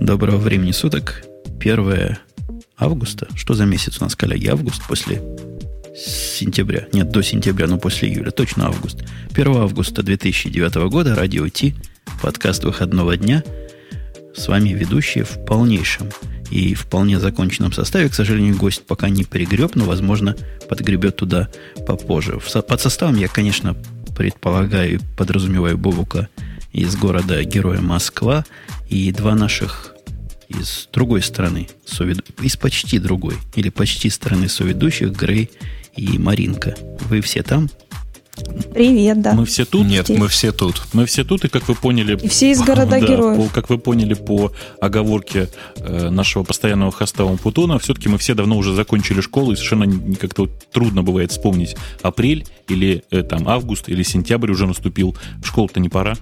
Доброго времени суток. 1 августа. Что за месяц у нас, коллеги? Август после сентября. Нет, до сентября, но после июля. Точно август. 1 августа 2009 года. Радио Ти. Подкаст выходного дня. С вами ведущие в полнейшем и вполне законченном составе. К сожалению, гость пока не перегреб, но, возможно, подгребет туда попозже. Под составом я, конечно, предполагаю, подразумеваю Бобука из города Героя Москва и два наших из другой страны, из почти другой, или почти стороны соведущих, Грей и Маринка. Вы все там? Привет, да. Мы все тут? Нет, мы все тут. Мы все тут, и как вы поняли... И все из города да, героев. По, как вы поняли по оговорке э, нашего постоянного хоста Путуна, все-таки мы все давно уже закончили школу, и совершенно как-то трудно бывает вспомнить апрель или э, там август или сентябрь уже наступил. В школу-то не пора.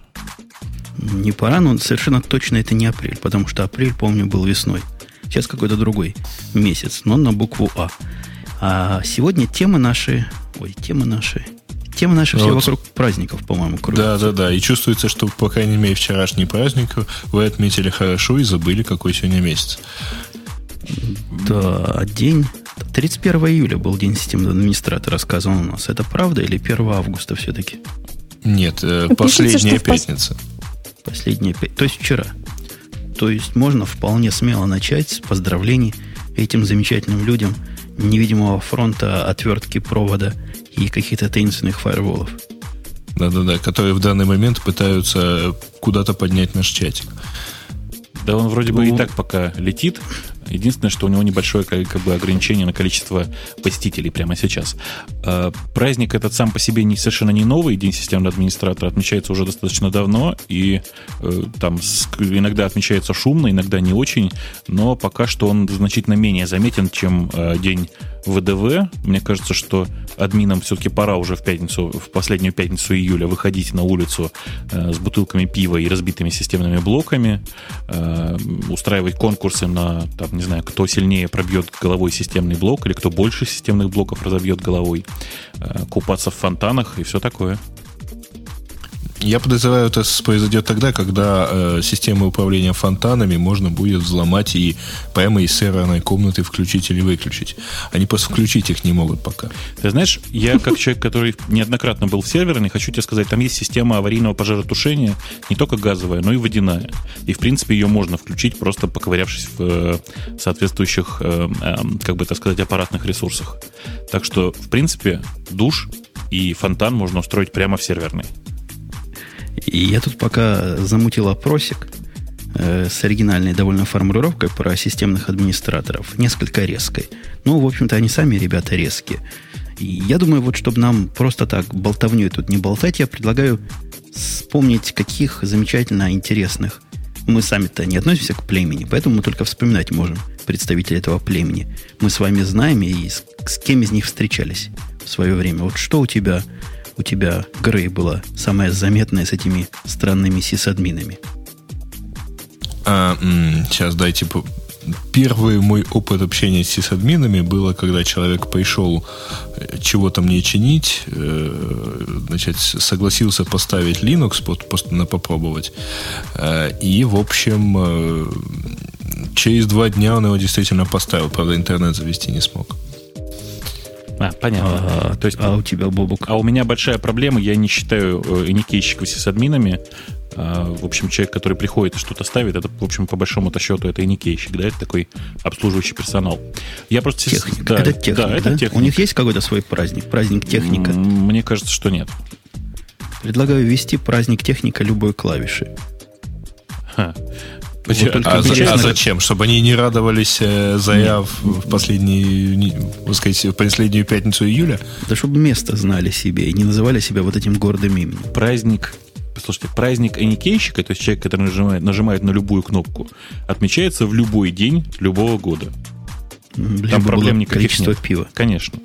Не пора, но совершенно точно это не апрель, потому что апрель, помню, был весной. Сейчас какой-то другой месяц, но на букву А. А сегодня темы наши... Ой, темы наши... Темы наши все вот. вокруг праздников, по-моему, крутятся. Да, да, да. И чувствуется, что, по крайней мере, вчерашний праздник вы отметили хорошо и забыли, какой сегодня месяц. Да, день... 31 июля был день системного администратора, рассказывал у нас. Это правда или 1 августа все-таки? Нет, э, последняя пятница. Последняя пятница. То есть вчера. То есть можно вполне смело начать с поздравлений этим замечательным людям невидимого фронта, отвертки провода и каких-то таинственных фаерволов. Да-да-да, которые в данный момент пытаются куда-то поднять наш чатик. Да он вроде бы ну, и так пока летит. Единственное, что у него небольшое как бы, ограничение на количество посетителей прямо сейчас. А, праздник этот сам по себе не, совершенно не новый. День системного администратора отмечается уже достаточно давно. И э, там иногда отмечается шумно, иногда не очень. Но пока что он значительно менее заметен, чем э, день ВДВ. Мне кажется, что админам все-таки пора уже в пятницу, в последнюю пятницу июля выходить на улицу э, с бутылками пива и разбитыми системными блоками, э, устраивать конкурсы на, там, не знаю, кто сильнее пробьет головой системный блок или кто больше системных блоков разобьет головой, э, купаться в фонтанах и все такое. Я подозреваю, это произойдет тогда, когда э, системы управления фонтанами можно будет взломать и прямо из серверной комнаты включить или выключить. Они просто включить их не могут пока. Ты знаешь, я как человек, который неоднократно был в серверной, хочу тебе сказать, там есть система аварийного пожаротушения, не только газовая, но и водяная. И, в принципе, ее можно включить, просто поковырявшись в э, соответствующих, э, э, как бы так сказать, аппаратных ресурсах. Так что, в принципе, душ и фонтан можно устроить прямо в серверной. И я тут пока замутил опросик э, с оригинальной довольно формулировкой про системных администраторов, несколько резкой. Ну, в общем-то, они сами, ребята, резкие. И я думаю, вот чтобы нам просто так болтовню тут не болтать, я предлагаю вспомнить, каких замечательно интересных мы сами-то не относимся к племени, поэтому мы только вспоминать можем представителей этого племени. Мы с вами знаем и с, с кем из них встречались в свое время. Вот что у тебя у тебя, Грей, была самая заметная с этими странными сисадминами? А, сейчас дайте Первый мой опыт общения с сисадминами было, когда человек пришел э, чего-то мне чинить, э, значит, согласился поставить Linux, просто на попробовать. Э, и, в общем, через два дня он его действительно поставил, правда, интернет завести не смог. А, понятно. А, То есть, а у тебя, Бобук? А у меня большая проблема, я не считаю э, никейщиков с админами. А, в общем, человек, который приходит и что-то ставит, это, в общем, по большому-то счету, это и никейщик, да, это такой обслуживающий персонал. Я просто... Техника. Да, это техника, да, это да? техника. У них есть какой-то свой праздник? Праздник техника? Мне кажется, что нет. Предлагаю ввести праздник техника любой клавиши. Ха. Вот а, а зачем? Чтобы они не радовались э, заяв в последнюю, вот сказать, в последнюю пятницу июля? Да чтобы место знали себе и не называли себя вот этим гордым именем. Праздник Послушайте, праздник аникейщика, то есть человек, который нажимает, нажимает на любую кнопку, отмечается в любой день любого года. Либо Там проблем никаких количество нет. пива. Конечно.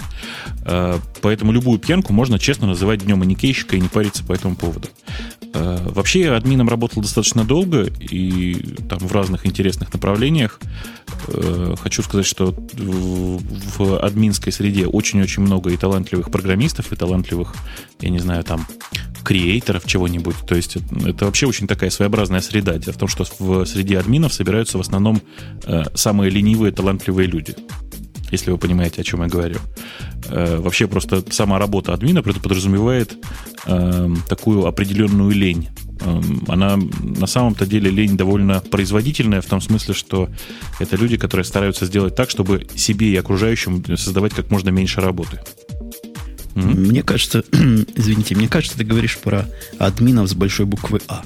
А, поэтому любую пьянку можно честно называть днем аникейщика и не париться по этому поводу. Э, вообще я админом работал достаточно долго и там в разных интересных направлениях. Э, хочу сказать, что в админской среде очень-очень много и талантливых программистов, и талантливых, я не знаю, там, креаторов чего-нибудь. То есть это вообще очень такая своеобразная среда. Дело в том, что в среде админов собираются в основном э, самые ленивые, талантливые люди если вы понимаете, о чем я говорю. Э, вообще просто сама работа админа подразумевает э, такую определенную лень. Э, она на самом-то деле лень довольно производительная в том смысле, что это люди, которые стараются сделать так, чтобы себе и окружающим создавать как можно меньше работы. Мне кажется, извините, мне кажется, ты говоришь про админов с большой буквы А,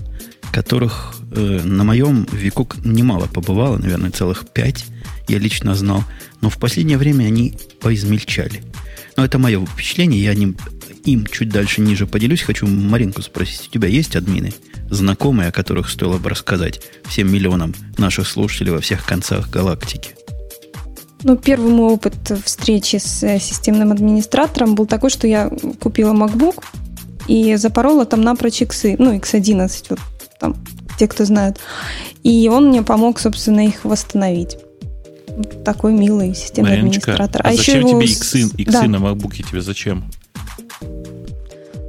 которых э, на моем веку немало побывало, наверное, целых пять я лично знал. Но в последнее время они поизмельчали. Но это мое впечатление, я ним, им чуть дальше ниже поделюсь. Хочу Маринку спросить, у тебя есть админы, знакомые, о которых стоило бы рассказать всем миллионам наших слушателей во всех концах галактики? Ну, первый мой опыт встречи с э, системным администратором был такой, что я купила MacBook и запорола там напрочь иксы, ну, X11, вот там, те, кто знают. И он мне помог, собственно, их восстановить такой милый системный Мариночка, администратор. А, а зачем еще тебе иксы, иксы да. на MacBook тебе зачем?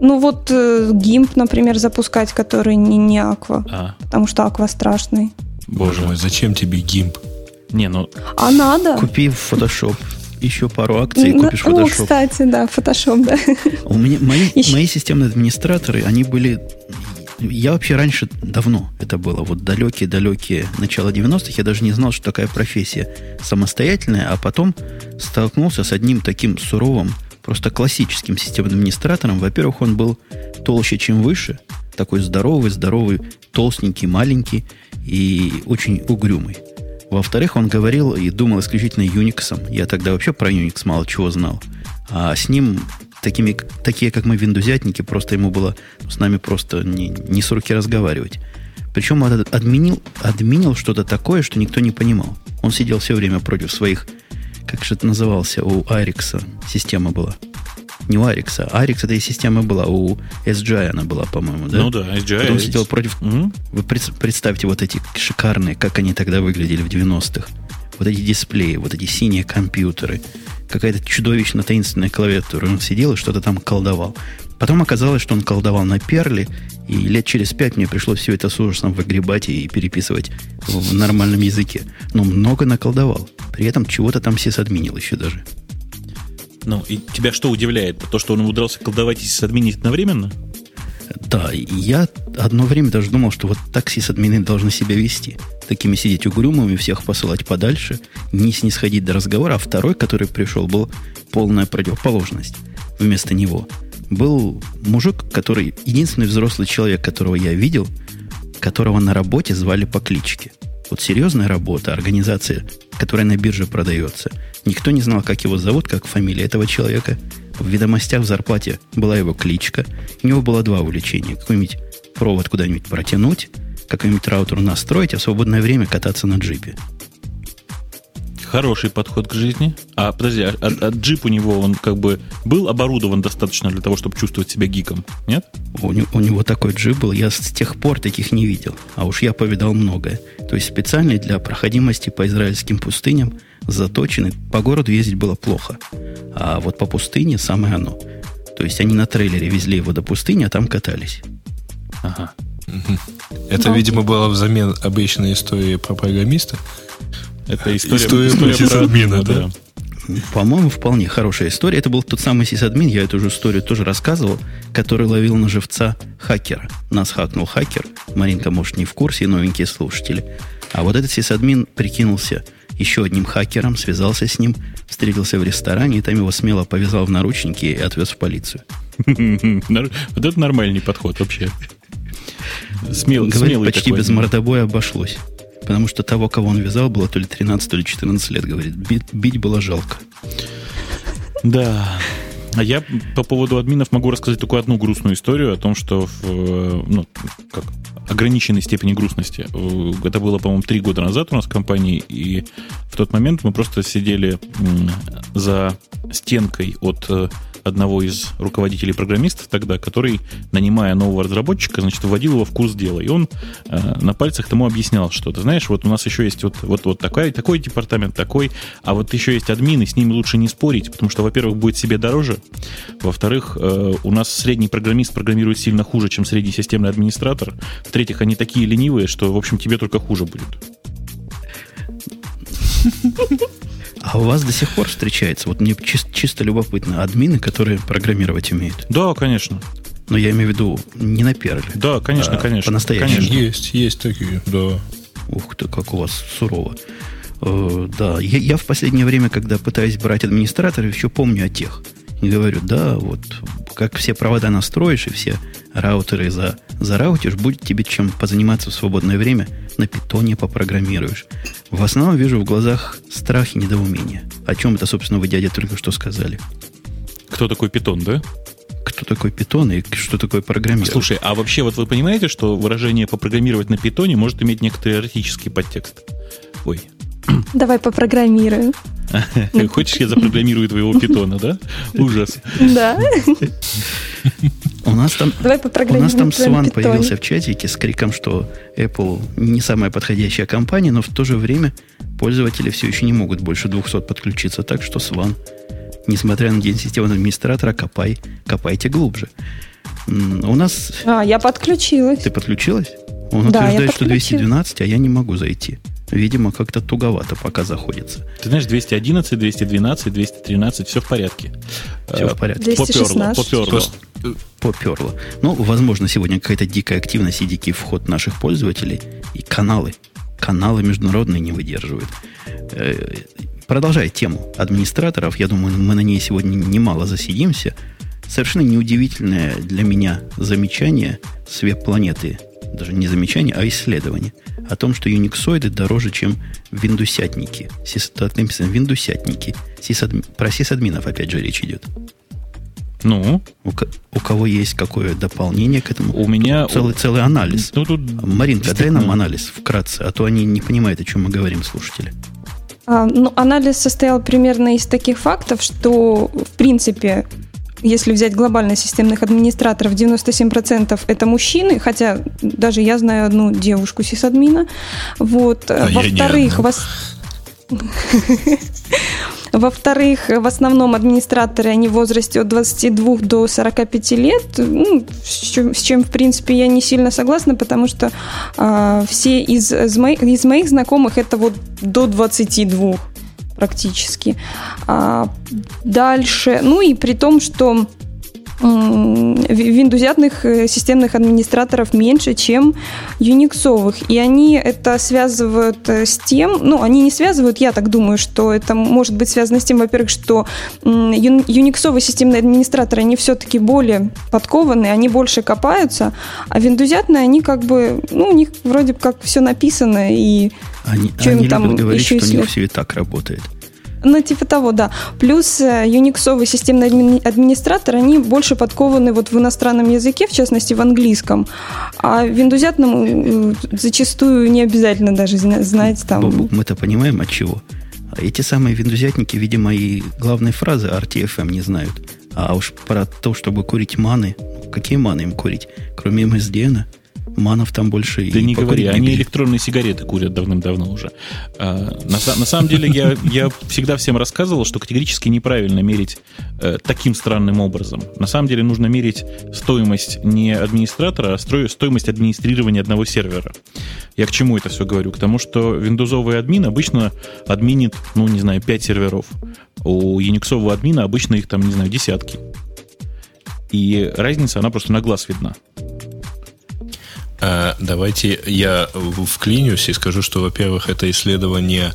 Ну вот э, GIMP, например, запускать, который не, не Aqua, а. потому что Aqua страшный. Боже мой, зачем тебе GIMP? Не, ну... А надо. Купи Photoshop. Еще пару акций и купишь Photoshop. Ну, кстати, да, Photoshop, да. У меня, мои, мои системные администраторы, они были я вообще раньше давно это было, вот далекие-далекие начало 90-х, я даже не знал, что такая профессия самостоятельная, а потом столкнулся с одним таким суровым, просто классическим системным администратором. Во-первых, он был толще, чем выше, такой здоровый, здоровый, толстенький, маленький и очень угрюмый. Во-вторых, он говорил и думал исключительно Unix. Я тогда вообще про Unix мало чего знал. А с ним такими, такие, как мы, виндузятники, просто ему было с нами просто не, не с руки разговаривать. Причем он админил, админил что-то такое, что никто не понимал. Он сидел все время против своих, как же это назывался, у Арикса система была. Не у Арикса. Арикс это и система была, у SGI она была, по-моему, да? Ну да, SGI. Он сидел против... Угу. Вы представьте вот эти шикарные, как они тогда выглядели в 90-х. Вот эти дисплеи, вот эти синие компьютеры, какая-то чудовищно таинственная клавиатура. Он сидел и что-то там колдовал. Потом оказалось, что он колдовал на перле, и лет через пять мне пришлось все это с ужасом выгребать и переписывать в нормальном языке. Но много наколдовал. При этом чего-то там сисадминил еще даже. Ну, и тебя что удивляет? То, что он умудрялся колдовать и сисадминить одновременно? Да, я одно время даже думал, что вот так сисадмины должны себя вести. Такими сидеть угрюмыми, всех посылать подальше, не снисходить до разговора. А второй, который пришел, был полная противоположность вместо него. Был мужик, который, единственный взрослый человек, которого я видел, которого на работе звали по кличке. Вот серьезная работа, организация, которая на бирже продается. Никто не знал, как его зовут, как фамилия этого человека – в ведомостях в зарплате была его кличка. У него было два увлечения. Какой-нибудь провод куда-нибудь протянуть, какой-нибудь раутер настроить, а в свободное время кататься на джипе. Хороший подход к жизни. А подожди, а, а, а джип у него, он как бы был оборудован достаточно для того, чтобы чувствовать себя гиком, нет? У, у него такой джип был, я с тех пор таких не видел. А уж я повидал многое. То есть специальный для проходимости по израильским пустыням – заточены. По городу ездить было плохо. А вот по пустыне самое оно. То есть они на трейлере везли его до пустыни, а там катались. Ага. Это, ну, видимо, была взамен обычной истории про программиста. Это история, история, история про сисадмина, да? да. По-моему, вполне хорошая история. Это был тот самый сисадмин, я эту же историю тоже рассказывал, который ловил на живца хакера. Нас хакнул хакер. Маринка, может, не в курсе, новенькие слушатели. А вот этот сисадмин прикинулся еще одним хакером, связался с ним, встретился в ресторане, и там его смело повязал в наручники и отвез в полицию. Вот это нормальный подход вообще. Смел, Говорит, смелый почти без мордобоя обошлось. Потому что того, кого он вязал, было то ли 13, то ли 14 лет, говорит. Бить, бить было жалко. Да. А я по поводу админов могу рассказать только одну грустную историю о том, что в, ну, как, ограниченной степени грустности. Э, это было, по-моему, три года назад у нас в компании, и в тот момент мы просто сидели за стенкой от э, одного из руководителей программистов тогда, который, нанимая нового разработчика, значит, вводил его в курс дела. И он э, на пальцах тому объяснял, что, ты знаешь, вот у нас еще есть вот, вот, вот такой, такой департамент, такой, а вот еще есть админы, с ними лучше не спорить, потому что, во-первых, будет себе дороже, во-вторых, э, у нас средний программист программирует сильно хуже, чем средний системный администратор, в-третьих, они такие ленивые, что, в общем, тебе только хуже будет. А у вас до сих пор встречается, вот мне чисто, чисто любопытно, админы, которые программировать умеют? Да, конечно. Но я имею в виду не на перле. Да, конечно, а конечно. По-настоящему. Конечно. Есть, есть такие, да. Ух ты, как у вас сурово. Э, да, я, я в последнее время, когда пытаюсь брать администраторов, еще помню о тех. И говорю, да, вот как все провода настроишь и все раутеры за, зараутишь, будет тебе чем позаниматься в свободное время, на питоне попрограммируешь. В основном вижу в глазах страх и недоумение. О чем это, собственно, вы, дядя, только что сказали. Кто такой питон, да? Кто такой питон и что такое программирование? Слушай, а вообще вот вы понимаете, что выражение попрограммировать на питоне может иметь некоторый эротический подтекст? Ой. Давай попрограммируем. Хочешь, я запрограммирую твоего питона, да? Ужас. Да. У нас там, Давай у нас там Сван появился в чатике с криком, что Apple не самая подходящая компания, но в то же время пользователи все еще не могут больше 200 подключиться. Так что Сван, несмотря на день системного администратора, копай, копайте глубже. У нас... А, я подключилась. Ты подключилась? Он Да, я утверждает, что подключилась. 212, а я не могу зайти. Видимо, как-то туговато пока заходится. Ты знаешь, 211, 212, 213, все в порядке. Все Э, в порядке. Поперло, 216. поперло. Э, Поперло. Ну, возможно, сегодня какая-то дикая активность и дикий вход наших пользователей и каналы. Каналы международные не выдерживают. Э, Продолжая тему администраторов, я думаю, мы на ней сегодня немало засидимся. Совершенно неудивительное для меня замечание с веб-планеты, даже не замечание, а исследование о том, что юниксоиды дороже, чем виндусятники. Тут написано виндусятники. Сисадми- Про сисадминов опять же речь идет. Ну, У, у кого есть какое дополнение к этому? у меня... Тут целый, целый анализ. Ну, тут Маринка, дай нам анализ вкратце, а то они не понимают, о чем мы говорим, слушатели. А, ну, анализ состоял примерно из таких фактов, что, в принципе, если взять глобально системных администраторов, 97% это мужчины, хотя даже я знаю одну девушку сисадмина. Вот. А Во-вторых, вас... Во-вторых, в основном администраторы, они в возрасте от 22 до 45 лет, ну, с, чем, с чем, в принципе, я не сильно согласна, потому что а, все из, из, моих, из моих знакомых это вот до 22 практически. А, дальше, ну и при том, что виндузятных э, системных администраторов меньше, чем юниксовых. И они это связывают э, с тем, ну, они не связывают, я так думаю, что это может быть связано с тем, во-первых, что юниксовые системные администраторы, они все-таки более подкованы, они больше копаются, а виндузятные, они как бы, ну, у них вроде как все написано, и Они, им они там любят говорить, еще что у них все и так работает. Ну, типа того, да. Плюс э, юниксовый системный админи- администратор, они больше подкованы вот в иностранном языке, в частности в английском. А виндузятному э, зачастую не обязательно даже зна- знать там... Мы-то понимаем от чего. А эти самые виндузятники, видимо, и главной фразы RTFM не знают. А уж про то, чтобы курить маны, какие маны им курить? Кроме MSDN, манов там больше Да и не говори, они электронные сигареты курят давным-давно уже. А, на, на самом деле, я, я всегда всем рассказывал, что категорически неправильно мерить э, таким странным образом. На самом деле нужно мерить стоимость не администратора, а стоимость администрирования одного сервера. Я к чему это все говорю? К тому, что виндузовый админ обычно админит, ну, не знаю, 5 серверов. У юниксового админа обычно их там, не знаю, десятки. И разница, она просто на глаз видна. А, Давайте я вклинюсь и скажу, что, во-первых, это исследование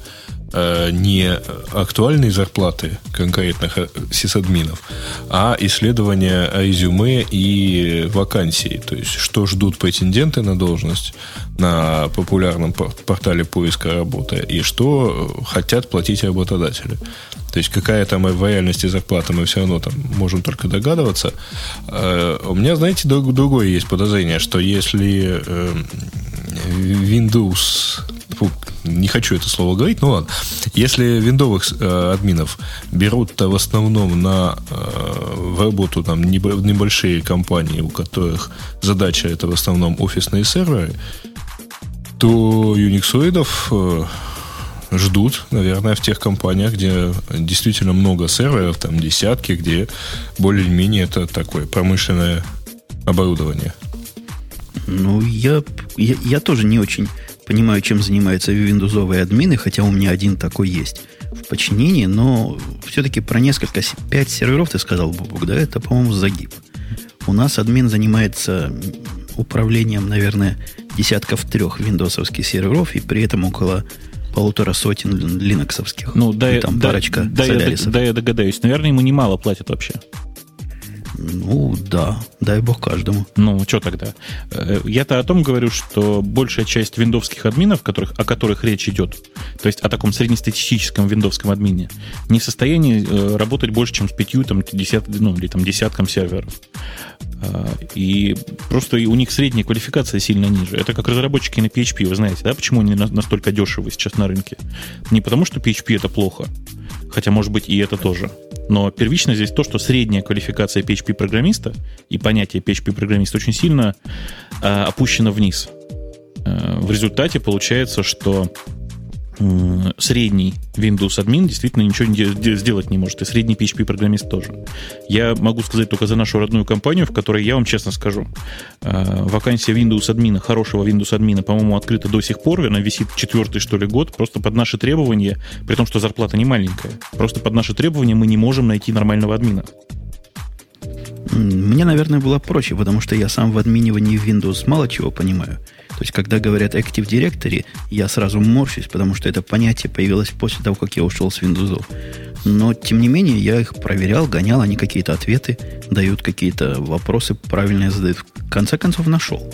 э, не актуальной зарплаты конкретных э, сисадминов, а исследование резюме и вакансий. То есть, что ждут претенденты на должность на популярном пор- портале поиска работы и что хотят платить работодатели. То есть, какая там в реальности зарплата, мы все равно там можем только догадываться. Э, У меня, знаете, друг- другое есть подозрение, что если э, Windows не хочу это слово говорить, но ладно. Если виндовых э, админов берут в основном на э, в работу там небольшие компании, у которых задача это в основном офисные серверы, то юниксоидов э, ждут, наверное, в тех компаниях, где действительно много серверов, там десятки, где более-менее это такое промышленное оборудование. Ну, я, я, я тоже не очень понимаю, чем занимаются виндузовые админы, хотя у меня один такой есть в подчинении, но все-таки про несколько, пять серверов ты сказал, Бубук, да, это, по-моему, загиб. У нас админ занимается управлением, наверное, десятков трех виндосовских серверов, и при этом около полутора сотен линоксовских. Ну, да, и там да, парочка да, я, да, я догадаюсь. Наверное, ему немало платят вообще. Ну, да. Дай бог каждому. Ну, что тогда? Э, я-то о том говорю, что большая часть виндовских админов, которых, о которых речь идет, то есть о таком среднестатистическом виндовском админе, не в состоянии э, работать больше, чем с пятью, там, десят, ну, или там десятком серверов. Э, и просто у них средняя квалификация сильно ниже. Это как разработчики на PHP, вы знаете, да, почему они настолько дешевы сейчас на рынке? Не потому, что PHP это плохо, хотя, может быть, и это тоже. Но первично здесь то, что средняя квалификация PHP-программиста и понятие PHP-программиста очень сильно э, опущено вниз. Э, в результате получается, что средний Windows админ действительно ничего не сделать не может, и средний PHP-программист тоже. Я могу сказать только за нашу родную компанию, в которой я вам честно скажу, э, вакансия Windows админа, хорошего Windows админа, по-моему, открыта до сих пор, она висит четвертый, что ли, год, просто под наши требования, при том, что зарплата не маленькая, просто под наши требования мы не можем найти нормального админа. Мне, наверное, было проще, потому что я сам в админивании Windows мало чего понимаю. То есть, когда говорят Active Directory, я сразу морщусь, потому что это понятие появилось после того, как я ушел с Windows. Но, тем не менее, я их проверял, гонял, они какие-то ответы дают, какие-то вопросы правильные задают. В конце концов, нашел.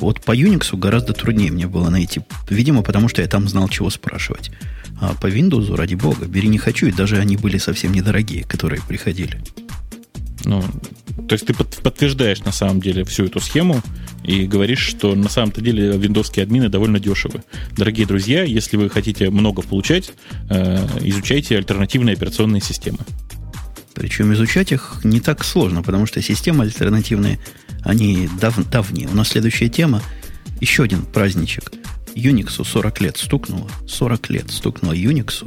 Вот по Unix гораздо труднее мне было найти. Видимо, потому что я там знал, чего спрашивать. А по Windows, ради бога, бери не хочу, и даже они были совсем недорогие, которые приходили. Ну, то есть ты подтверждаешь на самом деле всю эту схему и говоришь, что на самом-то деле виндовские админы довольно дешевы. Дорогие друзья, если вы хотите много получать, э, изучайте альтернативные операционные системы. Причем изучать их не так сложно, потому что системы альтернативные, они дав, давние. У нас следующая тема, еще один праздничек. Unix 40 лет стукнуло, 40 лет стукнуло Unix,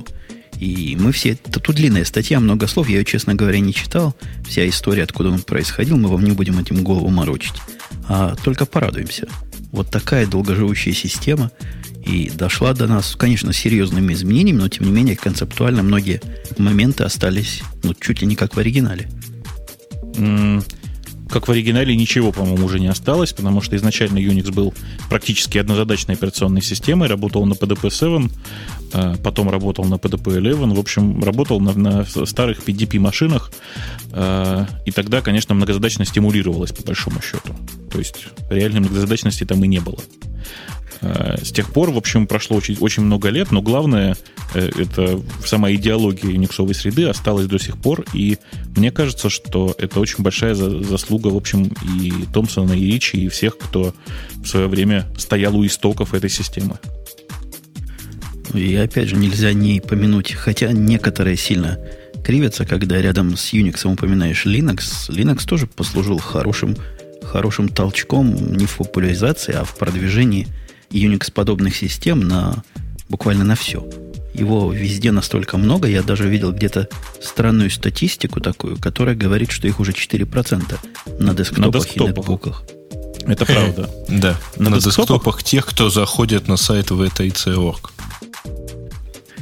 и мы все... Это тут длинная статья, много слов, я ее, честно говоря, не читал. Вся история, откуда он происходил, мы вам не будем этим голову морочить. А только порадуемся. Вот такая долгоживущая система и дошла до нас, конечно, серьезными изменениями, но, тем не менее, концептуально многие моменты остались ну, чуть ли не как в оригинале. Mm, как в оригинале ничего, по-моему, уже не осталось, потому что изначально Unix был практически однозадачной операционной системой, работал на PDP-7, а, потом работал на PDP-11, в общем, работал на, на старых PDP-машинах, а, и тогда, конечно, многозадачность стимулировалась, по большому счету. То есть реальной многозадачности там и не было. Э, с тех пор, в общем, прошло очень, очень много лет, но главное, э, это сама идеология юниксовой среды осталась до сих пор, и мне кажется, что это очень большая заслуга, в общем, и Томпсона, и Ричи, и всех, кто в свое время стоял у истоков этой системы. И опять же, нельзя не помянуть, хотя некоторые сильно кривятся, когда рядом с Unix упоминаешь Linux. Linux тоже послужил хорошим, хорошим толчком не в популяризации, а в продвижении – Unix-подобных систем на буквально на все. Его везде настолько много, я даже видел где-то странную статистику такую, которая говорит, что их уже 4% на десктопах, на десктопах. и нетбуках. Это правда. Да, на, на десктопах тех, кто заходит на сайт vtic.org.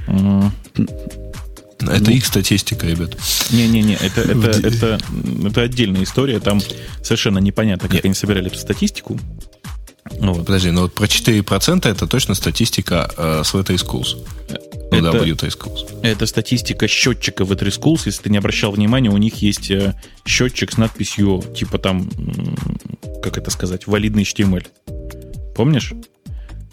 Это ну, их статистика, ребят. Не-не-не, это, это, это, это отдельная история. Там совершенно непонятно, как Нет. они собирали эту статистику. Ну, вот. Подожди, но вот про 4% это точно статистика э, с VT Schools. Ну это, WT Schools. Это статистика счетчика VT Schools. Если ты не обращал внимания, у них есть э, счетчик с надписью, типа там, как это сказать, валидный HTML. Помнишь?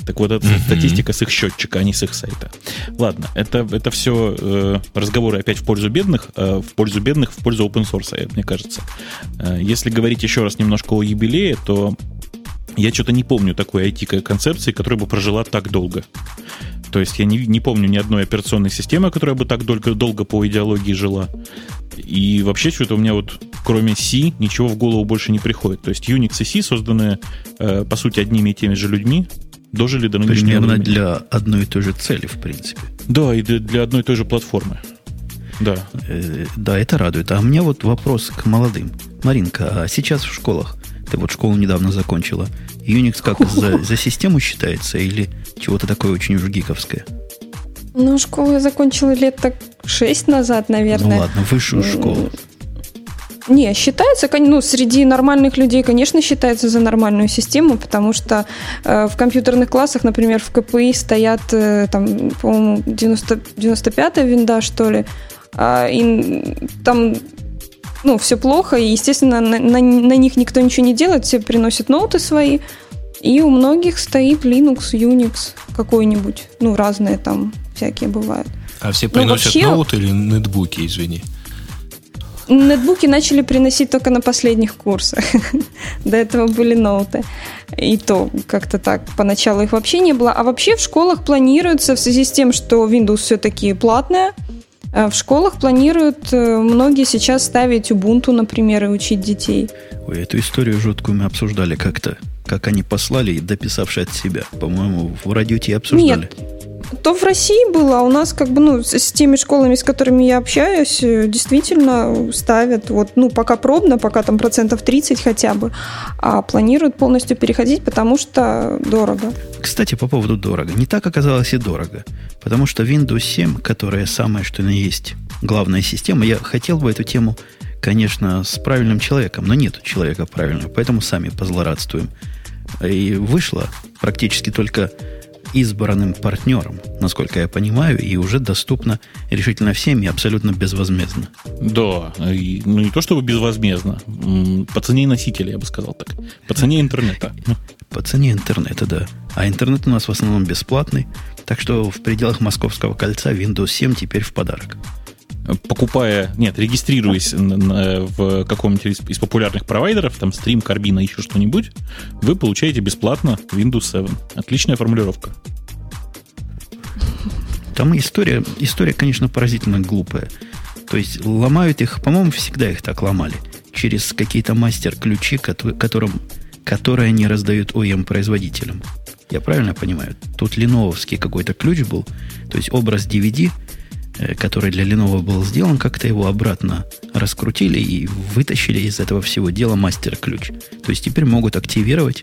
Так вот, это mm-hmm. статистика с их счетчика, а не с их сайта. Ладно, это, это все э, разговоры опять в пользу бедных, э, в пользу бедных, в пользу open source, мне кажется. Э, если говорить еще раз немножко о юбилее, то я что-то не помню такой IT-концепции, которая бы прожила так долго. То есть я не, не помню ни одной операционной системы, которая бы так долго, долго по идеологии жила. И вообще что-то у меня вот кроме C ничего в голову больше не приходит. То есть Unix и C, созданные, э, по сути, одними и теми же людьми, дожили до нынешнего Примерно времени. для одной и той же цели, в принципе. Да, и для, для одной и той же платформы. Да. Э, да, это радует. А у меня вот вопрос к молодым. Маринка, а сейчас в школах, ты вот школу недавно закончила, Unix как за, за систему считается или чего-то такое очень уж гиковское? Ну, школу я закончила лет так шесть назад, наверное. Ну ладно, высшую школу. Не, считается, ну, среди нормальных людей, конечно, считается за нормальную систему, потому что э, в компьютерных классах, например, в КПИ стоят, э, там, по-моему, 90, 95-я винда, что ли, э, и там ну, все плохо, и, естественно, на, на, на них никто ничего не делает, все приносят ноуты свои, и у многих стоит Linux, Unix какой-нибудь, ну, разные там всякие бывают. А все приносят вообще... ноуты или нетбуки, извини? Нетбуки начали приносить только на последних курсах. До этого были ноуты. И то как-то так. Поначалу их вообще не было. А вообще в школах планируется, в связи с тем, что Windows все-таки платная, в школах планируют многие сейчас ставить Ubuntu, например, и учить детей. Ой, эту историю жуткую мы обсуждали как-то. Как они послали, дописавшие от себя. По-моему, в радио обсуждали. Нет, то в России было, а у нас как бы, ну, с теми школами, с которыми я общаюсь, действительно ставят, вот, ну, пока пробно, пока там процентов 30 хотя бы, а планируют полностью переходить, потому что дорого. Кстати, по поводу дорого. Не так оказалось и дорого, потому что Windows 7, которая самая, что ни есть, главная система, я хотел бы эту тему, конечно, с правильным человеком, но нет человека правильного, поэтому сами позлорадствуем. И вышла практически только избранным партнером, насколько я понимаю, и уже доступна решительно всем и абсолютно безвозмездно. Да, ну не то чтобы безвозмездно, по цене носителя, я бы сказал так, по цене интернета. По цене интернета, да. А интернет у нас в основном бесплатный, так что в пределах Московского кольца Windows 7 теперь в подарок покупая, нет, регистрируясь в каком-нибудь из, популярных провайдеров, там Stream, Карбина, еще что-нибудь, вы получаете бесплатно Windows 7. Отличная формулировка. Там история, история, конечно, поразительно глупая. То есть ломают их, по-моему, всегда их так ломали. Через какие-то мастер-ключи, которым, которые они раздают OEM-производителям. Я правильно понимаю? Тут леновский какой-то ключ был. То есть образ DVD – который для Lenovo был сделан, как-то его обратно раскрутили и вытащили из этого всего дела мастер-ключ. То есть теперь могут активировать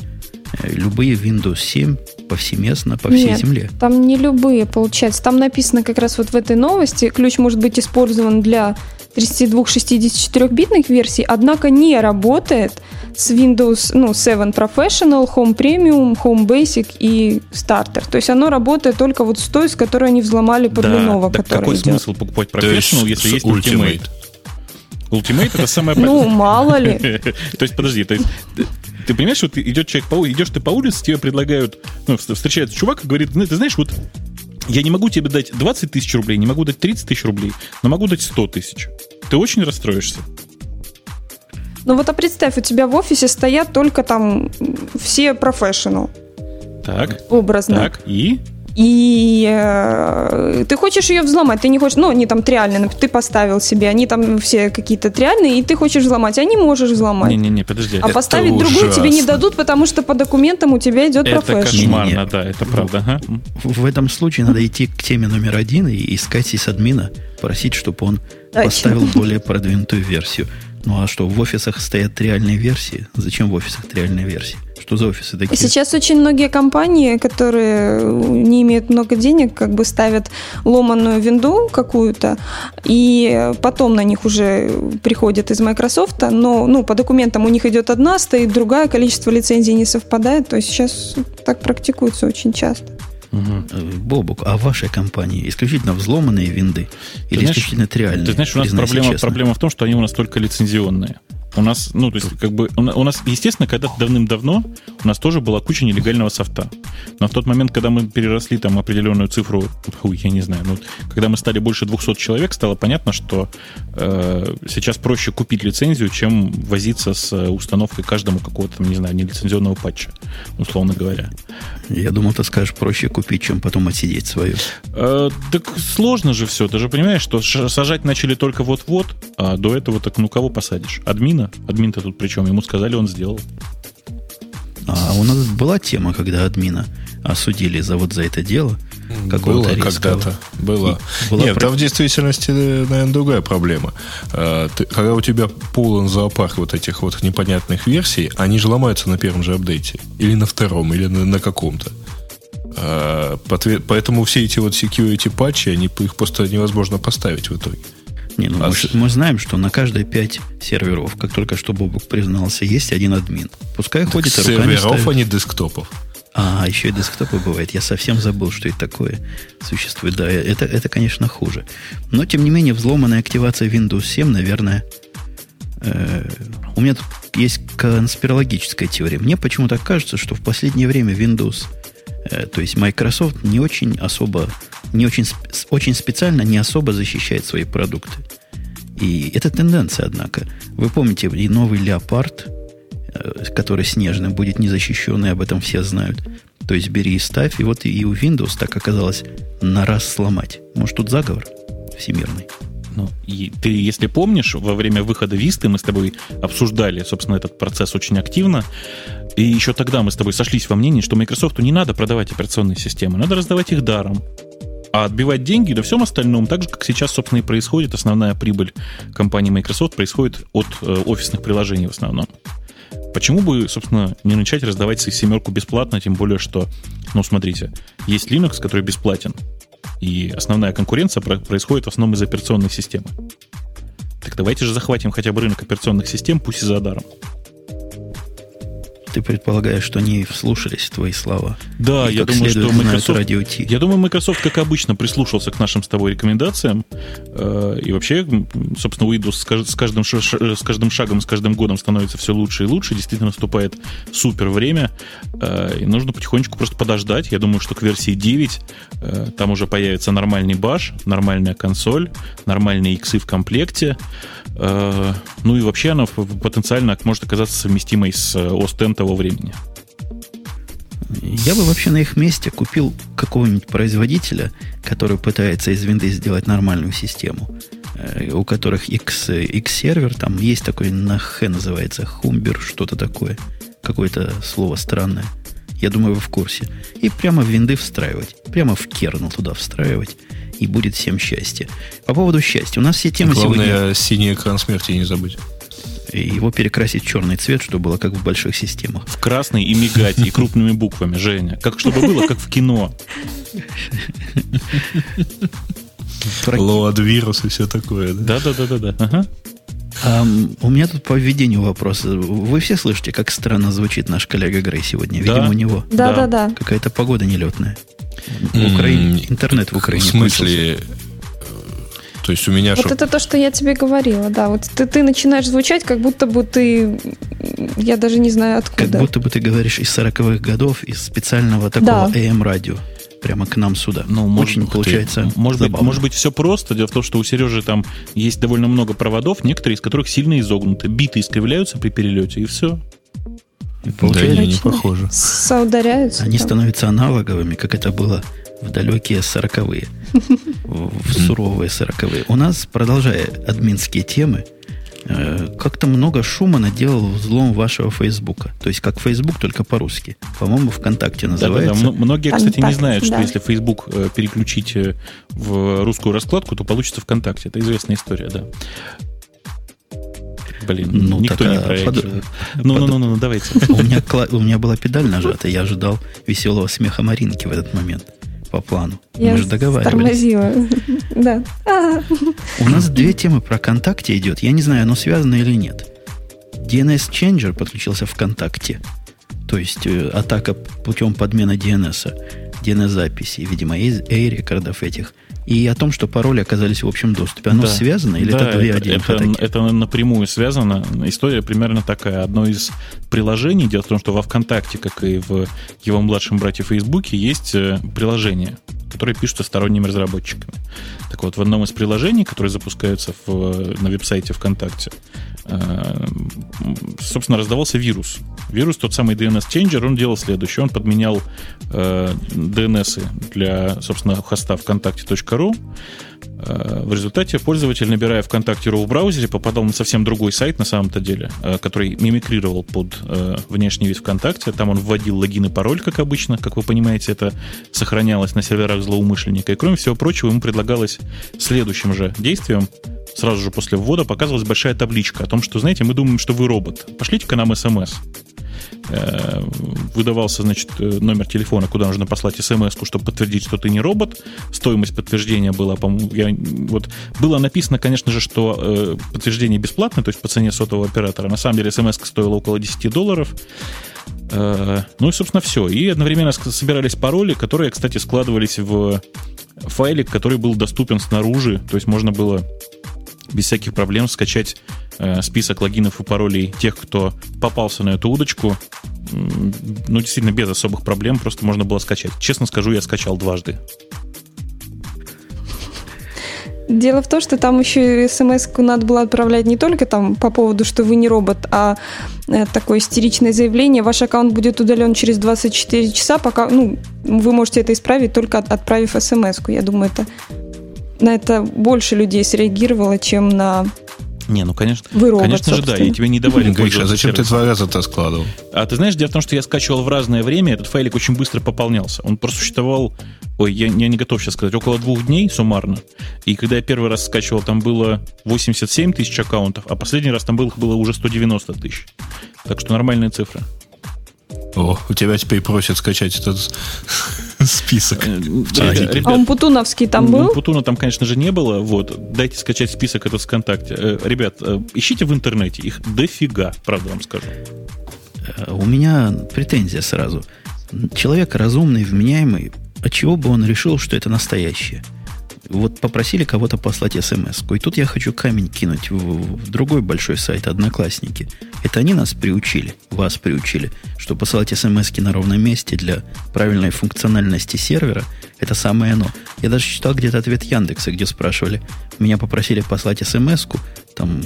э, любые Windows 7 повсеместно по всей Нет, земле. Там не любые, получается. Там написано как раз вот в этой новости, ключ может быть использован для 32-64-битных версий, однако не работает с Windows ну, 7 Professional, Home Premium, Home Basic и Starter. То есть оно работает только вот с той, с которой они взломали под да, Lenovo. Так какой идет. смысл покупать Professional, если есть Ultimate? Ultimate это самое... Ну, мало ли. То есть, подожди, то есть ты понимаешь, ты идет человек по идешь ты по улице, тебе предлагают, ну, встречается чувак и говорит, ну, ты знаешь, вот я не могу тебе дать 20 тысяч рублей, не могу дать 30 тысяч рублей, но могу дать 100 тысяч. Ты очень расстроишься. Ну вот а представь, у тебя в офисе стоят только там все профессионал. Так. Образно. Так, и? И э, ты хочешь ее взломать, ты не хочешь, ну, они там триальные, ты поставил себе, они там все какие-то триальные, и ты хочешь взломать, а не можешь взломать. Не-не-не, подожди. А поставить другую тебе не дадут, потому что по документам у тебя идет профессионал. Это кошмарно, да, это правда. Ага. В, в этом случае надо идти к теме номер один и искать сисадмина, просить, чтобы он да, поставил более продвинутую версию. Ну а что, в офисах стоят реальные версии? Зачем в офисах реальные версии? Что за офисы такие? Сейчас очень многие компании, которые не имеют много денег, как бы ставят ломаную винду какую-то, и потом на них уже приходят из Microsoft, но ну, по документам у них идет одна, стоит другая, количество лицензий не совпадает, то есть сейчас так практикуется очень часто. Угу. Бобук, а в вашей компании исключительно взломанные винды или знаешь, исключительно триальные? Ты знаешь, у нас проблема, проблема в том, что они у нас только лицензионные. У нас, ну, то есть, как бы, у нас, естественно, когда давным-давно у нас тоже была куча нелегального софта. Но в тот момент, когда мы переросли там определенную цифру, фу, я не знаю, ну, когда мы стали больше 200 человек, стало понятно, что э, сейчас проще купить лицензию, чем возиться с установкой каждому какого-то, не знаю, нелицензионного патча, условно говоря. Я думал, ты скажешь, проще купить, чем потом отсидеть свою. Э, так сложно же все. Ты же понимаешь, что сажать начали только вот-вот, а до этого так ну кого посадишь? Админа? Админ-то тут причем? Ему сказали, он сделал. А у нас была тема, когда админа осудили за вот за это дело. Было когда-то. Было. Была Нет, про... там в действительности, наверное, другая проблема. Ты, когда у тебя полон зоопарк вот этих вот непонятных версий, они же ломаются на первом же апдейте. Или на втором, или на, на каком-то. А, поэтому все эти вот security патчи, они, их просто невозможно поставить в итоге. Не, ну, а мы, мы знаем, что на каждые пять серверов, как только что Бобук признался, есть один админ. Пускай так ходит и руками Серверов, а не десктопов. А, еще и десктопы бывает. Я совсем забыл, что это такое существует. Да, это, это, конечно, хуже. Но, тем не менее, взломанная активация Windows 7, наверное... Э, у меня тут есть конспирологическая теория. Мне почему-то кажется, что в последнее время Windows, э, то есть Microsoft, не очень особо не очень, очень специально не особо защищает свои продукты. И это тенденция, однако. Вы помните, и новый леопард, э, который снежный, будет незащищенный, об этом все знают. То есть бери и ставь, и вот и у Windows так оказалось на раз сломать. Может, тут заговор всемирный? Ну, и ты, если помнишь, во время выхода Висты мы с тобой обсуждали, собственно, этот процесс очень активно. И еще тогда мы с тобой сошлись во мнении, что Microsoft не надо продавать операционные системы, надо раздавать их даром. А отбивать деньги на всем остальном, так же, как сейчас, собственно, и происходит, основная прибыль компании Microsoft происходит от э, офисных приложений в основном. Почему бы, собственно, не начать раздавать семерку бесплатно, тем более, что, ну, смотрите, есть Linux, который бесплатен, и основная конкуренция происходит в основном из операционной системы. Так давайте же захватим хотя бы рынок операционных систем, пусть и за даром. Ты предполагаешь, что они вслушались твои слова. Да, я думаю, что Microsoft, радио я думаю, Microsoft, как обычно, прислушался к нашим с тобой рекомендациям. Э, и вообще, собственно, Windows с каждым, с каждым шагом, с каждым годом становится все лучше и лучше. Действительно наступает супер время. Э, и нужно потихонечку просто подождать. Я думаю, что к версии 9 э, там уже появится нормальный баш, нормальная консоль, нормальные иксы в комплекте. Э, ну и вообще она потенциально может оказаться совместимой с OS X того времени. Я бы вообще на их месте купил какого-нибудь производителя, который пытается из винды сделать нормальную систему, э, у которых X, X-сервер, там есть такой на Х называется, Хумбер, что-то такое, какое-то слово странное. Я думаю, вы в курсе. И прямо в винды встраивать, прямо в кернел туда встраивать и будет всем счастье. По поводу счастья. У нас все темы Главное, сегодня... синий экран смерти не забыть. И его перекрасить в черный цвет, чтобы было как в больших системах. В красный и мигать, и крупными буквами, Женя. Как чтобы было, как в кино. Лоад вирус и все такое, да? Да-да-да-да. Ага. Um, у меня тут по введению вопрос. Вы все слышите, как странно звучит наш коллега Грей сегодня? Да. Видимо, у него. Да, да, да. Какая-то погода нелетная. В Украине, интернет в Украине. В смысле, то есть у меня... Вот шо... это то, что я тебе говорила, да. Вот ты, ты начинаешь звучать, как будто бы ты... Я даже не знаю откуда. Как будто бы ты говоришь из 40-х годов, из специального такого да. AM-радио прямо к нам сюда. Ну, Очень может, получается может быть, может быть, все просто. Дело в том, что у Сережи там есть довольно много проводов, некоторые из которых сильно изогнуты. Биты искривляются при перелете, и все. Получается, да, не похоже. Соударяются. Они там. становятся аналоговыми, как это было в далекие сороковые, в суровые сороковые. У нас, продолжая админские темы, э, как-то много шума наделал взлом вашего Фейсбука. То есть как Facebook, только по-русски. По-моему, ВКонтакте называется. Да, да, да. Многие, кстати, не знают, что если Facebook э, переключить э, в русскую раскладку, то получится ВКонтакте. Это известная история, да. Блин, ну, никто не проект. Ну, ну, ну, ну, давайте. У меня, у меня была педаль нажата, я ожидал веселого смеха Маринки в этот момент по плану. Я Мы же договаривались. тормозила. да. У нас две темы про ВКонтакте идет. Я не знаю, оно связано или нет. DNS Changer подключился ВКонтакте. То есть э, атака путем подмены DNS, DNS-записи, видимо, из A-рекордов этих и о том, что пароли оказались в общем доступе. Оно Да. связано или Да, это две это, это, это напрямую связано. История примерно такая. Одно из приложений, дело в том, что во ВКонтакте, как и в его младшем брате Фейсбуке, есть э, приложения, которые пишутся сторонними разработчиками. Так вот, в одном из приложений, которые запускаются в, на веб-сайте ВКонтакте, э, собственно, раздавался вирус. Вирус, тот самый DNS-ченджер, он делал следующее. Он подменял э, DNS для, собственно, хоста вконтакте.ру. Э, В результате пользователь, набирая ВКонтакте.ру в браузере, попадал на совсем другой сайт на самом-то деле, э, который мимикрировал под э, внешний вид ВКонтакте. Там он вводил логин и пароль, как обычно. Как вы понимаете, это сохранялось на серверах злоумышленника. И кроме всего прочего, ему предлагалось следующим же действием сразу же после ввода показывалась большая табличка о том, что, знаете, мы думаем, что вы робот. Пошлите-ка нам смс. Э, Выдавался, значит, э, номер телефона, куда нужно послать смс, чтобы подтвердить, что ты не робот. Стоимость подтверждения была, по-моему, вот было написано, конечно же, что э, подтверждение бесплатное, то есть по цене сотового оператора. На самом деле смс стоила около 10 долларов. Э, Ну и, собственно, все. И одновременно собирались пароли, которые, кстати, складывались в файлик, который был доступен снаружи. То есть можно было без всяких проблем скачать э, список логинов и паролей тех, кто попался на эту удочку. Ну, действительно, без особых проблем, просто можно было скачать. Честно скажу, я скачал дважды. Дело в том, что там еще смс надо было отправлять не только там по поводу, что вы не робот, а э, такое истеричное заявление. Ваш аккаунт будет удален через 24 часа, пока, ну, вы можете это исправить только от- отправив смс -ку. Я думаю, это на это больше людей среагировало, чем на Не, ну, конечно, вы робот, конечно же, да, собственно. и тебе не давали Гриша, а зачем ты сервисом. два раза-то складывал? А ты знаешь, дело в том, что я скачивал в разное время, этот файлик очень быстро пополнялся. Он просуществовал, ой, я, я не готов сейчас сказать, около двух дней суммарно. И когда я первый раз скачивал, там было 87 тысяч аккаунтов, а последний раз там было, было уже 190 тысяч. Так что нормальные цифры. О, у тебя теперь просят скачать этот список. Э, А, ребят, А он Путуновский там ну, был? Путуна там, конечно же, не было. Вот. Дайте скачать список этот ВКонтакте. Э, Ребят, э, ищите в интернете. Их дофига, правда вам скажу. У меня претензия сразу. Человек разумный, вменяемый, от чего бы он решил, что это настоящее? Вот попросили кого-то послать смс И тут я хочу камень кинуть в, в другой большой сайт Одноклассники. Это они нас приучили, вас приучили, что посылать смс на ровном месте для правильной функциональности сервера – это самое оно. Я даже читал где-то ответ Яндекса, где спрашивали, меня попросили послать смс там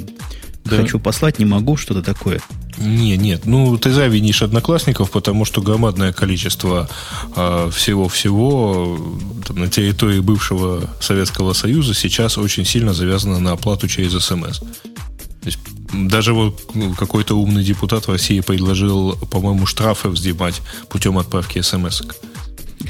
Да. хочу послать, не могу, что-то такое. Не, нет, ну ты зря винишь одноклассников, потому что громадное количество а, всего-всего там, на территории бывшего Советского Союза сейчас очень сильно завязано на оплату через СМС. Даже вот ну, какой-то умный депутат в России предложил, по-моему, штрафы взимать путем отправки смс.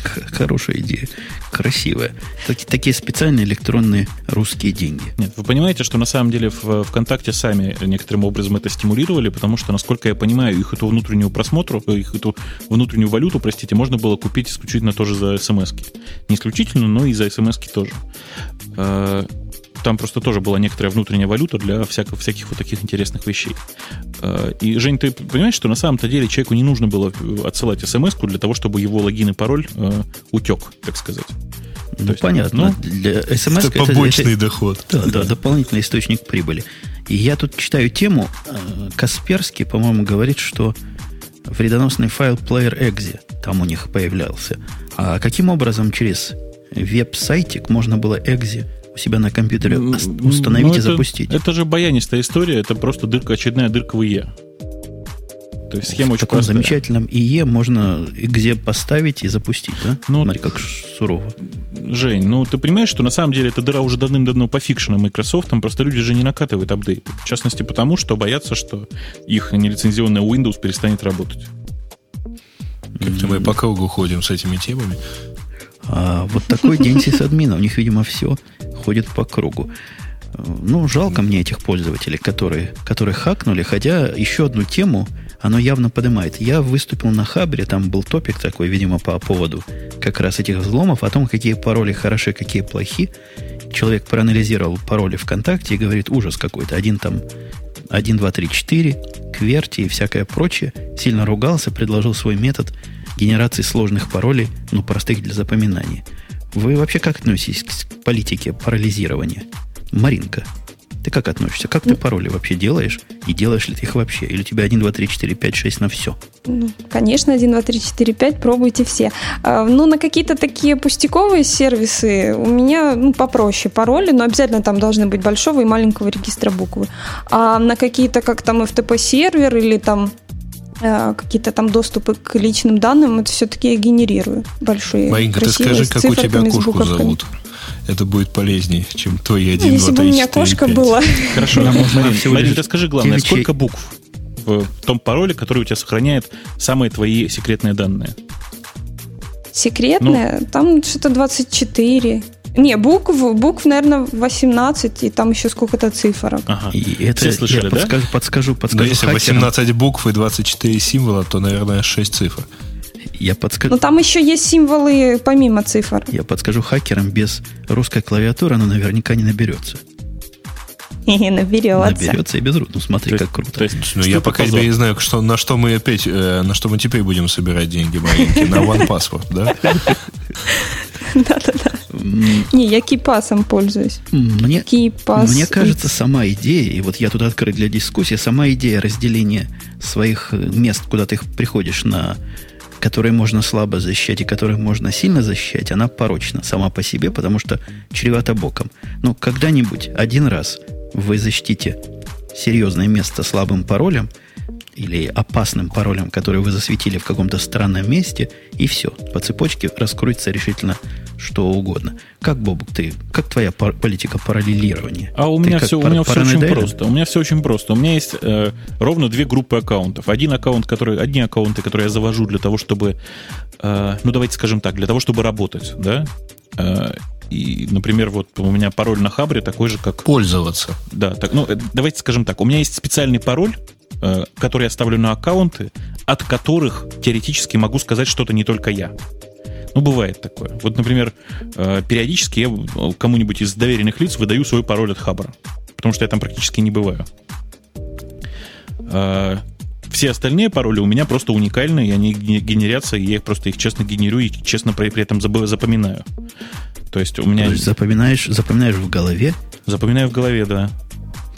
Х- Хорошая идея. Красивая. Таки- такие специальные электронные русские деньги. Нет, вы понимаете, что на самом деле в ВКонтакте сами некоторым образом это стимулировали, потому что, насколько я понимаю, их эту внутреннюю просмотру, их эту внутреннюю валюту, простите, можно было купить исключительно тоже за смс -ки. Не исключительно, но и за смс тоже. Э, Там просто тоже была некоторая внутренняя валюта для всяких, всяких вот таких интересных вещей. Э, И, Жень, ты понимаешь, что на самом-то деле человеку не нужно было отсылать смс для того, чтобы его логин и пароль э, утек, так сказать. Ну, есть, понятно. ну, Для смс это побочный доход. Да, да, дополнительный источник прибыли. И я тут читаю тему. э, Касперский, по-моему, говорит, что вредоносный файл player exe там у них появлялся. А каким образом через веб-сайтик можно было exe у себя на компьютере ос- Ну, установить и это- запустить? Это же баянистая история, это просто дырка, очередная дырка в ИЕ. То есть схема в очень таком простая. замечательном ИЕ можно exe поставить и запустить, да? Ну, Смотри, как сурово. Жень, ну ты понимаешь, что на самом деле эта дыра уже давным-давно пофикшена Microsoft, там просто люди же не накатывают апдейты. В частности потому, что боятся, что их нелицензионная Windows перестанет работать. Как-то мы по кругу ходим с этими темами. А вот такой день сисадмина. У них, видимо, все ходит по кругу. Ну, жалко мне этих пользователей, которые, которые хакнули, хотя еще одну тему оно явно поднимает. Я выступил на Хабре, там был топик такой, видимо, по поводу как раз этих взломов, о том, какие пароли хороши, какие плохи. Человек проанализировал пароли ВКонтакте и говорит, ужас какой-то. Один там 1, 2, 3, 4, кверти и всякое прочее. Сильно ругался, предложил свой метод генерации сложных паролей, ну, простых для запоминания. Вы вообще как относитесь к политике парализирования? Маринка, ты как относишься? Как ты ну. пароли вообще делаешь? И делаешь ли ты их вообще? Или у тебя 1, 2, 3, 4, 5, 6 на все? Ну, конечно, 1, 2, 3, 4, 5, пробуйте все. А, ну, на какие-то такие пустяковые сервисы у меня ну, попроще пароли, но обязательно там должны быть большого и маленького регистра буквы. А на какие-то, как там FTP-сервер или там какие-то там доступы к личным данным, это все-таки я генерирую большие. Маринка, ты скажи, как у тебя кошку зовут? это будет полезнее, чем твои 1, Если 2, 3, бы у меня 4, кошка 5. была. Хорошо, Марин, ты скажи главное, сколько букв в том пароле, который у тебя сохраняет самые твои секретные данные? Секретные? Ну, там что-то 24. Не, букв, букв, наверное, 18, и там еще сколько-то цифров. Ага. И это Все слышали, я да? подскажу, подскажу, подскажу. Но если хакерам. 18 букв и 24 символа, то, наверное, 6 цифр. Я подскажу... Но там еще есть символы помимо цифр. Я подскажу хакерам, без русской клавиатуры она наверняка не наберется. И наберется. Наберется и без рук. Ну, смотри, как круто. То есть, ну, я пока не знаю, что, на что мы опять, э, на что мы теперь будем собирать деньги маленькие. На OnePassword, да? Да-да-да. Не, я кипасом пользуюсь. Мне, Кипас. мне кажется, сама идея, и вот я тут открыт для дискуссии, сама идея разделения своих э, мест, куда ты приходишь на которые можно слабо защищать и которые можно сильно защищать, она порочна сама по себе, потому что чревата боком. Но когда-нибудь, один раз, вы защитите серьезное место слабым паролем или опасным паролем, который вы засветили в каком-то странном месте, и все. По цепочке раскроется решительно что угодно. Как, Бобук, ты, как твоя пар- политика параллелирования? А у меня, все, у меня все очень просто. У меня все очень просто. У меня есть э, ровно две группы аккаунтов. Один аккаунт, который, одни аккаунты, которые я завожу для того, чтобы, э, ну давайте скажем так, для того, чтобы работать, да. Э, и, например, вот у меня пароль на Хабре такой же, как... Пользоваться. Да, так, ну, э, давайте скажем так. У меня есть специальный пароль, э, который я ставлю на аккаунты, от которых теоретически могу сказать что-то не только я. Ну, бывает такое. Вот, например, э, периодически я кому-нибудь из доверенных лиц выдаю свой пароль от Хабра, потому что я там практически не бываю. Все остальные пароли у меня просто уникальные, и они генерятся, и я просто их честно генерирую и честно при, при этом запоминаю. То есть у меня... То есть запоминаешь, запоминаешь в голове? Запоминаю в голове, да.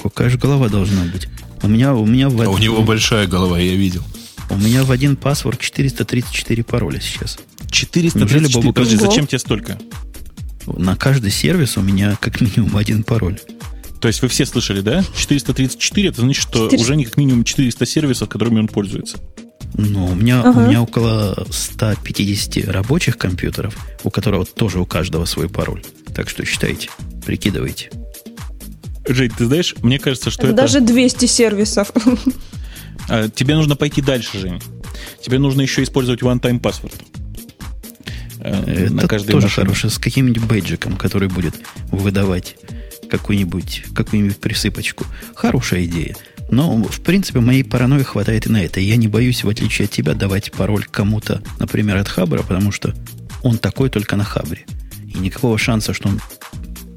Какая же голова должна быть? У меня, у меня в... А у него большая голова, я видел. У меня в один паспорт 434 пароля сейчас. 434? Неужели, Подожди, зачем тебе столько? На каждый сервис у меня как минимум один пароль. То есть вы все слышали, да? 434, это значит, что 4... уже не как минимум 400 сервисов, которыми он пользуется. Ну, у меня, ага. у меня около 150 рабочих компьютеров, у которых тоже у каждого свой пароль. Так что считайте, прикидывайте. Жень, ты знаешь, мне кажется, что это... Даже 200 сервисов. А, тебе нужно пойти дальше, Жень. Тебе нужно еще использовать one-time password. Э, Это на каждой тоже машине. хорошо, с каким-нибудь бейджиком, который будет выдавать какую-нибудь какую присыпочку. Хорошая идея. Но, в принципе, моей паранойи хватает и на это. Я не боюсь, в отличие от тебя, давать пароль кому-то, например, от Хабра, потому что он такой только на Хабре. И никакого шанса, что он,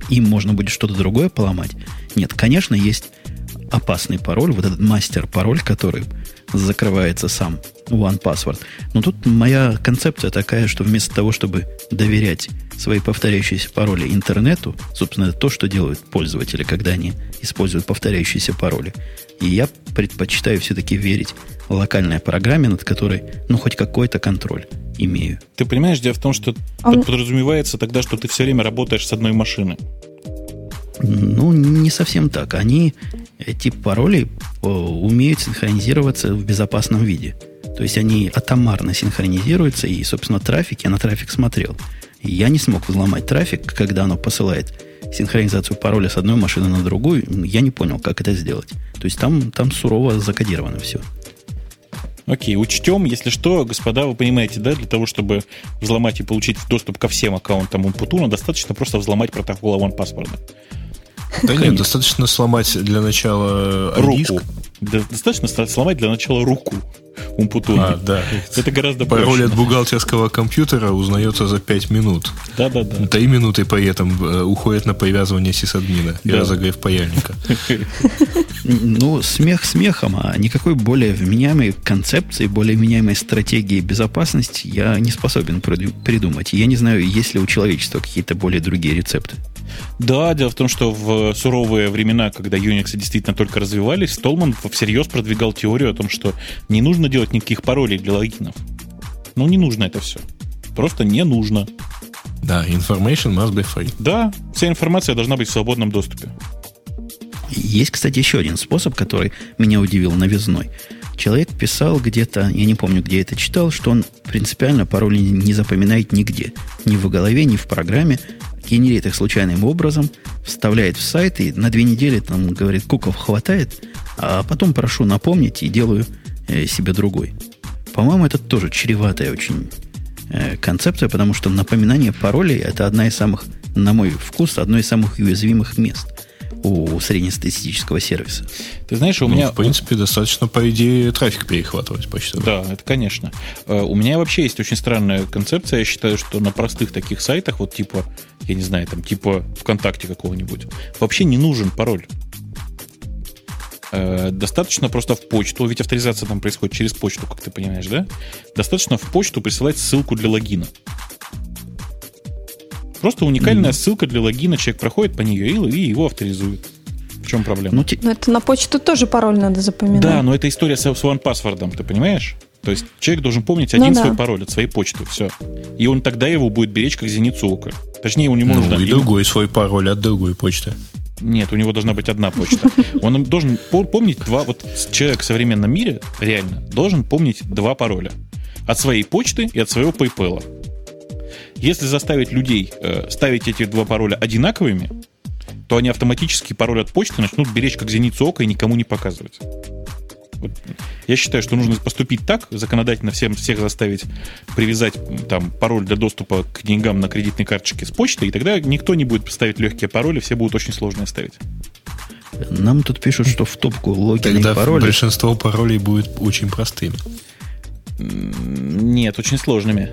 им можно будет что-то другое поломать. Нет, конечно, есть опасный пароль, вот этот мастер-пароль, который закрывается сам One Password. Но тут моя концепция такая, что вместо того, чтобы доверять свои повторяющиеся пароли интернету, собственно, это то, что делают пользователи, когда они используют повторяющиеся пароли. И я предпочитаю все-таки верить локальной программе, над которой, ну, хоть какой-то контроль имею. Ты понимаешь, дело в том, что а... подразумевается тогда, что ты все время работаешь с одной машины. Ну, не совсем так. Они, эти пароли, э, умеют синхронизироваться в безопасном виде. То есть они атомарно синхронизируются, и, собственно, трафик, я на трафик смотрел. Я не смог взломать трафик, когда оно посылает синхронизацию пароля с одной машины на другую. Я не понял, как это сделать. То есть там, там сурово закодировано все. Окей, учтем, если что, господа, вы понимаете, да, для того, чтобы взломать и получить доступ ко всем аккаунтам Умпутуна, достаточно просто взломать протокол OnePassword. Да нет, достаточно сломать для начала руку. Достаточно сломать для начала руку Умпутуна. А, да. Это гораздо Пароль проще. от бухгалтерского компьютера узнается за 5 минут. Да-да-да. 3 минуты при этом э, уходят на привязывание сисадмина и разогрев паяльника. Ну, смех смехом, а никакой более вменяемой концепции, более вменяемой стратегии безопасности я не способен придумать. Я не знаю, есть ли у человечества какие-то более другие рецепты. Да, дело в том, что в суровые времена, когда Unix действительно только развивались, Столман всерьез продвигал теорию о том, что не нужно делать никаких паролей для логинов. Ну, не нужно это все. Просто не нужно. Да, information must be free. Да, вся информация должна быть в свободном доступе. Есть, кстати, еще один способ, который меня удивил новизной. Человек писал где-то, я не помню, где это читал, что он принципиально пароли не запоминает нигде. Ни в голове, ни в программе. Генерит их случайным образом, вставляет в сайт и на две недели там говорит, куков хватает, а потом прошу напомнить и делаю э, себе другой. По-моему, это тоже чреватая очень э, концепция, потому что напоминание паролей это одна из самых, на мой вкус, одно из самых уязвимых мест у среднестатистического сервиса. Ты знаешь, у ну, меня... В принципе, достаточно, по идее, трафик перехватывать почти. Да, это конечно. Э, у меня вообще есть очень странная концепция. Я считаю, что на простых таких сайтах, вот типа, я не знаю, там, типа ВКонтакте какого-нибудь, вообще не нужен пароль. Э, достаточно просто в почту, ведь авторизация там происходит через почту, как ты понимаешь, да? Достаточно в почту присылать ссылку для логина. Просто уникальная mm-hmm. ссылка для логина, человек проходит по нее и, его авторизует. В чем проблема? Ну, но это на почту тоже пароль надо запоминать. Да, но это история с one-паспортом, ты понимаешь? То есть человек должен помнить один ну, свой да. пароль от своей почты, все. И он тогда его будет беречь как зеницу ока. Точнее, у него ну, нужно... и другой свой пароль от другой почты. Нет, у него должна быть одна почта. Он должен помнить два... Вот человек в современном мире, реально, должен помнить два пароля. От своей почты и от своего PayPal. Если заставить людей э, ставить эти два пароля одинаковыми, то они автоматически пароль от почты начнут беречь как зеницу ока и никому не показывать. Вот. Я считаю, что нужно поступить так, законодательно всем, всех заставить привязать там пароль для доступа к деньгам на кредитной карточке с почты, и тогда никто не будет ставить легкие пароли, все будут очень сложные ставить. Нам тут пишут, что в топку логин Тогда и пароли... большинство паролей будет очень простыми. Нет, очень сложными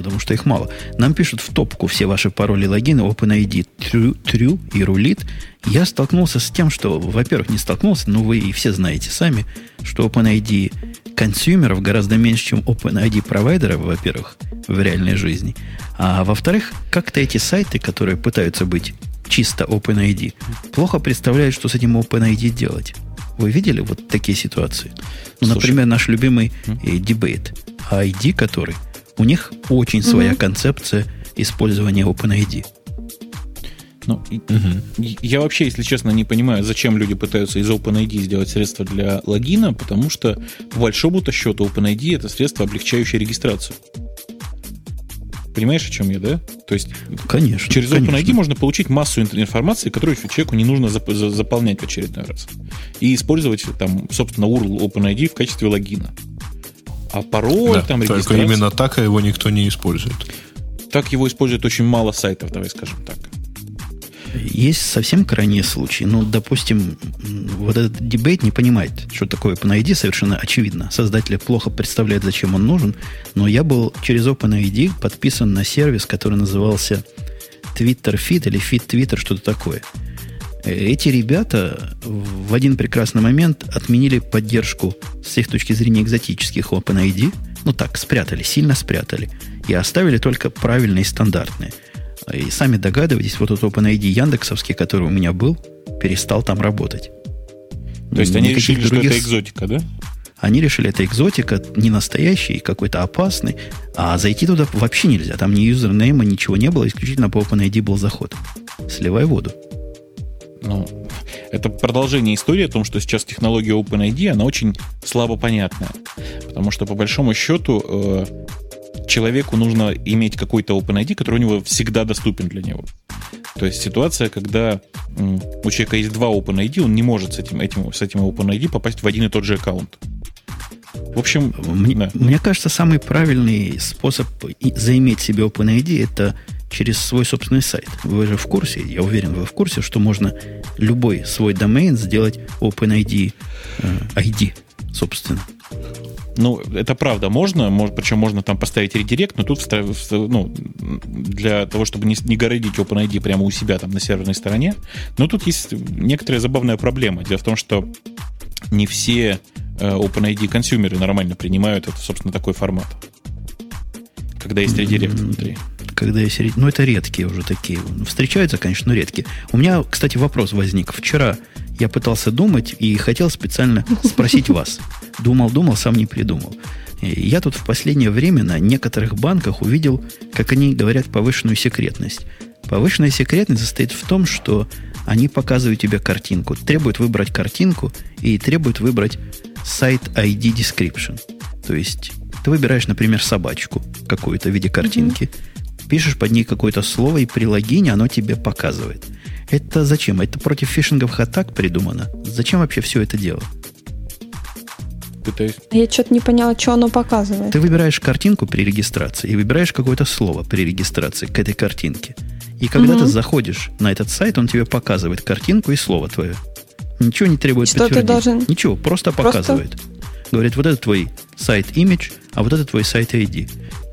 потому что их мало. Нам пишут в топку все ваши пароли логина OpenID true, true и рулит. Я столкнулся с тем, что, во-первых, не столкнулся, но вы и все знаете сами, что OpenID консюмеров гораздо меньше, чем OpenID провайдеров, во-первых, в реальной жизни. А во-вторых, как-то эти сайты, которые пытаются быть чисто OpenID, плохо представляют, что с этим OpenID делать. Вы видели вот такие ситуации? Ну, например, наш любимый э, дебейт. ID, который – у них очень своя концепция использования OpenID. Ну, угу. Я вообще, если честно, не понимаю, зачем люди пытаются из OpenID сделать средство для логина, потому что, по большому-то счету, OpenID это средство, облегчающее регистрацию. Понимаешь, о чем я, да? То есть конечно, через конечно. OpenID можно получить массу информации, которую человеку не нужно зап- заполнять в очередной раз. И использовать там, собственно, URL OpenID в качестве логина. А пароль, да, там, регистрация... Только именно так а его никто не использует. Так его использует очень мало сайтов, давай скажем так. Есть совсем крайние случаи. Ну, допустим, вот этот дебейт не понимает, что такое OpenID, совершенно очевидно. Создатели плохо представляют, зачем он нужен. Но я был через OpenID подписан на сервис, который назывался Twitter Feed или Feed Twitter, что-то такое. Эти ребята в один прекрасный момент отменили поддержку с их точки зрения экзотических OpenID. Ну так, спрятали, сильно спрятали. И оставили только правильные и стандартные. И сами догадываетесь, вот этот OpenID Яндексовский, который у меня был, перестал там работать. То есть они решили, других... что это экзотика, да? Они решили, это экзотика, не настоящий, какой-то опасный, а зайти туда вообще нельзя. Там ни юзернейма, ничего не было, исключительно по OpenID был заход. Сливай воду. Ну, это продолжение истории о том, что сейчас технология OpenID, она очень слабо понятная. Потому что, по большому счету, э, человеку нужно иметь какой-то OpenID, который у него всегда доступен для него. То есть ситуация, когда у человека есть два OpenID, он не может с этим, этим, с этим OpenID попасть в один и тот же аккаунт. В общем, мне, да. мне кажется, самый правильный способ заиметь себе OpenID это через свой собственный сайт. Вы же в курсе, я уверен, вы в курсе, что можно любой свой домен сделать OpenID э, ID, собственно. Ну, это правда, можно, может, причем можно там поставить редирект, но тут ну, для того, чтобы не, не городить OpenID прямо у себя там на серверной стороне, но тут есть некоторая забавная проблема. Дело в том, что не все э, OpenID консюмеры нормально принимают это, собственно, такой формат. Когда есть редирект внутри. Когда есть Ну, это редкие уже такие. Встречаются, конечно, но редкие. У меня, кстати, вопрос возник. Вчера я пытался думать и хотел специально спросить вас. Думал, думал, сам не придумал. Я тут в последнее время на некоторых банках увидел, как они говорят, повышенную секретность. Повышенная секретность состоит в том, что они показывают тебе картинку, требуют выбрать картинку и требуют выбрать сайт ID description. То есть ты выбираешь, например, собачку какую-то в виде картинки, mm-hmm. Пишешь под ней какое-то слово, и при логине оно тебе показывает – это зачем? Это против фишинговых атак придумано? Зачем вообще все это дело? Пытаюсь. Я что-то не поняла, что оно показывает. Ты выбираешь картинку при регистрации и выбираешь какое-то слово при регистрации к этой картинке. И когда угу. ты заходишь на этот сайт, он тебе показывает картинку и слово твое. Ничего не требует что подтвердить. Ты должен... Ничего, просто, просто показывает. Говорит, вот это твой сайт image, а вот это твой сайт ID.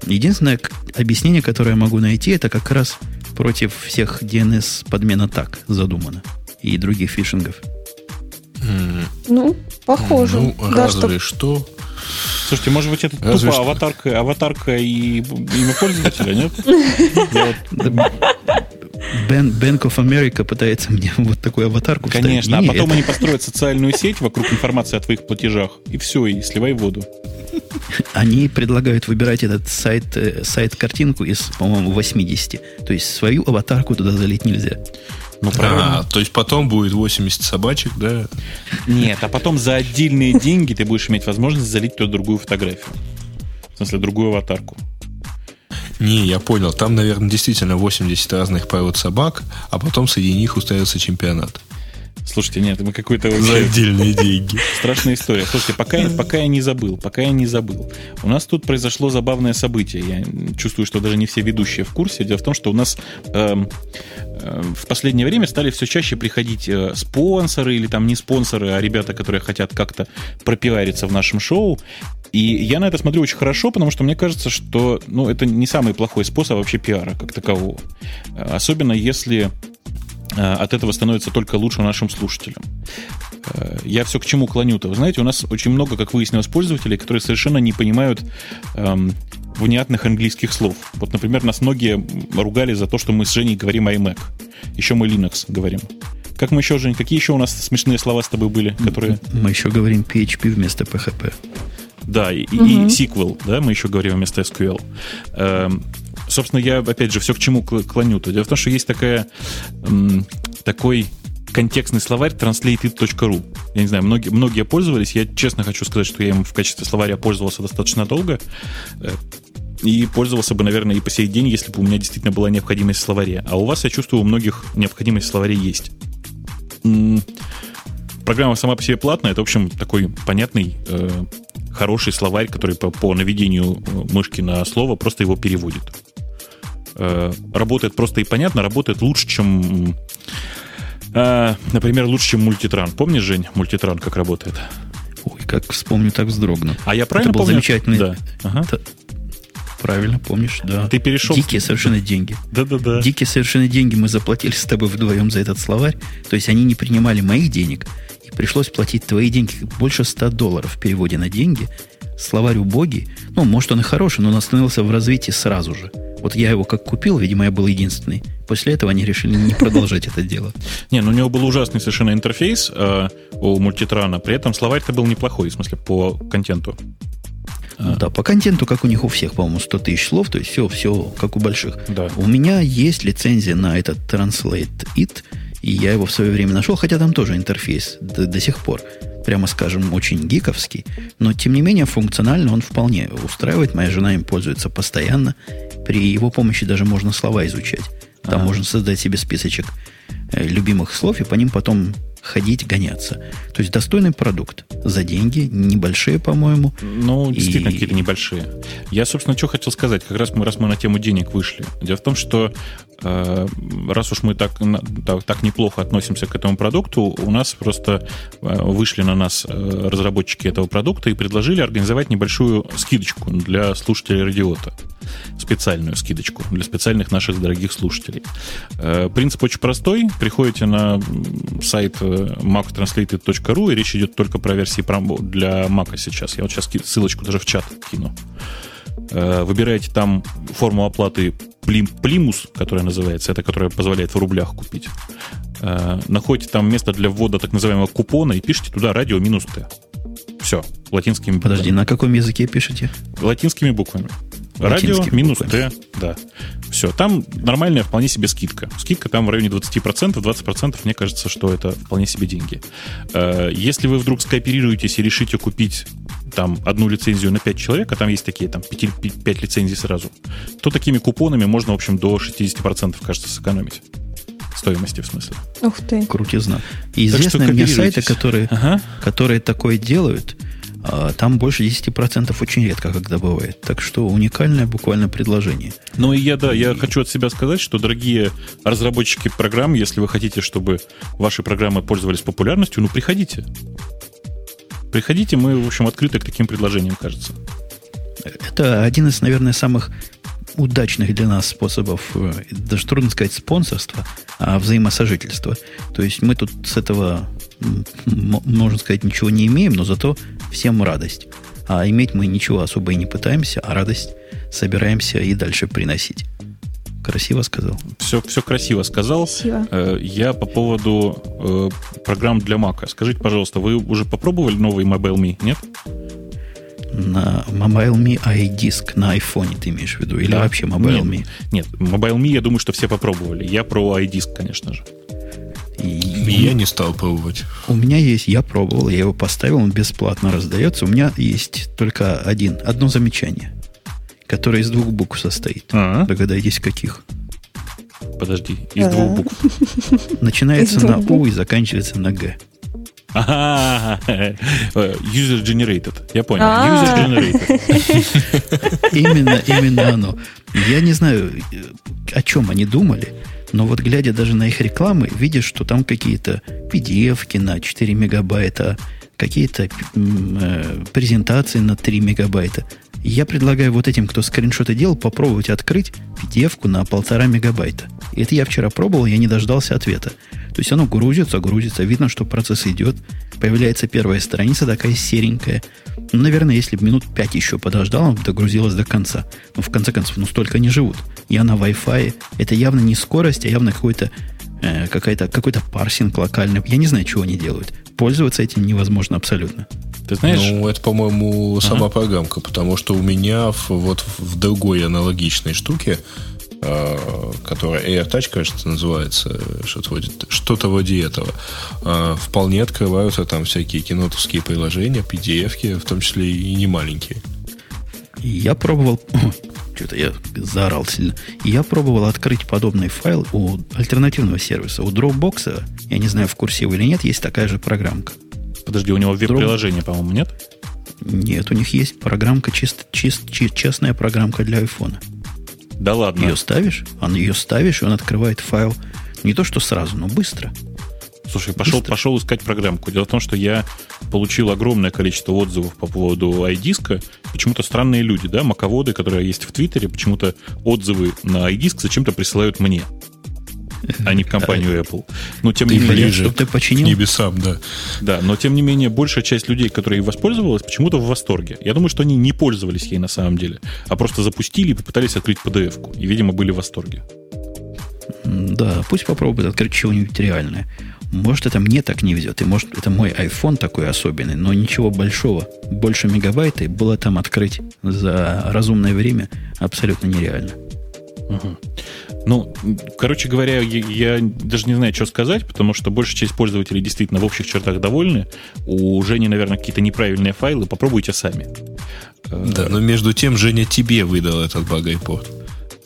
Единственное объяснение, которое я могу найти, это как раз против всех DNS подмен атак задумано. И других фишингов. Ну, похоже. Ну, да, разве что... что. Слушайте, может быть, это Разве тупо что? аватарка, аватарка и имя пользователя, нет? Bank of America пытается мне вот такую аватарку Конечно, а потом они построят социальную сеть вокруг информации о твоих платежах, и все, и сливай воду. Они предлагают выбирать этот сайт, э, сайт-картинку из, по-моему, 80. То есть свою аватарку туда залить нельзя. Ну, правильно. А, то есть потом будет 80 собачек, да? Нет, а потом за отдельные деньги ты будешь иметь возможность залить туда другую фотографию. В смысле, другую аватарку. Не, я понял. Там, наверное, действительно 80 разных пород собак, а потом среди них устроился чемпионат. Слушайте, нет, мы какой-то вообще... За отдельные деньги. Страшная история. Слушайте, пока, пока я не забыл, пока я не забыл. У нас тут произошло забавное событие. Я чувствую, что даже не все ведущие в курсе. Дело в том, что у нас э, э, в последнее время стали все чаще приходить э, спонсоры или там не спонсоры, а ребята, которые хотят как-то пропиариться в нашем шоу. И я на это смотрю очень хорошо, потому что мне кажется, что ну, это не самый плохой способ вообще пиара как такового. Особенно если Э, от этого становится только лучше нашим слушателям. Э, я все к чему клоню-то? Вы знаете, у нас очень много, как выяснилось, пользователей, которые совершенно не понимают эм, внятных английских слов. Вот, например, нас многие ругали за то, что мы с Женей говорим iMac. Еще мы Linux говорим. Как мы еще, Жень, какие еще у нас смешные слова с тобой были, которые... Мы еще говорим PHP вместо PHP. Да, и, угу. и SQL, да, мы еще говорим вместо SQL. Эм, собственно, я, опять же, все к чему клоню-то. Дело в том, что есть такая, такой контекстный словарь translated.ru. Я не знаю, многие, многие пользовались. Я честно хочу сказать, что я им в качестве словаря пользовался достаточно долго. Э, и пользовался бы, наверное, и по сей день, если бы у меня действительно была необходимость в словаре. А у вас, я чувствую, у многих необходимость в словаре есть. Программа сама по себе платная. Это, в общем, такой понятный, э, хороший словарь, который по, по наведению э, мышки на слово просто его переводит. Э, работает просто и понятно, работает лучше, чем, э, например, лучше, чем мультитран. Помнишь, Жень, мультитран как работает? Ой, как вспомню, так вздрогну. А я правильно Это был помню? замечательный... Да. Ага. Правильно, помнишь, да. Ты перешел... Дикие совершенно деньги. Да-да-да. Дикие совершенно деньги мы заплатили с тобой вдвоем за этот словарь. То есть они не принимали моих денег, и пришлось платить твои деньги больше 100 долларов в переводе на деньги. Словарь убогий. Ну, может, он и хороший, но он остановился в развитии сразу же. Вот я его как купил, видимо, я был единственный. После этого они решили не продолжать это дело. Не, ну у него был ужасный совершенно интерфейс э, у мультитрана. При этом словарь-то был неплохой, в смысле, по контенту. Ну, да, по контенту, как у них у всех, по-моему, 100 тысяч слов, то есть все, все как у больших. Да. У меня есть лицензия на этот Translate It, и я его в свое время нашел, хотя там тоже интерфейс до, до сих пор, прямо скажем, очень гиковский, но тем не менее функционально он вполне устраивает. Моя жена им пользуется постоянно. При его помощи даже можно слова изучать. Там ага. можно создать себе списочек э, любимых слов и по ним потом ходить, гоняться. То есть достойный продукт. За деньги, небольшие, по-моему. Ну, действительно, и... какие-то небольшие. Я, собственно, что хотел сказать, как раз мы, раз мы на тему денег вышли. Дело в том, что Э, раз уж мы так, так, так неплохо относимся к этому продукту, у нас просто э, вышли на нас э, разработчики этого продукта и предложили организовать небольшую скидочку для слушателей радиота. Специальную скидочку для специальных наших дорогих слушателей. Принцип очень простой. Приходите на сайт mactranslated.ru, и речь идет только про версии для Mac сейчас. Я вот сейчас ссылочку даже в чат кину. Э, выбираете там форму оплаты Плимус, которая называется, это которая позволяет в рублях купить. Э, находите там место для ввода так называемого купона и пишите туда радио минус Т. Все, латинскими буквами. Подожди, на каком языке пишете? Латинскими буквами. Радио минус Т, да. Все, там нормальная вполне себе скидка. Скидка там в районе 20%, 20% мне кажется, что это вполне себе деньги. Э, если вы вдруг скооперируетесь и решите купить там одну лицензию на 5 человек, а там есть такие там 5, 5 лицензий сразу, то такими купонами можно, в общем, до 60%, кажется, сэкономить стоимости, в смысле. Ух ты. Крутизна. И известные мне сайты, которые, ага. которые такое делают, а, там больше 10% очень редко, когда бывает. Так что уникальное буквально предложение. Ну и я, да, и... я хочу от себя сказать, что, дорогие разработчики программ, если вы хотите, чтобы ваши программы пользовались популярностью, ну приходите. Приходите, мы, в общем, открыты к таким предложениям, кажется. Это один из, наверное, самых удачных для нас способов, э, даже трудно сказать спонсорства, а взаимосожительства. То есть мы тут с этого, можно сказать, ничего не имеем, но зато всем радость. А иметь мы ничего особо и не пытаемся, а радость собираемся и дальше приносить. Красиво сказал. Все, все красиво сказал. Красиво. Э, я по поводу э, программ для Mac. Скажите, пожалуйста, вы уже попробовали новый MobileMe, нет? На MobileMe iDisk на iPhone ты имеешь в виду? Или да. вообще MobileMe? Нет, нет, MobileMe я думаю, что все попробовали. Я про iDisk, конечно же. И, я не стал пробовать. У меня есть, я пробовал, я его поставил, он бесплатно раздается. У меня есть только один, одно замечание, которое из двух букв состоит. А-а. Догадайтесь, каких? Подожди, из А-а. двух букв. Начинается на У и заканчивается на Г. Ага, user generated. Я понял. А. User generated. Именно, именно оно. Я не знаю, о чем они думали, но вот глядя даже на их рекламы, видишь, что там какие-то pdf на 4 мегабайта, какие-то э, презентации на 3 мегабайта. Я предлагаю вот этим, кто скриншоты делал, попробовать открыть pdf на полтора мегабайта. И это я вчера пробовал, я не дождался ответа. То есть оно грузится, грузится, видно, что процесс идет. Появляется первая страница такая серенькая. Ну, наверное, если бы минут пять еще подождал, он бы догрузилась до конца. Но в конце концов, ну столько не живут. Я на Wi-Fi. Это явно не скорость, а явно какой-то э, какой-то, какой-то парсинг локальный. Я не знаю, чего они делают. Пользоваться этим невозможно абсолютно. Ты знаешь? Ну, это, по-моему, сама ага. программка, потому что у меня в, вот в другой аналогичной штуке которая AirTouch, кажется, называется, что-то вроде, что-то вроде этого, э, вполне открываются там всякие кинотовские приложения, PDF, в том числе и не маленькие. Я пробовал, что-то я заорал сильно, я пробовал открыть подобный файл у альтернативного сервиса. У Dropbox, я не знаю, в курсе вы или нет, есть такая же программка. Подожди, у него веб-приложение, по-моему, нет? Нет, у них есть программка, чист, чист, чист, честная программка для айфона. Да ладно. Ее ставишь, он ее ставишь, и он открывает файл не то что сразу, но быстро. Слушай, пошел, быстро. пошел искать программку. Дело в том, что я получил огромное количество отзывов по поводу iDisk. Почему-то странные люди, да, маководы, которые есть в Твиттере, почему-то отзывы на iDisk зачем-то присылают мне а не в компанию Apple. Но тем ты не менее, что ты починил? К небесам, да. Да, но тем не менее, большая часть людей, которые воспользовалась, почему-то в восторге. Я думаю, что они не пользовались ей на самом деле, а просто запустили и попытались открыть PDF-ку. И, видимо, были в восторге. Да, пусть попробует открыть чего-нибудь реальное. Может, это мне так не везет, и может, это мой iPhone такой особенный, но ничего большого, больше мегабайта, было там открыть за разумное время абсолютно нереально. Угу. Ну, короче говоря, я, я даже не знаю, что сказать, потому что большая часть пользователей действительно в общих чертах довольны. У Жени, наверное, какие-то неправильные файлы. Попробуйте сами. Да, но между тем Женя тебе выдал этот баг iPod.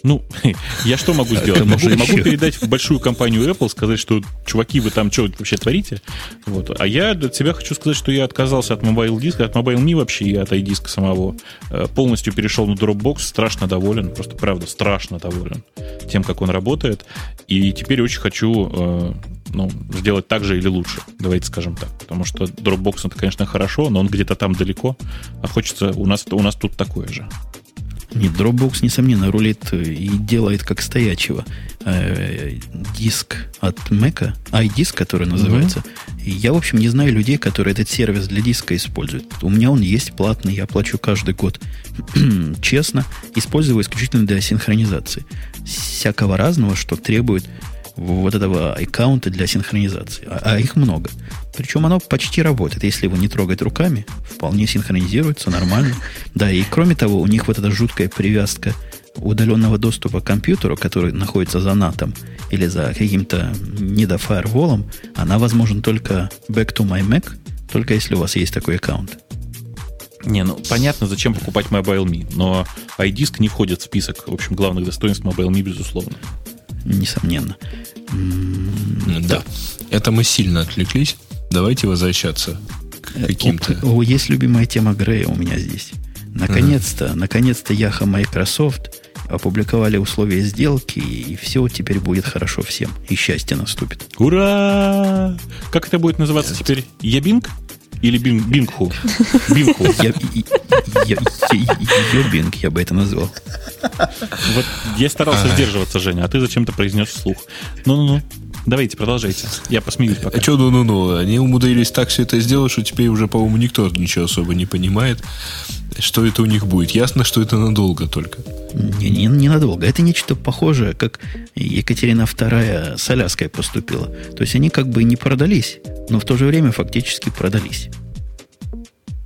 Ну, я что могу сделать? Могу, могу передать в большую компанию Apple, сказать, что, чуваки, вы там что вообще творите? Вот. А я для себя хочу сказать, что я отказался от Mobile диска, от Mobile Me вообще и от iDisk самого. Э, полностью перешел на Dropbox, страшно доволен, просто правда страшно доволен тем, как он работает. И теперь очень хочу э, ну, сделать так же или лучше, давайте скажем так. Потому что Dropbox это, конечно, хорошо, но он где-то там далеко, а хочется у нас, у нас тут такое же. Нет, Dropbox, несомненно, рулит и делает как стоячего. Э, диск от Mac, iDisk, который называется. Mm-hmm. Я, в общем, не знаю людей, которые этот сервис для диска используют. У меня он есть платный, я плачу каждый год. Честно, использую исключительно для синхронизации. Всякого разного, что требует вот этого аккаунта для синхронизации. А, а их много. Причем оно почти работает. Если его не трогать руками, вполне синхронизируется нормально. Да, и кроме того, у них вот эта жуткая привязка удаленного доступа к компьютеру, который находится за натом или за каким-то недофаерволом, она возможна только back to my Mac, только если у вас есть такой аккаунт. Не, ну понятно, зачем покупать MobileMe, но iDisk не входит в список, в общем, главных достоинств MobileMe, безусловно несомненно. Да. Это мы сильно отвлеклись. Давайте возвращаться к э, каким-то. О, есть любимая тема Грея у меня здесь. Наконец-то, uh-huh. наконец-то Яха Microsoft опубликовали условия сделки, и все теперь будет хорошо всем. И счастье наступит. Ура! Как это будет называться это... теперь? Ябинг? Или бин, Бингху? Бингху. Йобинг я бы это назвал. Вот я старался сдерживаться, Женя, а ты зачем-то произнес вслух. Ну-ну-ну. Давайте, продолжайте. Я посмеюсь пока. А что, ну-ну-ну? Они умудрились так все это сделать, что теперь уже, по-моему, никто ничего особо не понимает, что это у них будет. Ясно, что это надолго только. Не, не, не надолго. Это нечто похожее, как Екатерина II с Аляской поступила. То есть они как бы не продались, но в то же время фактически продались.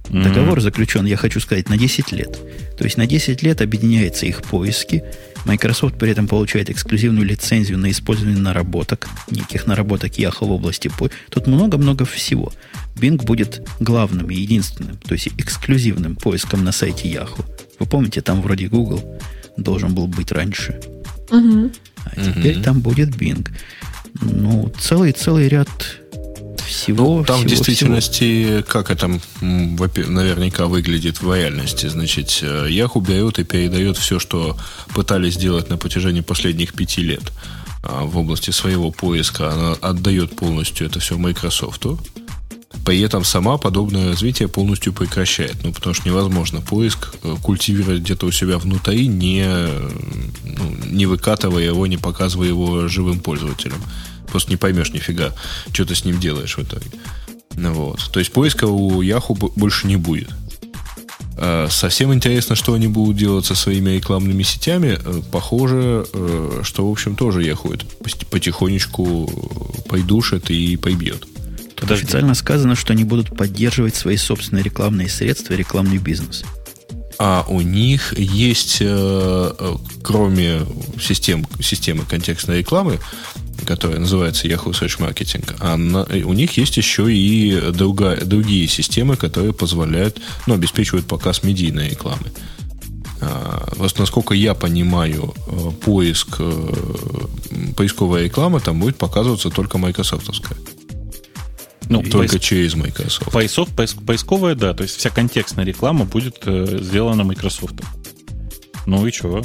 Mm-hmm. Договор заключен, я хочу сказать, на 10 лет. То есть на 10 лет объединяются их поиски. Microsoft при этом получает эксклюзивную лицензию на использование наработок, неких наработок Yahoo в области поиска. Тут много-много всего. Bing будет главным и единственным, то есть эксклюзивным поиском на сайте Yahoo. Вы помните, там вроде Google должен был быть раньше. Угу. А теперь угу. там будет Bing. Ну, целый-целый ряд всего. Ну, там всего, в действительности, всего. как это наверняка выглядит в реальности. Значит, э, Yahoo берет и передает все, что пытались сделать на протяжении последних пяти лет а, в области своего поиска. Она отдает полностью это все Microsoft. При этом сама подобное развитие полностью прекращает. Ну, потому что невозможно поиск э, культивировать где-то у себя внутри, не, ну, не выкатывая его, не показывая его живым пользователям просто не поймешь нифига, что ты с ним делаешь в итоге. Ну вот. То есть поиска у Yahoo больше не будет. А, совсем интересно, что они будут делать со своими рекламными сетями. Э, похоже, э, что, в общем, тоже Yahoo потихонечку придушит и прибьет. Тут официально сказано, что они будут поддерживать свои собственные рекламные средства рекламный бизнес. А у них есть, э, кроме систем, системы контекстной рекламы, которая называется Yahoo Search Marketing, а на, у них есть еще и друга, другие системы, которые позволяют, ну, обеспечивают показ медийной рекламы. А, просто, насколько я понимаю, э, поиск, э, поисковая реклама там будет показываться только майкрософтовская. Ну, только поиск... через Microsoft. Поиск, поиск, поисковая, да, то есть вся контекстная реклама будет э, сделана Microsoft. Ну и чего?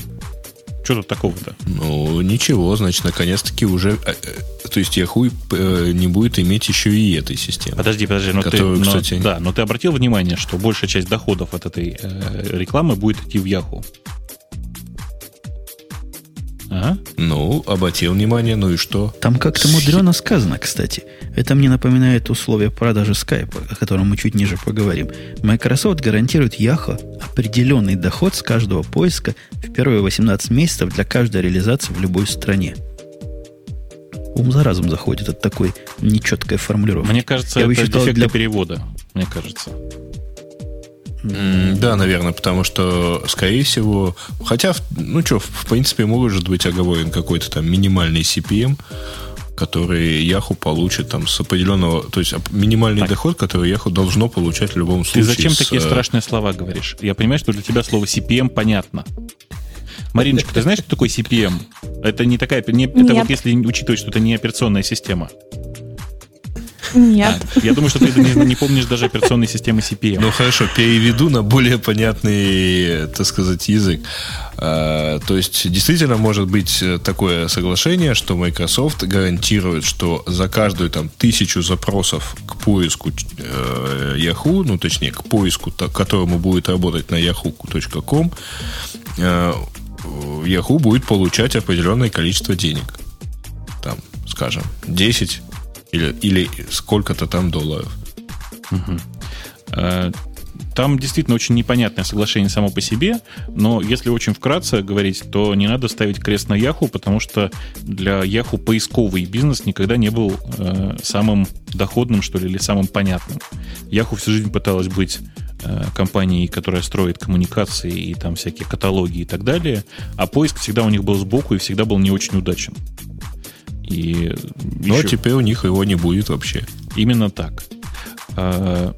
Что тут такого-то? Ну, ничего, значит, наконец-таки уже... Э, э, то есть Yahoo э, не будет иметь еще и этой системы. Подожди, подожди, но которую, ты, но, кстати... Да, но ты обратил внимание, что большая часть доходов от этой э, рекламы будет идти в Yahoo? Ага. Ну, обратил внимание, ну и что? Там как-то мудрено сказано, кстати. Это мне напоминает условия продажи скайпа, о котором мы чуть ниже поговорим. Microsoft гарантирует Yahoo определенный доход с каждого поиска в первые 18 месяцев для каждой реализации в любой стране. Ум за разум заходит от такой нечеткой формулировки. Мне кажется, Я это дефект для перевода, мне кажется. Да, наверное, потому что, скорее всего, хотя, ну что, в принципе, может быть оговорен какой-то там минимальный CPM, который Yahoo получит там с определенного, то есть минимальный так. доход, который Yahoo должно получать в любом случае. Ты зачем с, такие э, страшные слова говоришь? Я понимаю, что для тебя слово CPM понятно. Мариночка, ты знаешь, что такое CPM? Это не такая... Не, это Нет. вот если учитывать, что это не операционная система. Нет. А, я думаю, что ты не, не помнишь даже операционной системы CPM. Ну хорошо, переведу на более понятный, так сказать, язык. А, то есть действительно может быть такое соглашение, что Microsoft гарантирует, что за каждую там тысячу запросов к поиску э, Yahoo, ну точнее к поиску, к которому будет работать на yahoo.com, э, Yahoo будет получать определенное количество денег. Там, скажем, 10 или, или сколько-то там долларов. Угу. Там действительно очень непонятное соглашение само по себе, но если очень вкратце говорить, то не надо ставить крест на Yahoo, потому что для Yahoo поисковый бизнес никогда не был э, самым доходным, что ли, или самым понятным. Yahoo всю жизнь пыталась быть э, компанией, которая строит коммуникации и там всякие каталоги и так далее, а поиск всегда у них был сбоку и всегда был не очень удачен. И Но еще... теперь у них его не будет вообще. Именно так. А,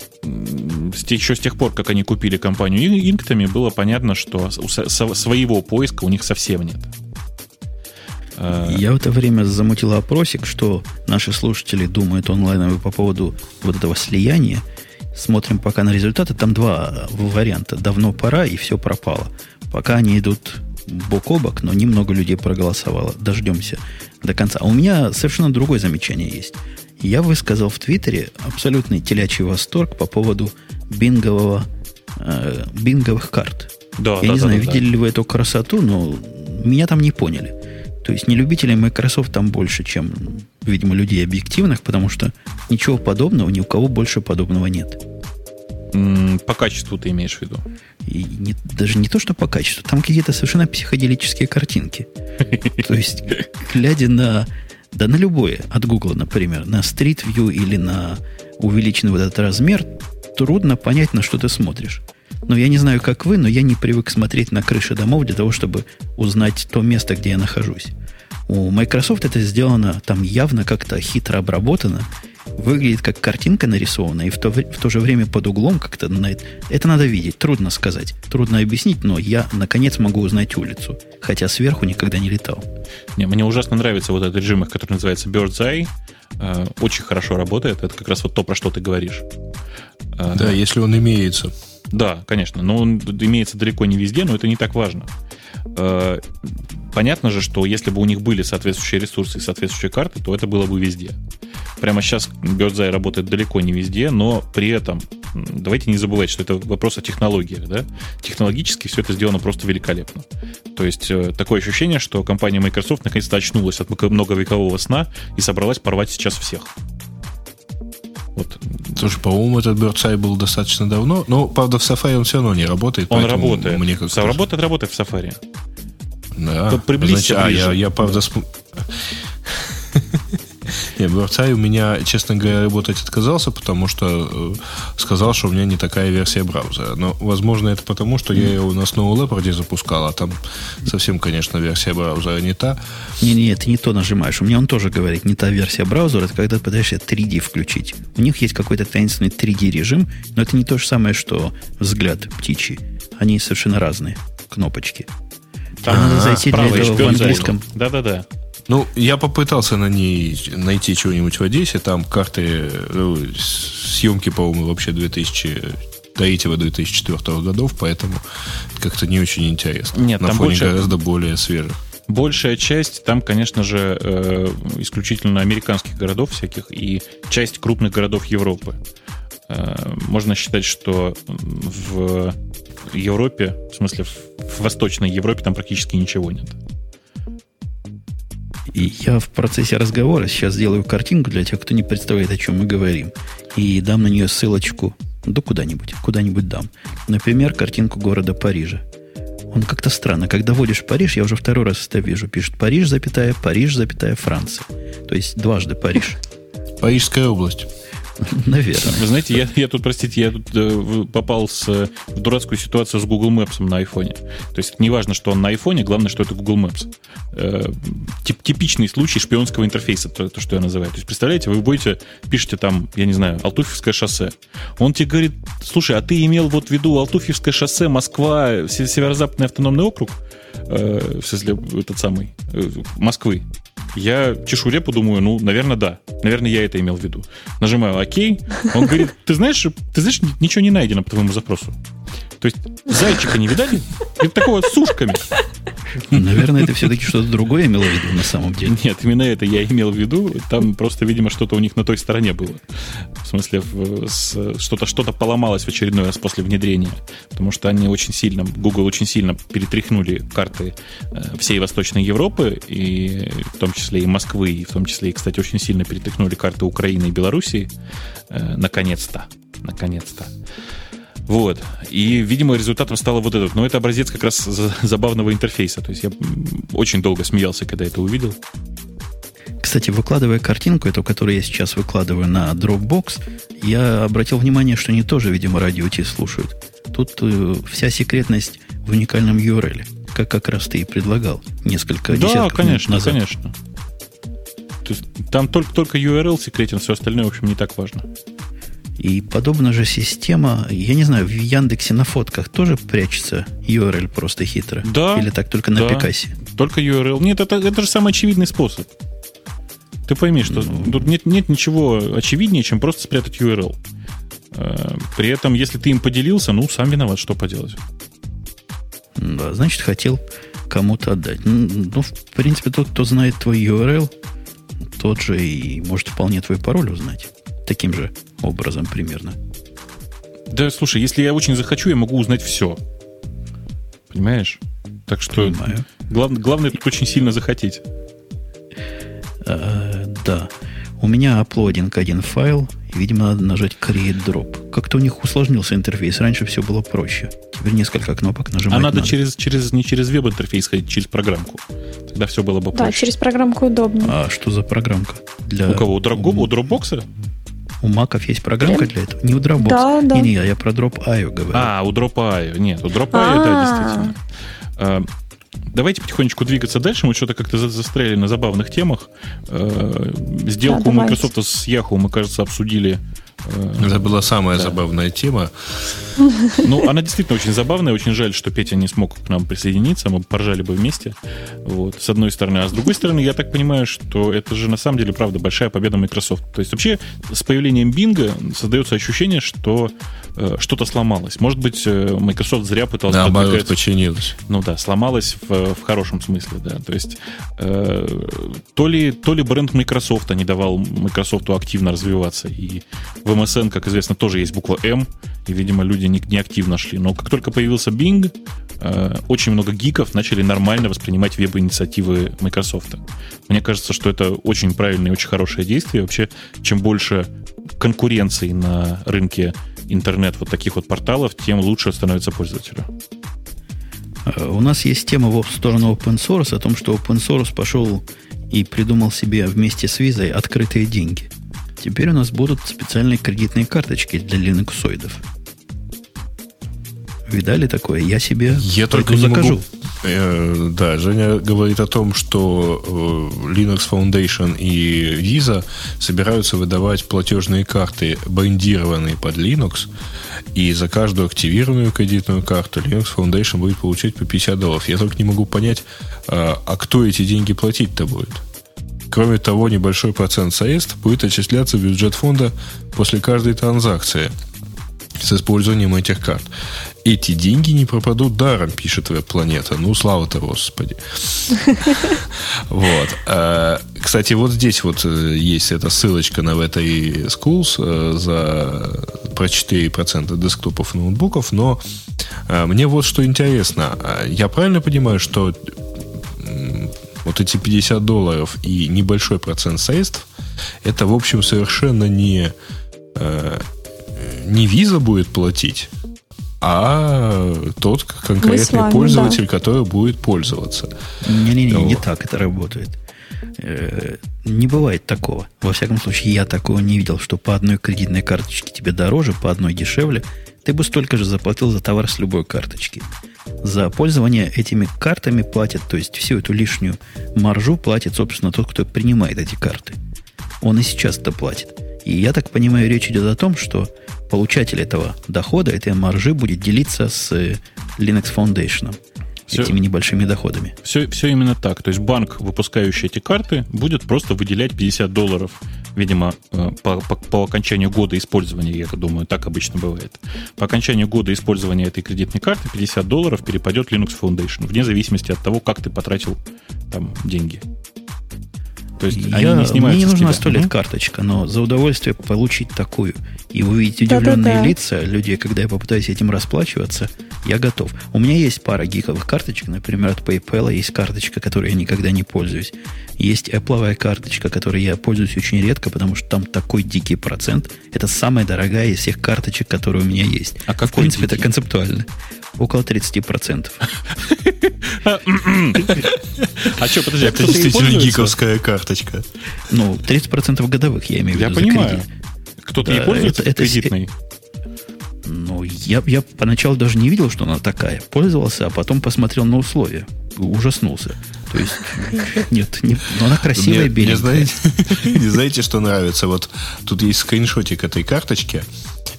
еще с тех пор, как они купили компанию Инктами, было понятно, что своего поиска у них совсем нет. А, Я в это время замутил опросик, что наши слушатели думают онлайновые по поводу вот этого слияния. Смотрим пока на результаты. Там два варианта. Давно пора, и все пропало. Пока они идут бок о бок, но немного людей проголосовало. Дождемся до конца. А у меня совершенно другое замечание есть. Я высказал в Твиттере абсолютный телячий восторг по поводу бингового, э, бинговых карт. Да, Я да, не да, знаю, да, видели да. ли вы эту красоту, но меня там не поняли. То есть не любителей Microsoft там больше, чем, видимо, людей объективных, потому что ничего подобного, ни у кого больше подобного нет. По качеству ты имеешь в виду? И не, даже не то, что по качеству, там какие-то совершенно психоделические картинки. То есть, глядя на, да на любое, от Google, например, на Street View или на увеличенный вот этот размер, трудно понять, на что ты смотришь. Но я не знаю, как вы, но я не привык смотреть на крыши домов для того, чтобы узнать то место, где я нахожусь. У Microsoft это сделано там явно как-то хитро обработано, выглядит как картинка нарисована, и в то, в то же время под углом как-то на это, это надо видеть, трудно сказать, трудно объяснить, но я наконец могу узнать улицу, хотя сверху никогда не летал. Не, мне ужасно нравится вот этот режим, который называется Bird's Eye, э, очень хорошо работает, это как раз вот то, про что ты говоришь. Э, да, если он имеется. Да, конечно, но он имеется далеко не везде, но это не так важно. Э, понятно же, что если бы у них были соответствующие ресурсы и соответствующие карты, то это было бы везде. Прямо сейчас Bird's работает далеко не везде, но при этом давайте не забывать, что это вопрос о технологиях. Да? Технологически все это сделано просто великолепно. То есть э, такое ощущение, что компания Microsoft наконец-то очнулась от многовекового сна и собралась порвать сейчас всех. Вот. Слушай, по-моему, этот Bird's Eye был достаточно давно, но, правда, в Safari он все равно не работает. Он работает. Мне как работает, работает в Safari. Да. То приблизься Значит, а, я, я, правда, см... Нет, BirdSeye у меня, честно говоря, работать отказался, потому что э, сказал, что у меня не такая версия браузера. Но, возможно, это потому, что я его на Snow Leopard запускал, а там совсем, конечно, версия браузера не та. Не-не, ты не то нажимаешь. У меня он тоже говорит, не та версия браузера, это когда ты пытаешься 3D включить. У них есть какой-то таинственный 3D-режим, но это не то же самое, что взгляд птичий. Они совершенно разные кнопочки. Там надо зайти для этого в английском. Да-да-да. Ну, я попытался на ней найти чего-нибудь в Одессе. Там карты ну, съемки, по-моему, вообще 2003-2004 годов, поэтому как-то не очень интересно. Нет, на там фоне больше... гораздо более свежих. Большая часть там, конечно же, э, исключительно американских городов всяких и часть крупных городов Европы. Э, можно считать, что в Европе, в смысле в Восточной Европе там практически ничего нет. И я в процессе разговора сейчас сделаю картинку для тех, кто не представляет, о чем мы говорим. И дам на нее ссылочку, да куда-нибудь, куда-нибудь дам. Например, картинку города Парижа. Он как-то странно. Когда вводишь Париж, я уже второй раз это вижу. Пишет Париж, запятая, Париж, запятая, Франция. То есть дважды Париж. Парижская область. Наверное. Вы знаете, я, я тут, простите, я тут э, попал с, в дурацкую ситуацию с Google Maps на айфоне. То есть не важно, что он на айфоне, главное, что это Google Maps. Э, тип, типичный случай шпионского интерфейса, то, то, что я называю. То есть, представляете, вы будете, пишете там, я не знаю, Алтуфьевское шоссе. Он тебе говорит, слушай, а ты имел вот в виду Алтуфьевское шоссе, Москва, Северо-Западный автономный округ? э, в смысле, этот самый, э, Москвы. Я чешу репу, думаю, ну, наверное, да. Наверное, я это имел в виду. Нажимаю ОК. Он говорит, ты знаешь, ты знаешь, ничего не найдено по твоему запросу. То есть зайчика не видали? Это такого с ушками. Наверное, это все-таки что-то другое имело в виду на самом деле. Нет, именно это я имел в виду. Там просто, видимо, что-то у них на той стороне было. В смысле, что-то что поломалось в очередной раз после внедрения. Потому что они очень сильно, Google очень сильно перетряхнули карты э, всей Восточной Европы, и в том числе и Москвы, и в том числе, и, кстати, очень сильно перетряхнули карты Украины и Белоруссии. Э, наконец-то. Наконец-то. Вот. И, видимо, результатом стало вот этот. Но это образец как раз забавного интерфейса. То есть я очень долго смеялся, когда это увидел. Кстати, выкладывая картинку, эту, которую я сейчас выкладываю на Dropbox, я обратил внимание, что они тоже, видимо, радио T слушают. Тут э, вся секретность в уникальном URL, как как раз ты и предлагал несколько да, десятков конечно, назад. конечно. То есть, там только, только URL секретен, все остальное, в общем, не так важно. И подобная же система, я не знаю, в Яндексе на фотках тоже прячется URL просто хитро? Да. Или так только на да, Пикасе? Только URL. Нет, это, это же самый очевидный способ. Ты пойми, что ну, тут нет, нет ничего очевиднее, чем просто спрятать URL. Э, при этом, если ты им поделился, ну, сам виноват, что поделать. Да, значит, хотел кому-то отдать. Ну, в принципе, тот, кто знает твой URL, тот же и может вполне твой пароль узнать таким же образом примерно. Да, слушай, если я очень захочу, я могу узнать все. Понимаешь? Так что Понимаю. Глав, главное тут очень сильно захотеть. А, да. У меня аплодинг один файл, и, видимо, надо нажать Create Drop. Как-то у них усложнился интерфейс. Раньше все было проще. Теперь несколько кнопок нажимать. А надо, надо. Через, через, не через веб-интерфейс ходить, через программку. Тогда все было бы проще. Да, через программку удобно. А что за программка? Для... У кого? У, Dropbox? У Dropbox? У маков есть программка для этого? Не у Dropbox. Да, да. Не, не, я про Drop.io говорю. А, у Drop.io. Нет, у Drop.io, да, действительно. Давайте потихонечку двигаться дальше. Мы что-то как-то застряли на забавных темах. А, сделку да, Microsoft с Yahoo мы, кажется, обсудили Э, Это была самая да. забавная тема. Ну, она действительно очень забавная. Очень жаль, что Петя не смог к нам присоединиться. Мы поржали бы вместе. Вот, с одной стороны. А с другой стороны, я так понимаю, что это же на самом деле, правда, большая победа Microsoft. То есть вообще с появлением Bing создается ощущение, что э, что-то сломалось. Может быть, э, Microsoft зря пытался Наоборот, подвигать... починилось. Ну да, сломалось в, в хорошем смысле, да. То есть э, то, ли, то ли бренд Microsoft не давал Microsoft активно развиваться, и в MSN, как известно, тоже есть буква М, и, видимо, люди не, не активно шли. Но как только появился Bing, э, очень много гиков начали нормально воспринимать веб-инициативы Microsoft. Мне кажется, что это очень правильное и очень хорошее действие. Вообще, чем больше конкуренции на рынке интернет вот таких вот порталов, тем лучше становится пользователю. Э, у нас есть тема в сторону open source о том, что open source пошел и придумал себе вместе с визой открытые деньги – Теперь у нас будут специальные кредитные карточки для линуксоидов. Видали такое? Я себе Я только закажу. Могу... Э, да, Женя говорит о том, что э, Linux Foundation и Visa собираются выдавать платежные карты, брендированные под Linux, и за каждую активированную кредитную карту Linux Foundation будет получать по 50 долларов. Я только не могу понять, а, а кто эти деньги платить-то будет? Кроме того, небольшой процент средств будет отчисляться в бюджет фонда после каждой транзакции с использованием этих карт. Эти деньги не пропадут даром, пишет веб-планета. Ну, слава-то, Господи. Вот. А, кстати, вот здесь вот э, есть эта ссылочка на этой Schools э, за про 4% десктопов и ноутбуков, но мне вот что интересно. Я правильно понимаю, что вот эти 50 долларов и небольшой процент средств, это, в общем, совершенно не, э, не виза будет платить, а тот конкретный вами, пользователь, да. который будет пользоваться. Не-не-не, вот. не так это работает. Э, не бывает такого. Во всяком случае, я такого не видел, что по одной кредитной карточке тебе дороже, по одной дешевле. Ты бы столько же заплатил за товар с любой карточки. За пользование этими картами платят, то есть всю эту лишнюю маржу платит, собственно, тот, кто принимает эти карты. Он и сейчас это платит. И я так понимаю, речь идет о том, что получатель этого дохода, этой маржи будет делиться с Linux Foundation. все, этими небольшими доходами. Все, все именно так. То есть банк, выпускающий эти карты, будет просто выделять 50 долларов, видимо, э, по, по, по окончанию года использования, я думаю, так обычно бывает. По окончанию года использования этой кредитной карты 50 долларов перепадет Linux Foundation, вне зависимости от того, как ты потратил там деньги. То есть я, они не снимаются Мне не нужна сто лет карточка, но за удовольствие получить такую и увидеть удивленные Да-да-да. лица людей, когда я попытаюсь этим расплачиваться, я готов. У меня есть пара гиковых карточек, например, от PayPal есть карточка, которой я никогда не пользуюсь. Есть Apple карточка, которой я пользуюсь очень редко, потому что там такой дикий процент. Это самая дорогая из всех карточек, которые у меня есть. А как В принципе, дикий? это концептуально. Около 30%. А что, подожди, это действительно гиковская карточка. Ну, 30% годовых, я имею в виду. Я понимаю. Кто-то да, пользуется это, кредитной? Ну, я, я поначалу даже не видел, что она такая. Пользовался, а потом посмотрел на условия. Ужаснулся. То есть, нет, не, но она красивая, беленькая. Не знаете, не знаете, что нравится? Вот тут есть скриншотик этой карточки.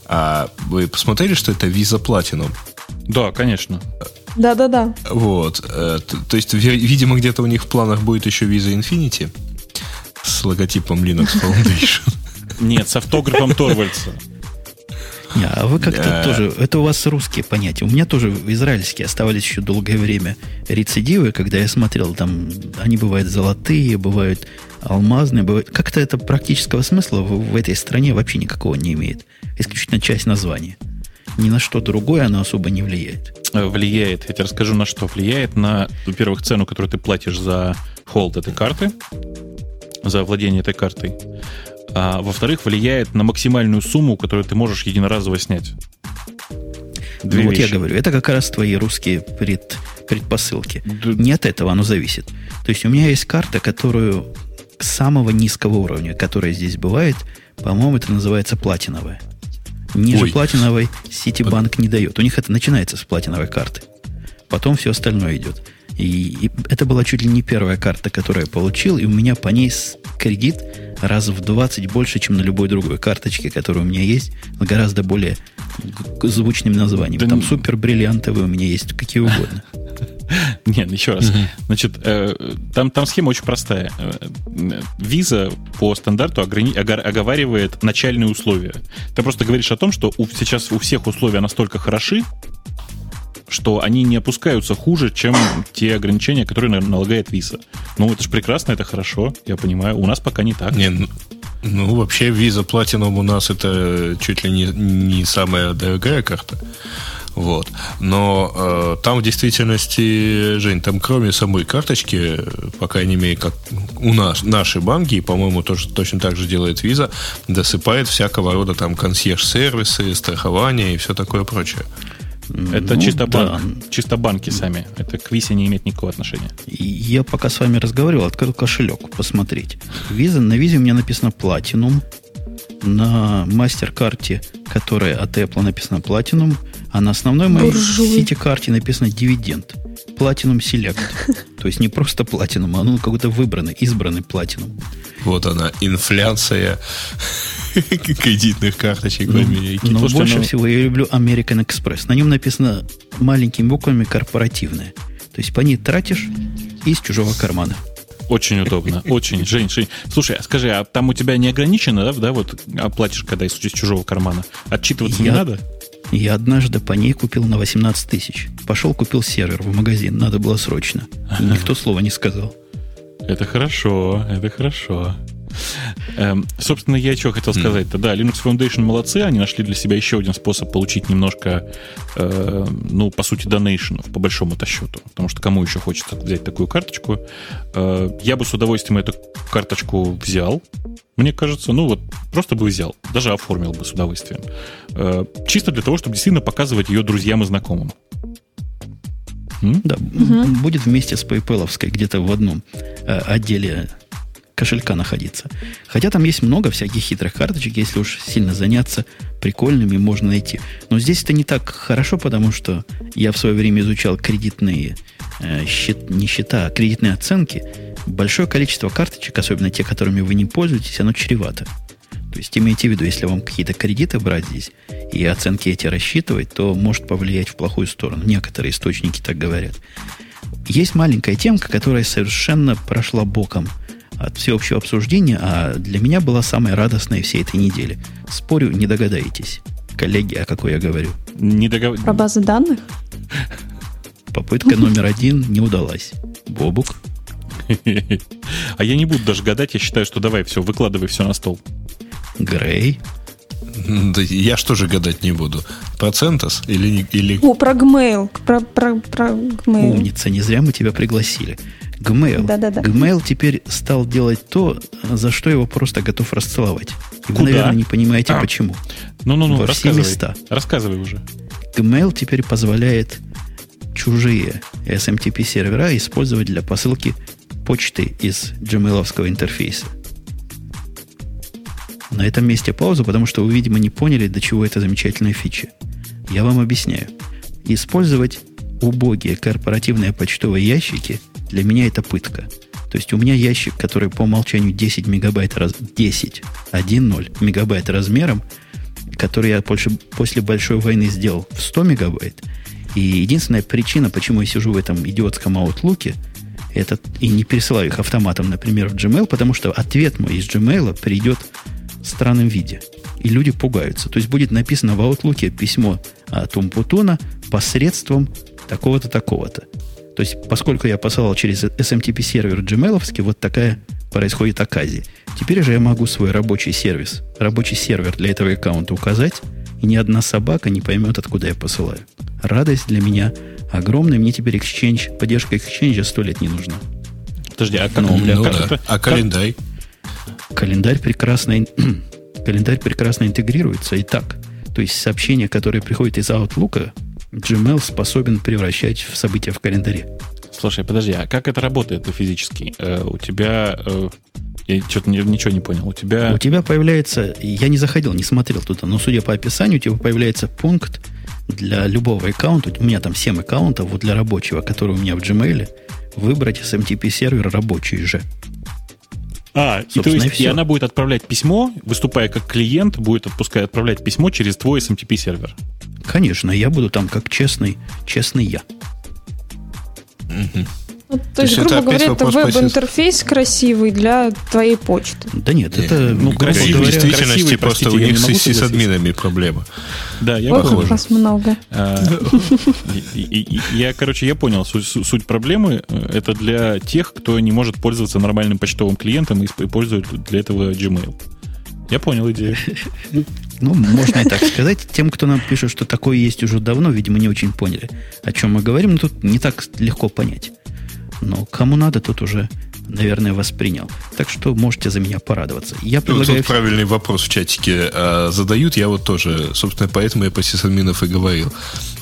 А вы посмотрели, что это Visa Platinum? Да, конечно. Да-да-да. Вот. Э, то есть, видимо, где-то у них в планах будет еще Visa Infinity с логотипом Linux Foundation. Нет, с автографом Торвальдса. Не, а вы как-то да. тоже... Это у вас русские понятия. У меня тоже израильские оставались еще долгое время рецидивы, когда я смотрел, там они бывают золотые, бывают алмазные, бывают... Как-то это практического смысла в, в этой стране вообще никакого не имеет. Исключительно часть названия ни на что другое оно особо не влияет. Влияет. Я тебе расскажу, на что влияет. На, во-первых, цену, которую ты платишь за холд этой карты, за владение этой картой. А во-вторых, влияет на максимальную сумму, которую ты можешь единоразово снять. Две ну, вот я говорю, это как раз твои русские пред, предпосылки. Да. Не от этого оно зависит. То есть у меня есть карта, которую самого низкого уровня, которая здесь бывает, по-моему, это называется платиновая. Ниже Ой. платиновой Ситибанк не дает. У них это начинается с платиновой карты. Потом все остальное идет. И, и это была чуть ли не первая карта, которую я получил, и у меня по ней кредит раз в 20 больше, чем на любой другой карточке, которая у меня есть, гораздо более звучными названиями. Да Там не... супер бриллиантовые у меня есть, какие угодно. Нет, еще раз. Значит, э, там, там схема очень простая. Виза по стандарту оговаривает начальные условия. Ты просто говоришь о том, что сейчас у всех условия настолько хороши, что они не опускаются хуже, чем те ограничения, которые налагает виза. Ну, это же прекрасно, это хорошо, я понимаю. У нас пока не так. Не, ну, ну вообще виза Platinum у нас это чуть ли не, не самая дорогая карта. Вот. Но э, там в действительности, Жень, там кроме самой карточки, по крайней мере, как у нас, наши банки, по-моему, тоже точно так же делает виза, досыпает всякого рода там консьерж-сервисы, страхование и все такое прочее. Это ну, чисто, да. банк, чисто банки сами. Это к визе не имеет никакого отношения. Я пока с вами разговаривал, открыл кошелек посмотреть. Виза, на визе у меня написано Platinum. На мастер-карте, которая от Apple написано Platinum, а на основной моей сити-карте написано дивиденд. Platinum Select. То есть не просто Platinum, а ну какой-то выбранный, избранный Platinum. Вот она, инфляция кредитных карточек в Америке. Но Слушайте, больше ну... всего я люблю American Express. На нем написано маленькими буквами корпоративное. То есть по ней тратишь из чужого кармана. Очень удобно, очень. Жень, Жень, слушай, а скажи, а там у тебя не ограничено, да, да вот оплатишь, когда из чужого кармана? Отчитываться я, не надо? Я однажды по ней купил на 18 тысяч. Пошел, купил сервер в магазин, надо было срочно. Никто слова не сказал. Это хорошо, это хорошо. Эм, собственно, я что хотел сказать-то. Да, Linux Foundation молодцы, они нашли для себя еще один способ получить немножко, э, ну, по сути, донейшенов, по большому-то счету. Потому что кому еще хочется взять такую карточку? Э, я бы с удовольствием эту карточку взял. Мне кажется, ну вот, просто бы взял. Даже оформил бы с удовольствием. Э, чисто для того, чтобы действительно показывать ее друзьям и знакомым. М? Да, угу. будет вместе с PayPal где-то в одном э, отделе кошелька находиться. Хотя там есть много всяких хитрых карточек, если уж сильно заняться прикольными, можно найти. Но здесь это не так хорошо, потому что я в свое время изучал кредитные э, счет, не счета, а кредитные оценки. Большое количество карточек, особенно те, которыми вы не пользуетесь, оно чревато. То есть имейте в виду, если вам какие-то кредиты брать здесь и оценки эти рассчитывать, то может повлиять в плохую сторону. Некоторые источники так говорят. Есть маленькая темка, которая совершенно прошла боком от всеобщего обсуждения, а для меня была самая радостная всей этой недели. Спорю, не догадаетесь. Коллеги, о какой я говорю? Не догов... Про базы данных? Попытка номер один не удалась. Бобук? А я не буду даже гадать, я считаю, что давай все, выкладывай все на стол. Грей? Да я что же гадать не буду? Про Центос или... или... О, про Gmail. Про, про, про Gmail. Умница, не зря мы тебя пригласили. Gmail. Да-да-да. Gmail теперь стал делать то, за что его просто готов расцеловать. И вы, Куда? наверное, не понимаете, А. почему. Ну-ну-ну, Во все рассказывай. места. Рассказывай уже. Gmail теперь позволяет чужие SMTP сервера использовать для посылки почты из gmail интерфейса. На этом месте паузу, потому что вы, видимо, не поняли, до чего это замечательная фича. Я вам объясняю. Использовать убогие корпоративные почтовые ящики для меня это пытка. То есть у меня ящик, который по умолчанию 10 мегабайт раз... 10, 1.0 мегабайт размером, который я после, после большой войны сделал в 100 мегабайт. И единственная причина, почему я сижу в этом идиотском аутлуке, это и не пересылаю их автоматом, например, в Gmail, потому что ответ мой из Gmail придет в странном виде. И люди пугаются. То есть будет написано в Outlook письмо от Умпутуна посредством такого-то, такого-то. То есть, поскольку я посылал через SMTP сервер Gmail, вот такая происходит оказия. Теперь же я могу свой рабочий сервис, рабочий сервер для этого аккаунта указать, и ни одна собака не поймет, откуда я посылаю. Радость для меня огромная. Мне теперь Exchange, поддержка Exchange сто лет не нужна. Подожди, а как, Ну, бля, Ну как да. это- А календарь? Календарь прекрасно, календарь прекрасно интегрируется и так. То есть сообщения, которые приходят из Outlook, Gmail способен превращать в события в календаре. Слушай, подожди, а как это работает физически? Э, у тебя... э, я что-то ничего не понял. У тебя... У тебя появляется, я не заходил, не смотрел туда, но судя по описанию, у тебя появляется пункт для любого аккаунта, у меня там 7 аккаунтов, вот для рабочего, который у меня в Gmail, выбрать SMTP сервер рабочий же. А, и то и есть и всё. она будет отправлять письмо, выступая как клиент, будет отпускать, отправлять письмо через твой SMTP сервер. Конечно, я буду там как честный, честный я. Ну, то, есть, есть это грубо опять говоря, это веб-интерфейс красивый для твоей почты. Да нет, это, ну, красивый, в действительности красивый, просто у простите, я них с согласиться. сисадминами проблема. Да, я Ох, похож. вас много. А, Я, короче, я понял суть, проблемы. Это для тех, кто не может пользоваться нормальным почтовым клиентом и исп- использует для этого Gmail. Я понял идею. Ну, можно и так сказать. Тем, кто нам пишет, что такое есть уже давно, видимо, не очень поняли, о чем мы говорим. Но тут не так легко понять. Но кому надо, тот уже, наверное, воспринял. Так что можете за меня порадоваться. Я Ну, предлагаю... Тут правильный вопрос в чатике а, задают. Я вот тоже, собственно, поэтому я по сисадминов и говорил.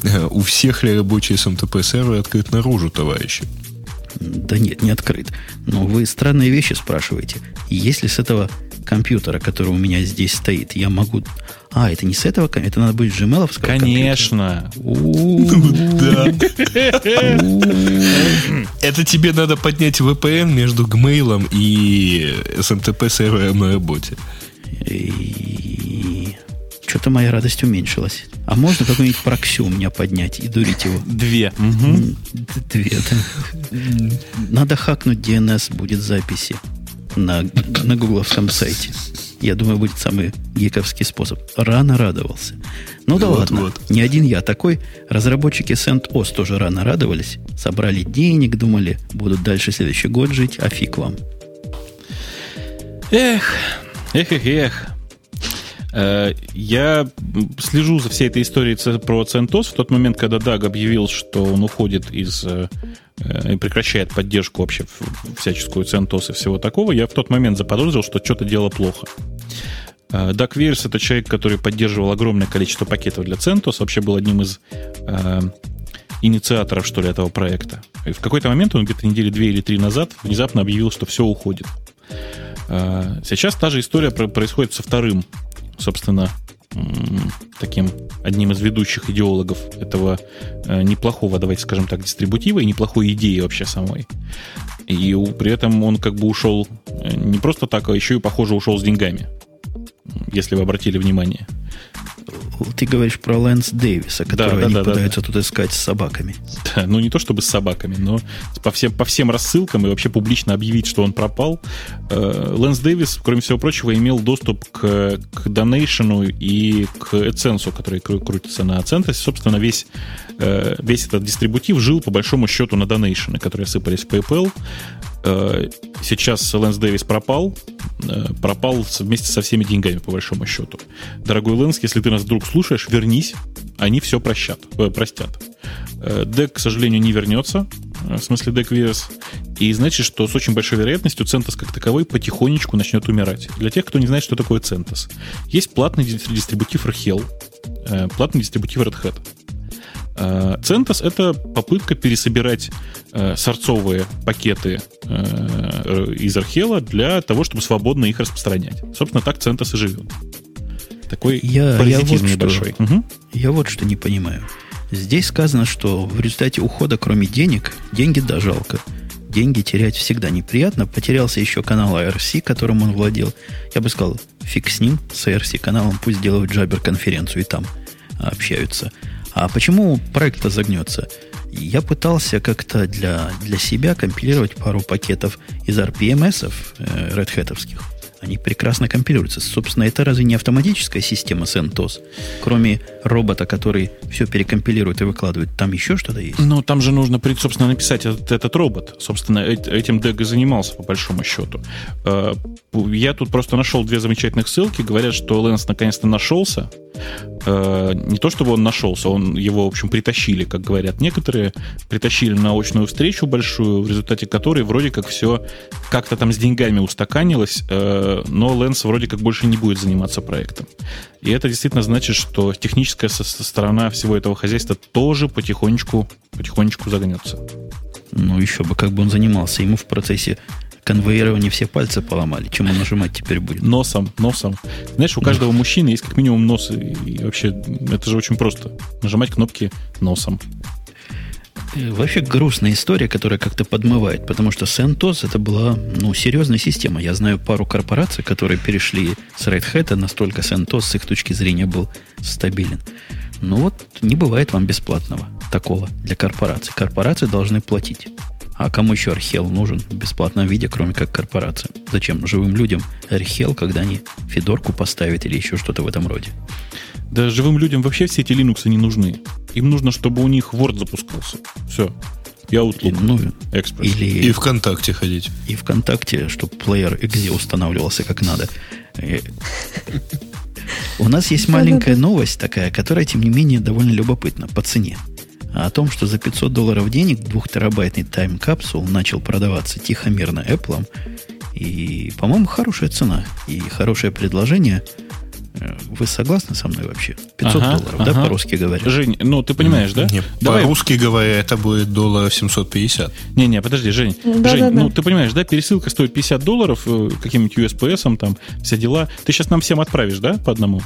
Э, У всех ли рабочий SMTP сервер открыт наружу, товарищи? Да нет, не открыт. Но вы странные вещи спрашиваете. Если с этого компьютера, который у меня здесь стоит, я могу... А, это не с этого это надо будет gmail Конечно. Да. Это тебе надо поднять VPN между Gmail и SMTP сервером на работе. Что-то моя радость уменьшилась. А можно какой-нибудь прокси у меня поднять и дурить его? Две. Две, да. Надо хакнуть DNS, будет записи на, на гугловском сайте. Я думаю, будет самый гиковский способ. Рано радовался. Ну да Вот, ладно. вот. Не один я такой. Разработчики CentOS тоже рано радовались. Собрали денег, думали, будут дальше следующий год жить, а фиг вам. Эх, эх, эх, эх. Э, Я слежу за всей этой историей про CentOS в тот момент, когда Даг объявил, что он уходит из э, и прекращает поддержку вообще всяческую CentOS и всего такого. Я в тот момент заподозрил, что что-то дело плохо. Э, Даг Верс это человек, который поддерживал огромное количество пакетов для CentOS, вообще был одним из э, инициаторов, что ли, этого проекта. И в какой-то момент, он где-то недели две или три назад, внезапно объявил, что все уходит. Э, Сейчас та же история про- происходит со вторым, собственно, таким одним из ведущих идеологов этого э, неплохого, давайте скажем так, дистрибутива и неплохой идеи вообще самой. И при этом он как бы ушел э, не просто так, а еще и, похоже, ушел с деньгами. Если вы обратили внимание. Ты говоришь про Лэнс Дэвиса, которого да, они да, да, пытаются тут искать с собаками. Да, ну не то чтобы с собаками, но по всем, по всем рассылкам и вообще публично объявить, что он пропал. Э, Лэнс Дэвис, кроме всего прочего, имел доступ к, к Donation и к AdSense, который кру- крутится на Centos. Собственно, весь, э, весь этот дистрибутив жил по большому счету на Donation, которые сыпались в PayPal. Э, Сейчас Лэнс Дэвис пропал, э, пропал вместе со всеми деньгами, по большому счету. Дорогой Лэнс, если ты нас вдруг слушаешь, вернись, они все прощат, э, простят. Дек, к сожалению, не вернется, в смысле Дек Вирус, и значит, что с очень большой вероятностью CentOS как таковой потихонечку начнет умирать. Для тех, кто не знает, что такое CentOS. Есть платный дис- дистрибутив Rahel, э, платный дистрибутив Red Hat. Э, CentOS — это попытка пересобирать э, сорцовые пакеты э, из Архела для того, чтобы свободно их распространять. Собственно, так CentOS и живет. Такой Я- я паразитизм вот что- небольшой. Мгм. Я вот что не понимаю. Здесь сказано, что в результате ухода, кроме денег, деньги да жалко. Деньги терять всегда неприятно. Потерялся еще канал ARC, которым он владел. Я бы сказал, фиг с ним, с ARC каналом, пусть делают Jabber конференцию и там общаются. А почему проект-то загнется? Я пытался как-то для, для себя компилировать пару пакетов из RPMS э, Red Hat-овских. Они прекрасно компилируются. Собственно, это разве не автоматическая система CentOS? Кроме робота, который все перекомпилирует и выкладывает, там еще что-то есть? Ну, там же нужно, собственно, написать этот, этот робот. Собственно, эт- этим Дег и занимался, по большому счету. Э, Я тут просто нашел две замечательных ссылки. Говорят, что Лэнс наконец-то нашелся. Э, Не то, чтобы он нашелся, он его, в общем, притащили, как говорят некоторые. Притащили на очную встречу большую, в результате которой вроде как все как-то там с деньгами устаканилось, э, но Лэнс вроде как больше не будет заниматься проектом. И это действительно значит, что техническая сторона всего этого хозяйства тоже потихонечку, потихонечку загнется. Ну, еще бы, как бы он занимался. Ему в процессе конвейирования все пальцы поломали. Чем он нажимать теперь будет? Носом, носом. Знаешь, у каждого мужчины есть как минимум нос. И вообще, это же очень просто. Нажимать кнопки носом. Вообще грустная история, которая как-то подмывает, потому что CentOS это была ну, серьезная система. Я знаю пару корпораций, которые перешли с Red Hat, настолько CentOS с их точки зрения был стабилен. Ну вот, не бывает вам бесплатного такого для корпораций. Корпорации должны платить. А кому еще Архел нужен в бесплатном виде, кроме как корпорациям? Зачем живым людям Архел, когда они Федорку поставят или еще что-то в этом роде? Да живым людям вообще все эти Linux не нужны. Им нужно, чтобы у них Word запускался. Все. И Outlook. Ну, Express. или... И ВКонтакте ходить. и ВКонтакте, чтобы плеер .exe устанавливался как надо. Э, У нас есть маленькая новость такая, которая, тем не менее, довольно любопытна по цене. О том, что за 500 долларов денег двухтерабайтный тайм-капсул начал продаваться тихо-мирно Apple. И, по-моему, хорошая цена и хорошее предложение. Э, Вы согласны со мной вообще? 500 Ага, долларов, да, ага. по-русски говоря? Жень, ну ты понимаешь, да? Не, Давай. По-русски говоря, это будет долларов 750. Не-не, подожди, Жень. Да-да-да. Жень, ну ты понимаешь, да, пересылка стоит 50 долларов, э, каким-нибудь USPS, там, все дела. Ты сейчас нам всем отправишь, да, по одному?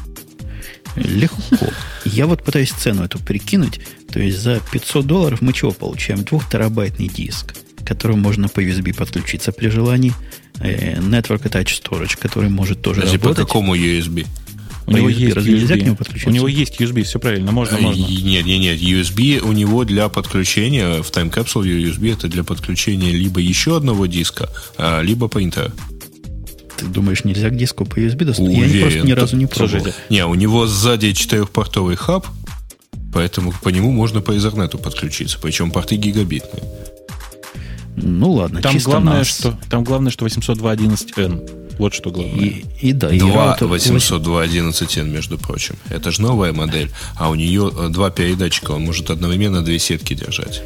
Легко. Я вот пытаюсь цену эту прикинуть. То есть за 500 долларов мы чего получаем? Двухтерабайтный диск, к которому можно по USB подключиться при желании. Э, Network Attached Storage, который может тоже Подожди, по работать. какому USB? У По него USB есть разве нельзя USB. к нему подключиться? У него есть USB, все правильно, можно, можно. И- Нет, нет, нет. USB у него для подключения в Time Capsule USB это для подключения либо еще одного диска, а, либо принтера. Ты думаешь, нельзя к диску по USB достать? Я Уверен. просто ни разу не пробовал. Слушайте, Не, у него сзади четырехпортовый хаб, поэтому по нему можно по Ethernet подключиться, причем порты гигабитные. Ну ладно, Там чисто главное, нас. что, там главное, что 802.11n. Вот что главное. И, и да, и 2 раутер- 802.11n, между прочим. Это же новая модель, а у нее э, два передатчика, он может одновременно две сетки держать.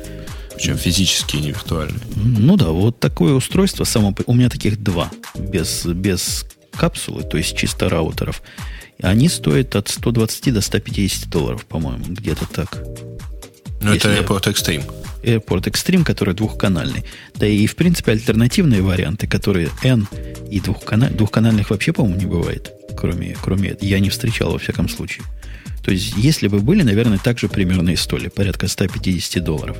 Причем физические, не виртуальные. Ну да, вот такое устройство само... У меня таких два. Без, без капсулы, то есть чисто раутеров. Они стоят от 120 до 150 долларов, по-моему, где-то так. Ну, это Airport Extreme. Airport Extreme, который двухканальный. Да и, в принципе, альтернативные варианты, которые N и двухканальных, двухканальных вообще, по-моему, не бывает. Кроме, кроме. Я не встречал, во всяком случае. То есть, если бы были, наверное, также примерно и стоили. Порядка 150 долларов.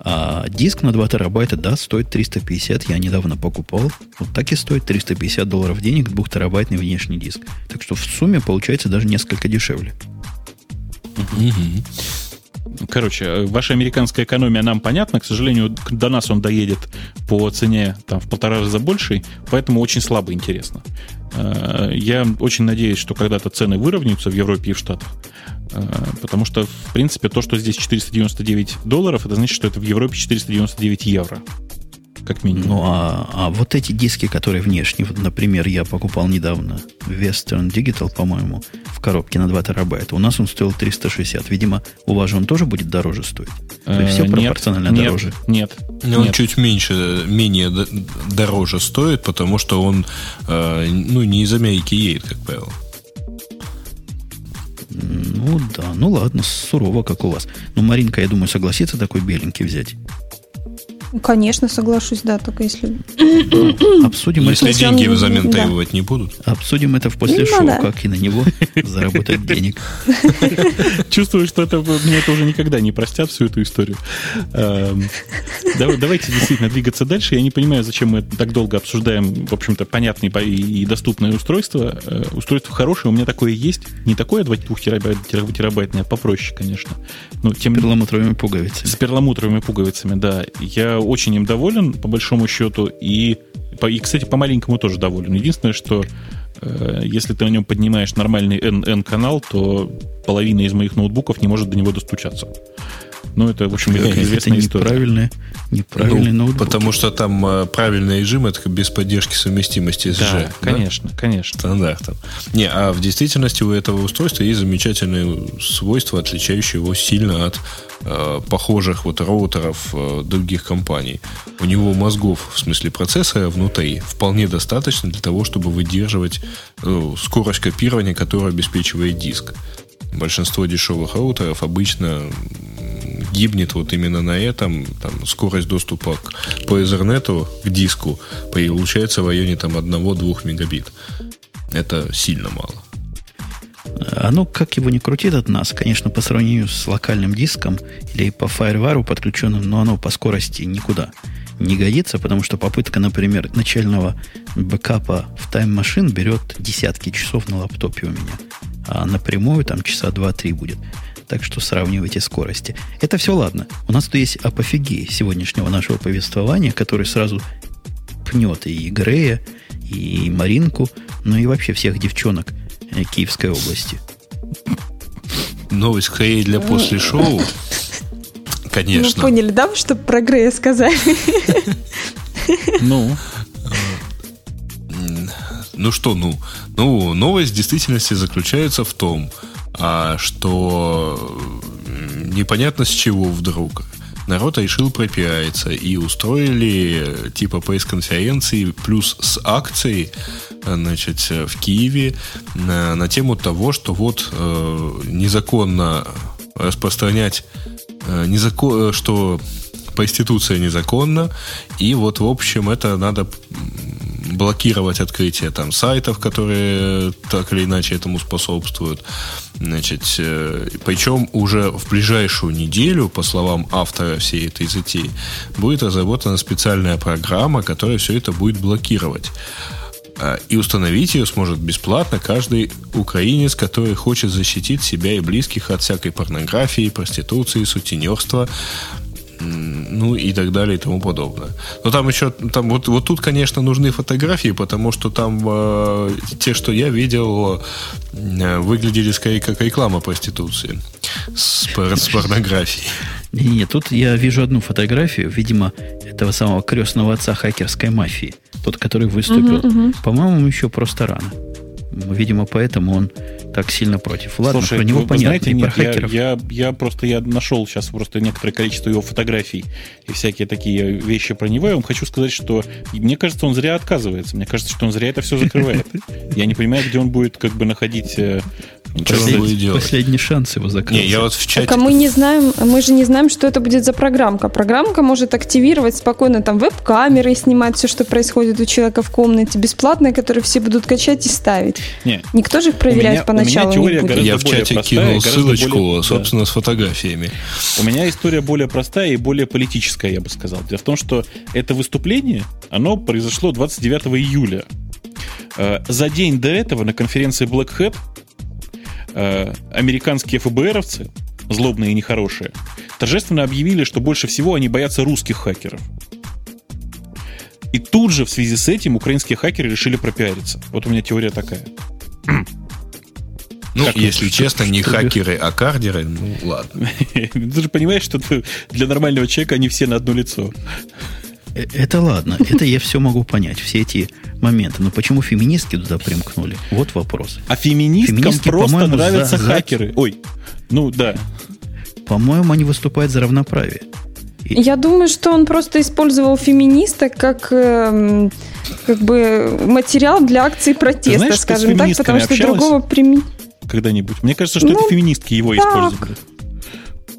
А диск на 2 терабайта, да, стоит 350. Я недавно покупал. Вот так и стоит 350 долларов денег, 2 терабайтный внешний диск. Так что в сумме получается даже несколько дешевле. Короче, ваша американская экономия нам понятна. К сожалению, до нас он доедет по цене там, в полтора раза больше, поэтому очень слабо интересно. Э, я очень надеюсь, что когда-то цены выровняются в Европе и в Штатах. Э, потому что, в принципе, то, что здесь 499 долларов, это значит, что это в Европе 499 евро как минимум. Ну, а, а вот эти диски, которые внешние, вот, например, я покупал недавно Western Digital, по-моему, в коробке на 2 терабайта. У нас он стоил 360. Видимо, у вас же он тоже будет дороже стоить? То есть все пропорционально нет, дороже? Нет. Но он чуть меньше, менее дороже стоит, потому что он э, ну, не из Америки едет, как правило. Ну да, ну ладно, сурово, как у вас. Ну, Маринка, я думаю, согласится такой беленький взять. Конечно, соглашусь, да, только если... Обсудим если это. деньги взамен да. требовать не будут. Обсудим это в после ну, шоу, да. как и на него заработать денег. Чувствую, что это, мне это уже никогда не простят, всю эту историю. Эм, давайте действительно двигаться дальше. Я не понимаю, зачем мы так долго обсуждаем, в общем-то, понятные и доступные устройства. Э, устройство хорошее, у меня такое есть. Не такое 2 терабайтное, а попроще, конечно. Но тем... С перламутровыми пуговицами. С перламутровыми пуговицами, да. Я очень им доволен, по большому счету, и, и кстати, по маленькому тоже доволен. Единственное, что э, если ты на нем поднимаешь нормальный N-канал, то половина из моих ноутбуков не может до него достучаться. Ну, это, в общем, это известная это история. Неправильный, неправильный ну, ноутбук. Потому что там э, правильный режим это без поддержки совместимости SG. Да, конечно, да? конечно. Стандартом. Не, а в действительности у этого устройства есть замечательные свойства, отличающие его сильно от э, похожих вот роутеров э, других компаний. У него мозгов, в смысле процессора внутри, вполне достаточно для того, чтобы выдерживать э, скорость копирования, которую обеспечивает диск. Большинство дешевых роутеров обычно гибнет вот именно на этом, там, скорость доступа к, по Ethernet к диску получается в районе там 1-2 мегабит. Это сильно мало. Оно, а ну, как его не крутит от нас, конечно, по сравнению с локальным диском или по FireWire подключенным, но оно по скорости никуда не годится, потому что попытка, например, начального бэкапа в Machine берет десятки часов на лаптопе у меня. А напрямую там часа 2-3 будет так что сравнивайте скорости. Это все ладно. У нас тут есть апофигей сегодняшнего нашего повествования, который сразу пнет и Грея, и Маринку, ну и вообще всех девчонок э, Киевской области. Новость скорее для после шоу. Конечно. Вы поняли, да, что про Грея сказали? Ну. Ну что, ну? Ну, новость действительности заключается в том, а что непонятно с чего вдруг народ решил пропиариться и устроили типа пресс-конференции плюс с акцией значит, в Киеве на, на тему того, что вот э, незаконно распространять э, незакон, что проституция незаконна, и вот, в общем, это надо блокировать открытие там сайтов, которые так или иначе этому способствуют. Значит, э, причем уже в ближайшую неделю, по словам автора всей этой затеи, будет разработана специальная программа, которая все это будет блокировать. А, и установить ее сможет бесплатно каждый украинец, который хочет защитить себя и близких от всякой порнографии, проституции, сутенерства, ну и так далее и тому подобное. Но там еще, там вот, вот тут, конечно, нужны фотографии, потому что там э, те, что я видел, э, выглядели скорее как реклама проституции с, с порнографией. Нет, тут я вижу одну фотографию, видимо, этого самого крестного отца хакерской мафии, тот, который выступил. Угу, угу. По-моему, еще просто рано. Видимо, поэтому он так сильно против. Ладно, Слушай, про него вы, понятно, знаете, нет, про хакеров. Я, я, я просто я нашел сейчас просто некоторое количество его фотографий и всякие такие вещи про него. Я вам хочу сказать, что мне кажется, он зря отказывается. Мне кажется, что он зря это все закрывает. Я не понимаю, где он будет как бы находить Послед... Последний шанс его закрыть. Не, я вот в чате... Так, а мы не знаем, мы же не знаем, что это будет за программка. Программка может активировать спокойно там веб-камеры и снимать все, что происходит у человека в комнате, бесплатные, которые все будут качать и ставить. Не. Никто же их проверять меня, поначалу не будет. Я в чате кинул ссылочку, более, собственно, да. с фотографиями. У меня история более простая и более политическая, я бы сказал. Дело в том, что это выступление, оно произошло 29 июля. Э, за день до этого на конференции Black Hat американские ФБРовцы, злобные и нехорошие, торжественно объявили, что больше всего они боятся русских хакеров. И тут же в связи с этим украинские хакеры решили пропиариться. Вот у меня теория такая. Ну, как если что, честно, не хакеры, а кардеры, ну ладно. Ты же понимаешь, что для нормального человека они все на одно лицо. Э, это ладно, это я все могу понять, все эти моменты. Но почему феминистки туда примкнули? Вот вопрос. А феминисткам Феминистки, просто нравятся за, хакеры. За... Ой, ну да. По-моему, они выступают за равноправие. И... Я думаю, что он просто использовал феминисток как э, как бы материал для акции протеста, знаешь, скажем так, потому что другого применения когда-нибудь? Мне кажется, что ну, это феминистки его так. использовали.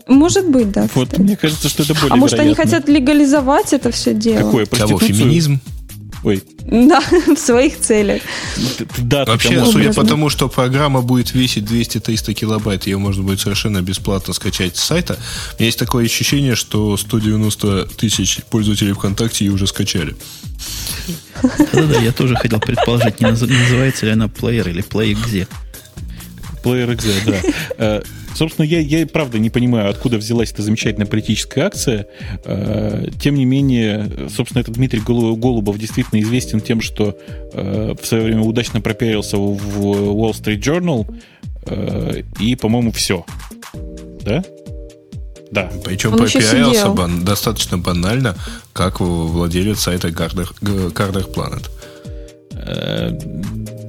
Может быть, да. Вот, кстати. мне кажется, что это более А может, они хотят легализовать это все дело? Какое? Кого? Феминизм? Ой. Да, в своих целях. Да, Вообще, судя по тому, что программа будет весить 200-300 килобайт, ее можно будет совершенно бесплатно скачать с сайта. У меня есть такое ощущение, что 190 тысяч пользователей ВКонтакте ее уже скачали. Да-да, я тоже хотел предположить, не называется ли она Player или Play где. Player XZ, да. Э, собственно, я, я правда не понимаю, откуда взялась эта замечательная политическая акция. Э, тем не менее, собственно, этот Дмитрий Голубов действительно известен тем, что э, в свое время удачно пропиарился в Wall Street Journal, и, по-моему, все. Да? Да. Причем Он пропиарился бан, достаточно банально, как владелец сайта Carder Planet.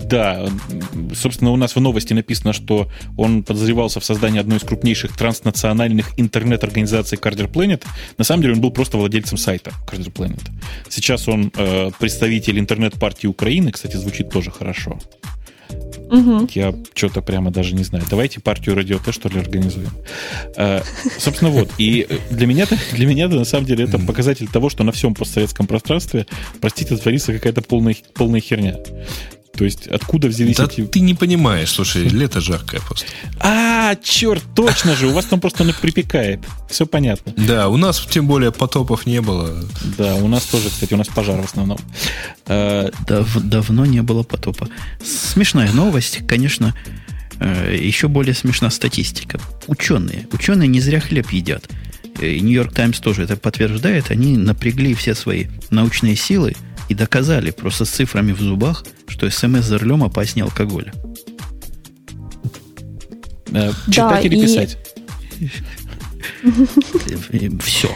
Да, собственно, у нас в новости написано, что он подозревался в создании одной из крупнейших транснациональных интернет-организаций Carder Planet. На самом деле он был просто владельцем сайта Carder Planet. Сейчас он э, представитель интернет-партии Украины, кстати, звучит тоже хорошо. Угу. Я что-то прямо даже не знаю. Давайте партию Радио Т, что ли, организуем. Э, собственно, вот. И для меня, для меня на самом деле, это показатель того, что на всем постсоветском пространстве, простите, творится какая-то полная, полная херня. То есть откуда взялись да эти... ты не понимаешь, слушай, лето жаркое просто. А, черт, точно же, у вас там просто припекает. Все понятно. Да, у нас тем более потопов не было. Да, у нас тоже, кстати, у нас пожар в основном. А, Дав давно не было потопа. Смешная новость, конечно, э, еще более смешна статистика. Ученые. Ученые не зря хлеб едят. Нью-Йорк Таймс тоже это подтверждает. Они напрягли все свои научные силы и доказали просто с цифрами в зубах, что смс за рулем опаснее алкоголя. Э, читать да, или и... писать? Все.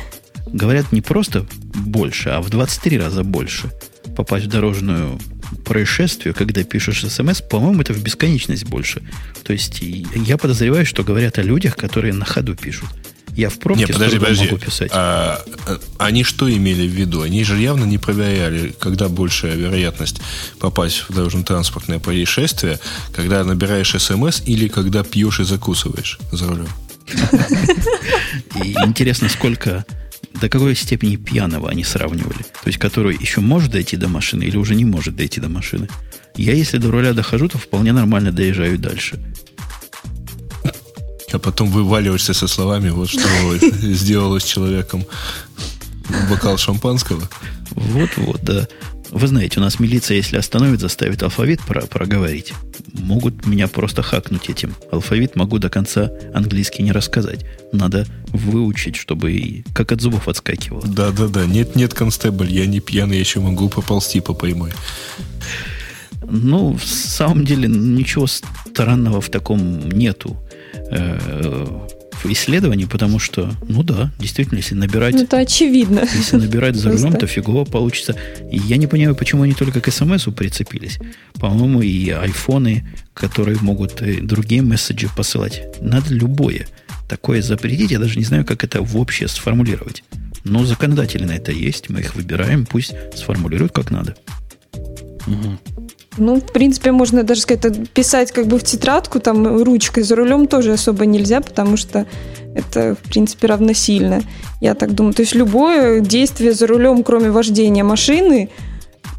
Говорят, не просто больше, а в 23 раза больше попасть в дорожную происшествие, когда пишешь смс, по-моему, это в бесконечность больше. То есть я подозреваю, что говорят о людях, которые на ходу пишут. Я в пробке не, подожди, подожди. могу писать. А, а, они что имели в виду? Они же явно не проверяли, когда большая вероятность попасть в дорожно-транспортное происшествие, когда набираешь смс или когда пьешь и закусываешь за рулем. Интересно, сколько до какой степени пьяного они сравнивали? То есть, который еще может дойти до машины или уже не может дойти до машины? Я, если до руля дохожу, то вполне нормально доезжаю дальше а потом вываливаешься со словами, вот что сделалось человеком бокал шампанского. Вот-вот, да. Вы знаете, у нас милиция, если остановит, заставит алфавит про проговорить. Могут меня просто хакнуть этим. Алфавит могу до конца английский не рассказать. Надо выучить, чтобы и как от зубов отскакивало. Да-да-да. Нет-нет, констебль, я не пьяный, я еще могу поползти по поймой. Ну, в самом деле, ничего странного в таком нету э, исследований, потому что, ну да, действительно, если набирать... Ну, это очевидно. Если набирать за рулем, то фигово получится. И я не понимаю, почему они только к смс прицепились. По-моему, и айфоны, которые могут и другие месседжи посылать. Надо любое такое запретить. Я даже не знаю, как это в общее сформулировать. Но законодатели на это есть. Мы их выбираем. Пусть сформулируют как надо. Угу. Ну, в принципе, можно даже сказать, писать как бы в тетрадку, там, ручкой за рулем тоже особо нельзя, потому что это, в принципе, равносильно. Я так думаю. То есть любое действие за рулем, кроме вождения машины,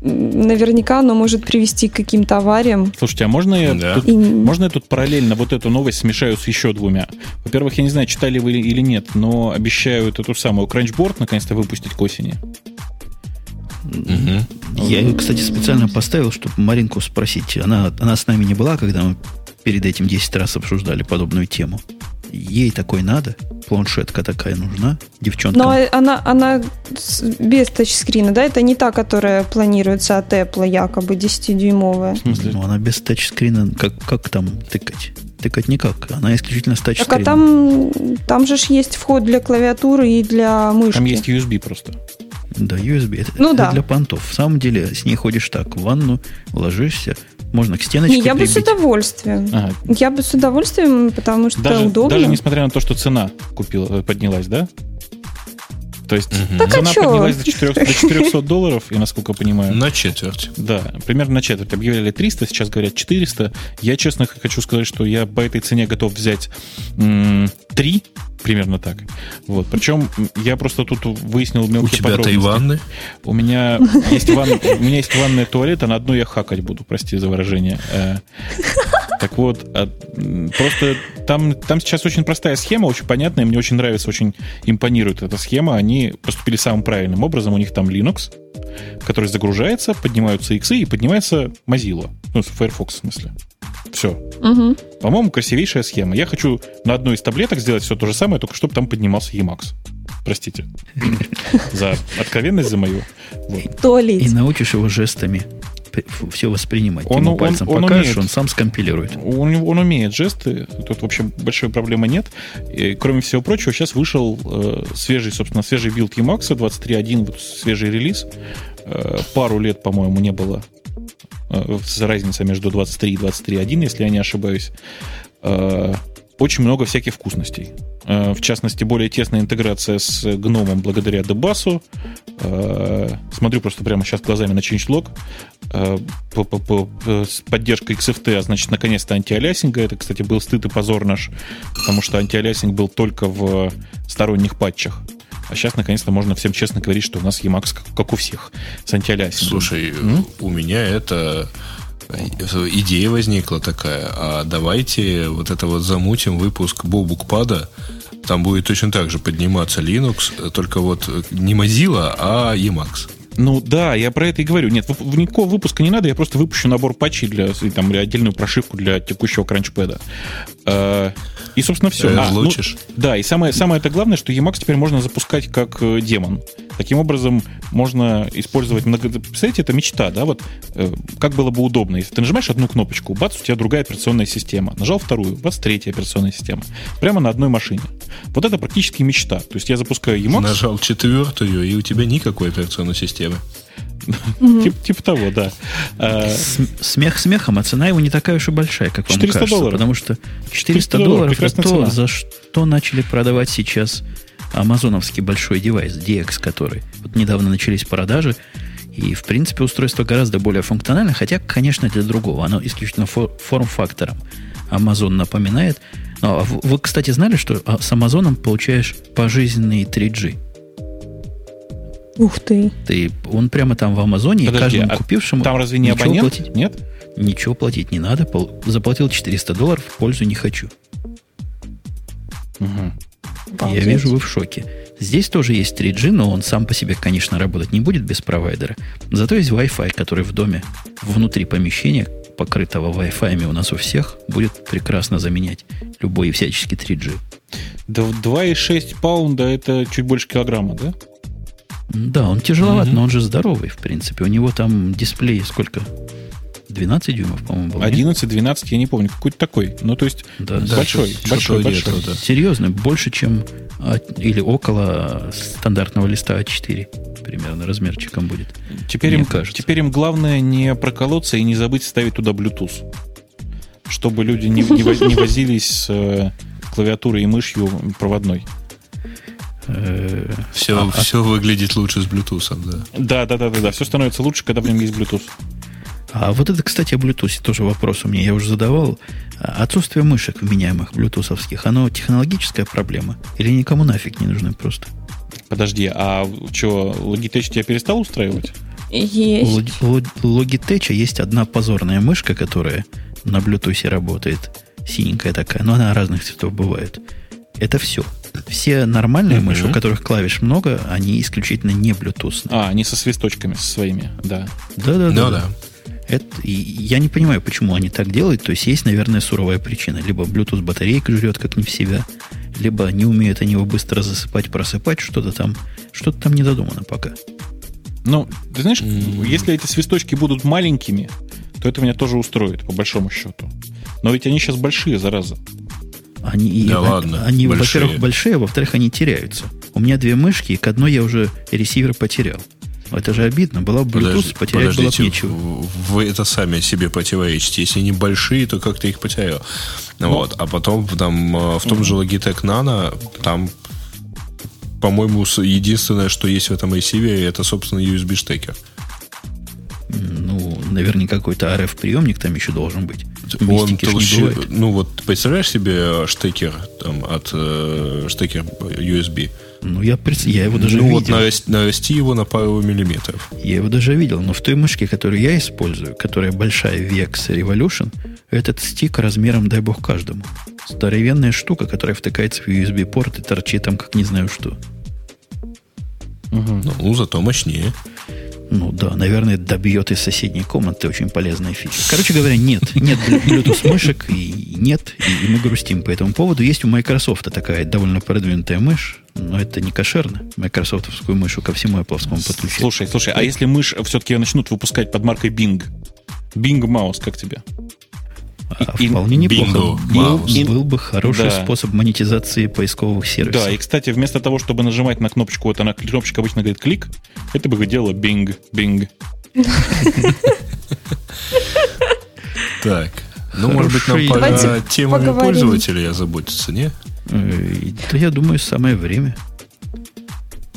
наверняка оно может привести к каким-то авариям. Слушайте, а можно я, да. тут, И... можно я тут параллельно вот эту новость смешаю с еще двумя? Во-первых, я не знаю, читали вы или нет, но обещают эту самую Crunchboard наконец-то выпустить к осени. Угу. Я, кстати, специально поставил, чтобы Маринку спросить. Она, она с нами не была, когда мы перед этим 10 раз обсуждали подобную тему. Ей такой надо? Планшетка такая нужна? Девчонка? Но она, она без тачскрина, да? Это не та, которая планируется от Apple, якобы 10-дюймовая. Ну, она без тачскрина. Как, как там тыкать? Тыкать никак. Она исключительно с тачскрином. Так, а там, там же есть вход для клавиатуры и для мышки. Там есть USB просто. Да, USB. Это, ну, это да. для понтов. В самом деле, с ней ходишь так, в ванну, ложишься, можно к стеночке Не, я прибить. бы с удовольствием. Ага. Я бы с удовольствием, потому что даже, удобно. Даже несмотря на то, что цена купила, поднялась, да? То есть угу. так цена а поднялась до 400, до 400 долларов, и насколько я понимаю. На четверть. Да, примерно на четверть. Объявляли 300, сейчас говорят 400. Я честно хочу сказать, что я по этой цене готов взять м- 3, примерно так. Вот. Причем я просто тут выяснил мелкие У тебя-то и ванны? У меня есть, ван... у меня есть ванная туалет, а на одну я хакать буду, прости за выражение. Так вот, а, просто там, там сейчас очень простая схема, очень понятная, мне очень нравится, очень импонирует эта схема. Они поступили самым правильным образом. У них там Linux, который загружается, поднимаются иксы и поднимается Mozilla. Ну, Firefox в смысле. Все. Угу. По-моему, красивейшая схема. Я хочу на одной из таблеток сделать все то же самое, только чтобы там поднимался Emacs. Простите. За откровенность за мою. Туалет. И научишь его жестами все воспринимать. Он, Ему пальцем он, он покажешь, умеет, он сам скомпилирует. Он, он умеет жесты, тут, в общем, большой проблемы нет. И, кроме всего прочего, сейчас вышел э, свежий, собственно, свежий build Emacs 23.1, вот свежий релиз. Э, пару лет, по-моему, не было э, разница между 23 и 23.1, если я не ошибаюсь. Э, очень много всяких вкусностей. В частности, более тесная интеграция с гномом благодаря D-Bus у. Смотрю просто прямо сейчас глазами на changelog. С поддержкой XFT, а значит, наконец-то antialiasing а. Это, кстати, был стыд и позор наш, потому что antialiasing был только в сторонних патчах. А сейчас, наконец-то, можно всем честно говорить, что у нас Emacs, как, у всех, с antialiasing ом. Слушай, М? у меня это идея возникла такая, а давайте вот это вот замутим выпуск Бобукпада, там будет точно так же подниматься Linux, только вот не Mozilla, а Emacs. Ну да, я про это и говорю. Нет, никакого выпуска не надо, я просто выпущу набор патчей для, там, или отдельную прошивку для текущего кранчпэда. И, собственно, все. А, а, ну, да, и самое, самое это главное, что Emacs теперь можно запускать как демон. Таким образом, можно использовать много... Представляете, это мечта, да? Вот э, как было бы удобно. Если ты нажимаешь одну кнопочку, бац, у тебя другая операционная система. Нажал вторую, бац, третья операционная система. Прямо на одной машине. Вот это практически мечта. То есть я запускаю Emacs... Нажал четвертую, и у тебя никакой операционной системы. Тип, типа того, да. Смех смехом, а цена его не такая уж и большая, как вам 400 кажется. долларов. Потому что 400 долларов это то, за что начали продавать сейчас амазоновский большой девайс, DX, который. Вот недавно начались продажи, и, в принципе, устройство гораздо более функциональное, хотя, конечно, для другого. Оно исключительно форм-фактором Amazon напоминает. Но вы, кстати, знали, что с Амазоном получаешь пожизненный 3G? Ух ты. ты. Он прямо там в Амазоне, Подожди, и каждому а купившему... Там разве не абонент? Платить, Нет? Ничего платить не надо. Заплатил 400 долларов, в пользу не хочу. Угу. Я вижу, вы в шоке. Здесь тоже есть 3G, но он сам по себе, конечно, работать не будет без провайдера. Зато есть Wi-Fi, который в доме, внутри помещения, покрытого Wi-Fi у нас у всех, будет прекрасно заменять любой всяческий 3G. 2,6 паунда это чуть больше килограмма, да? Да, он тяжеловат, mm-hmm. но он же здоровый, в принципе. У него там дисплей сколько? 12 дюймов, по-моему, был. 11-12, я не помню, какой-то такой. Ну, то есть да, большой, да, большой, большой. Да. Серьезный, больше, чем или около стандартного листа А4 примерно размерчиком будет. Теперь им, кажется. теперь им главное не проколоться и не забыть ставить туда Bluetooth. Чтобы люди не, не, не возились с э, клавиатурой и мышью проводной. Все, а, все а... выглядит лучше с Bluetooth, да. Да, да, да, да, да. Все становится лучше, когда в нем есть Bluetooth. А вот это, кстати, о Bluetooth тоже вопрос у меня, я уже задавал. Отсутствие мышек вменяемых блютусовских, оно технологическая проблема? Или никому нафиг не нужны просто? Подожди, а что, Logitech тебя перестал устраивать? Есть. У Logitech есть одна позорная мышка, которая на Bluetooth работает. Синенькая такая, но она разных цветов бывает. Это все. Все нормальные мыши, у которых клавиш много, они исключительно не Bluetooth. А, они со свисточками со своими, да. Да-да-да. Да-да. Это, и я не понимаю, почему они так делают. То есть есть, наверное, суровая причина. Либо Bluetooth батарейка жрет как не в себя, либо не умеют они его быстро засыпать, просыпать, что-то там, что-то там не додумано пока. Ну, ты знаешь, mm-hmm. если эти свисточки будут маленькими, то это меня тоже устроит, по большому счету. Но ведь они сейчас большие, зараза. Они, да ладно, они во-первых, большие, а во-вторых, они теряются. У меня две мышки, и к одной я уже ресивер потерял. Это же обидно. Была бы Bluetooth, Подожди, потерять было бы нечего. Вы это сами себе противоречите. Если они большие, то как ты их потерял? Ну, вот. А потом там, э, в том mm-hmm. же Logitech Nano, там, по-моему, единственное, что есть в этом ресивере, это, собственно, USB-штекер. Ну, наверное, какой-то RF-приемник там еще должен быть. Он толще, ну вот представляешь себе штекер там, от э, штекер USB? Ну, я, я его даже ну, видел. вот нарасти, нарасти его на пару миллиметров. Я его даже видел, но в той мышке, которую я использую, которая большая VX Revolution, этот стик размером, дай бог, каждому. Здоровенная штука, которая втыкается в USB-порт и торчит там, как не знаю что. Угу. Ну, зато мощнее. Ну да, наверное, добьет из соседней комнаты очень полезная фича. Короче говоря, нет. Нет Bluetooth мышек и нет, и, мы грустим по этому поводу. Есть у Microsoft такая довольно продвинутая мышь, но это не кошерно. Майкрософтовскую мышу ко всему Apple подключить. Слушай, слушай, а если мышь все-таки начнут выпускать под маркой Bing? Bing Маус, как тебе? А, вполне неплохо. Был, был бы хороший да. способ монетизации поисковых сервисов. Да, и, кстати, вместо того, чтобы нажимать на кнопочку, вот она, кнопочка обычно говорит клик, это бы делала Bing, Bing. Так. Ну, может быть, нам пора темами пользователей озаботиться, не? Э, да, я думаю, самое время.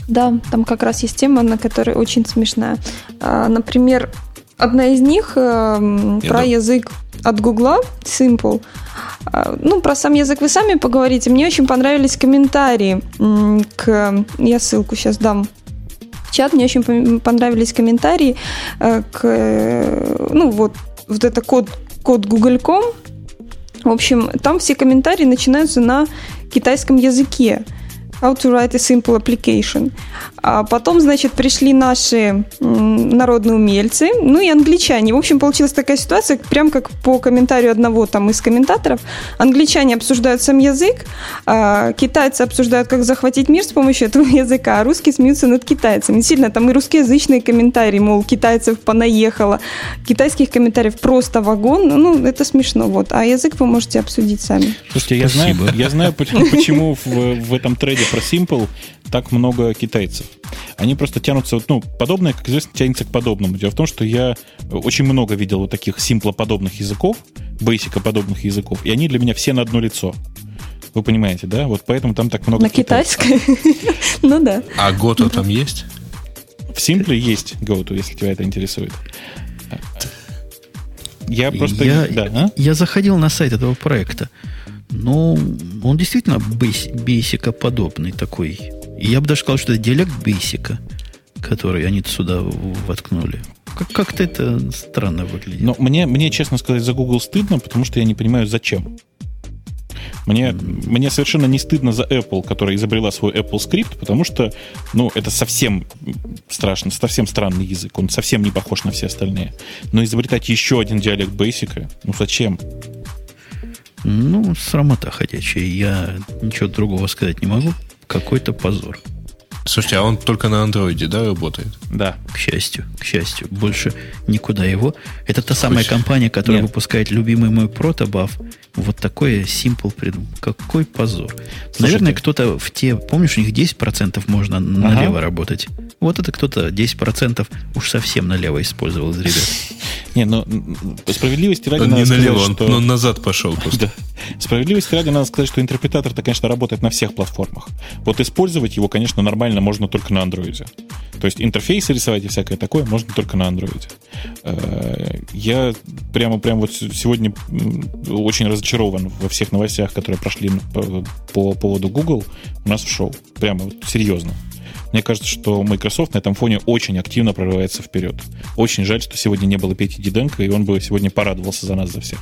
Да, там как раз есть тема, на которой очень смешная. А, например, одна из них э, про да. язык от Гугла, Simple. А, ну, про сам язык вы сами поговорите. Мне очень понравились комментарии к... Я ссылку сейчас дам в чат. Мне очень понравились комментарии э, к... Ну, вот, вот это код, код Google.com. В общем, там все комментарии начинаются на китайском языке. How to write a simple application. А потом, значит, пришли наши народные умельцы, ну и англичане. В общем, получилась такая ситуация, прям как по комментарию одного там из комментаторов. Англичане обсуждают сам язык, а китайцы обсуждают, как захватить мир с помощью этого языка, а русские смеются над китайцами. Сильно там и русскоязычные комментарии, мол, китайцев понаехало. Китайских комментариев просто вагон. Ну, это смешно. Вот. А язык вы можете обсудить сами. Слушайте, я знаю, я знаю, почему в, в этом трейде про Simple так много китайцев. Они просто тянутся, ну, подобное, как известно, тянется к подобному. Дело в том, что я очень много видел вот таких симплоподобных языков, бейсика-подобных языков, и они для меня все на одно лицо. Вы понимаете, да? Вот поэтому там так много... На китайской? Ну да. А Goto там есть? В Simple есть Goto, если тебя это интересует. Я просто... Я, да, а? я заходил на сайт этого проекта. Ну, он действительно бейсика подобный такой. Я бы даже сказал, что это диалект бейсика, который они сюда воткнули. Как- как-то это странно выглядит. Но мне, мне, честно сказать, за Google стыдно, потому что я не понимаю, зачем. Мне, мне совершенно не стыдно за Apple, которая изобрела свой Apple скрипт, потому что, ну, это совсем страшно, совсем странный язык. Он совсем не похож на все остальные. Но изобретать еще один диалект Basic, ну зачем? Ну, срамота ходячая. Я ничего другого сказать не могу. Какой-то позор. Слушайте, а он только на андроиде, да, работает? Да. К счастью, к счастью. Больше никуда его. Это та самая компания, которая Нет. выпускает любимый мой протобаф. Вот такое Simple придумал. Какой позор. Слушайте. Наверное, кто-то в те... Помнишь, у них 10% можно ага. налево работать? Вот это кто-то 10% уж совсем налево использовал из ребят. Не, ну, справедливости ради он не сказать, налево, что... он назад пошел просто. Да. Справедливости ради надо сказать, что интерпретатор-то, конечно, работает на всех платформах. Вот использовать его, конечно, нормально можно только на андроиде. То есть интерфейсы рисовать и всякое такое можно только на андроиде. Э, я прямо, прямо вот сегодня очень разочарован во всех новостях, которые прошли по, по поводу Google у нас в шоу. Прямо вот серьезно. Мне кажется, что Microsoft на этом фоне очень активно прорывается вперед. Очень жаль, что сегодня не было Пети Диденко, и он бы сегодня порадовался за нас, за всех.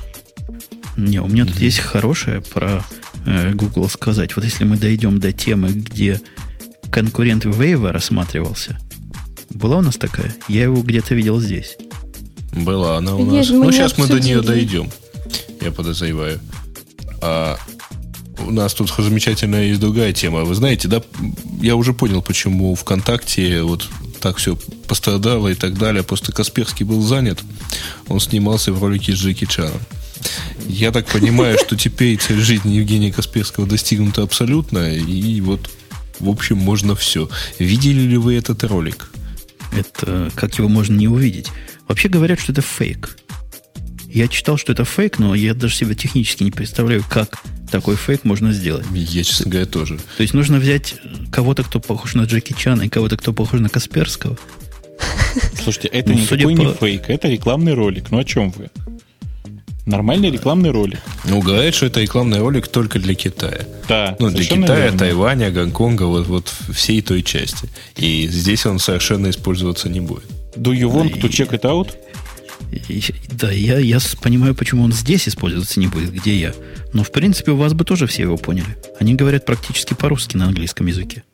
Не, у меня тут есть хорошее про э, Google сказать. Вот если мы дойдем до темы, где конкурент Wave рассматривался, была у нас такая? Я его где-то видел здесь. Была она у нас. Ну, сейчас мы до нее дойдем, я подозреваю. А у нас тут замечательная есть другая тема. Вы знаете, да, я уже понял, почему ВКонтакте вот так все пострадало и так далее. Просто Касперский был занят. Он снимался в ролике с Джеки Чаном. Я так понимаю, что теперь цель жизни Евгения Касперского достигнута абсолютно. И вот, в общем, можно все. Видели ли вы этот ролик? Это как его можно не увидеть? Вообще говорят, что это фейк. Я читал, что это фейк, но я даже себе технически не представляю, как такой фейк можно сделать. Я, честно говоря, тоже. То есть нужно взять кого-то, кто похож на Джеки Чана, и кого-то, кто похож на Касперского. Слушайте, это ну, никакой не по... фейк, это рекламный ролик. Ну о чем вы? Нормальный рекламный ролик. Ну, говорят, что это рекламный ролик только для Китая. Да. Ну, для Китая, верно. Тайваня, Гонконга, вот, вот всей той части. И здесь он совершенно использоваться не будет. Do you want to check it out? Да, я, я понимаю, почему он здесь использоваться не будет, где я. Но, в принципе, у вас бы тоже все его поняли. Они говорят практически по-русски на английском языке.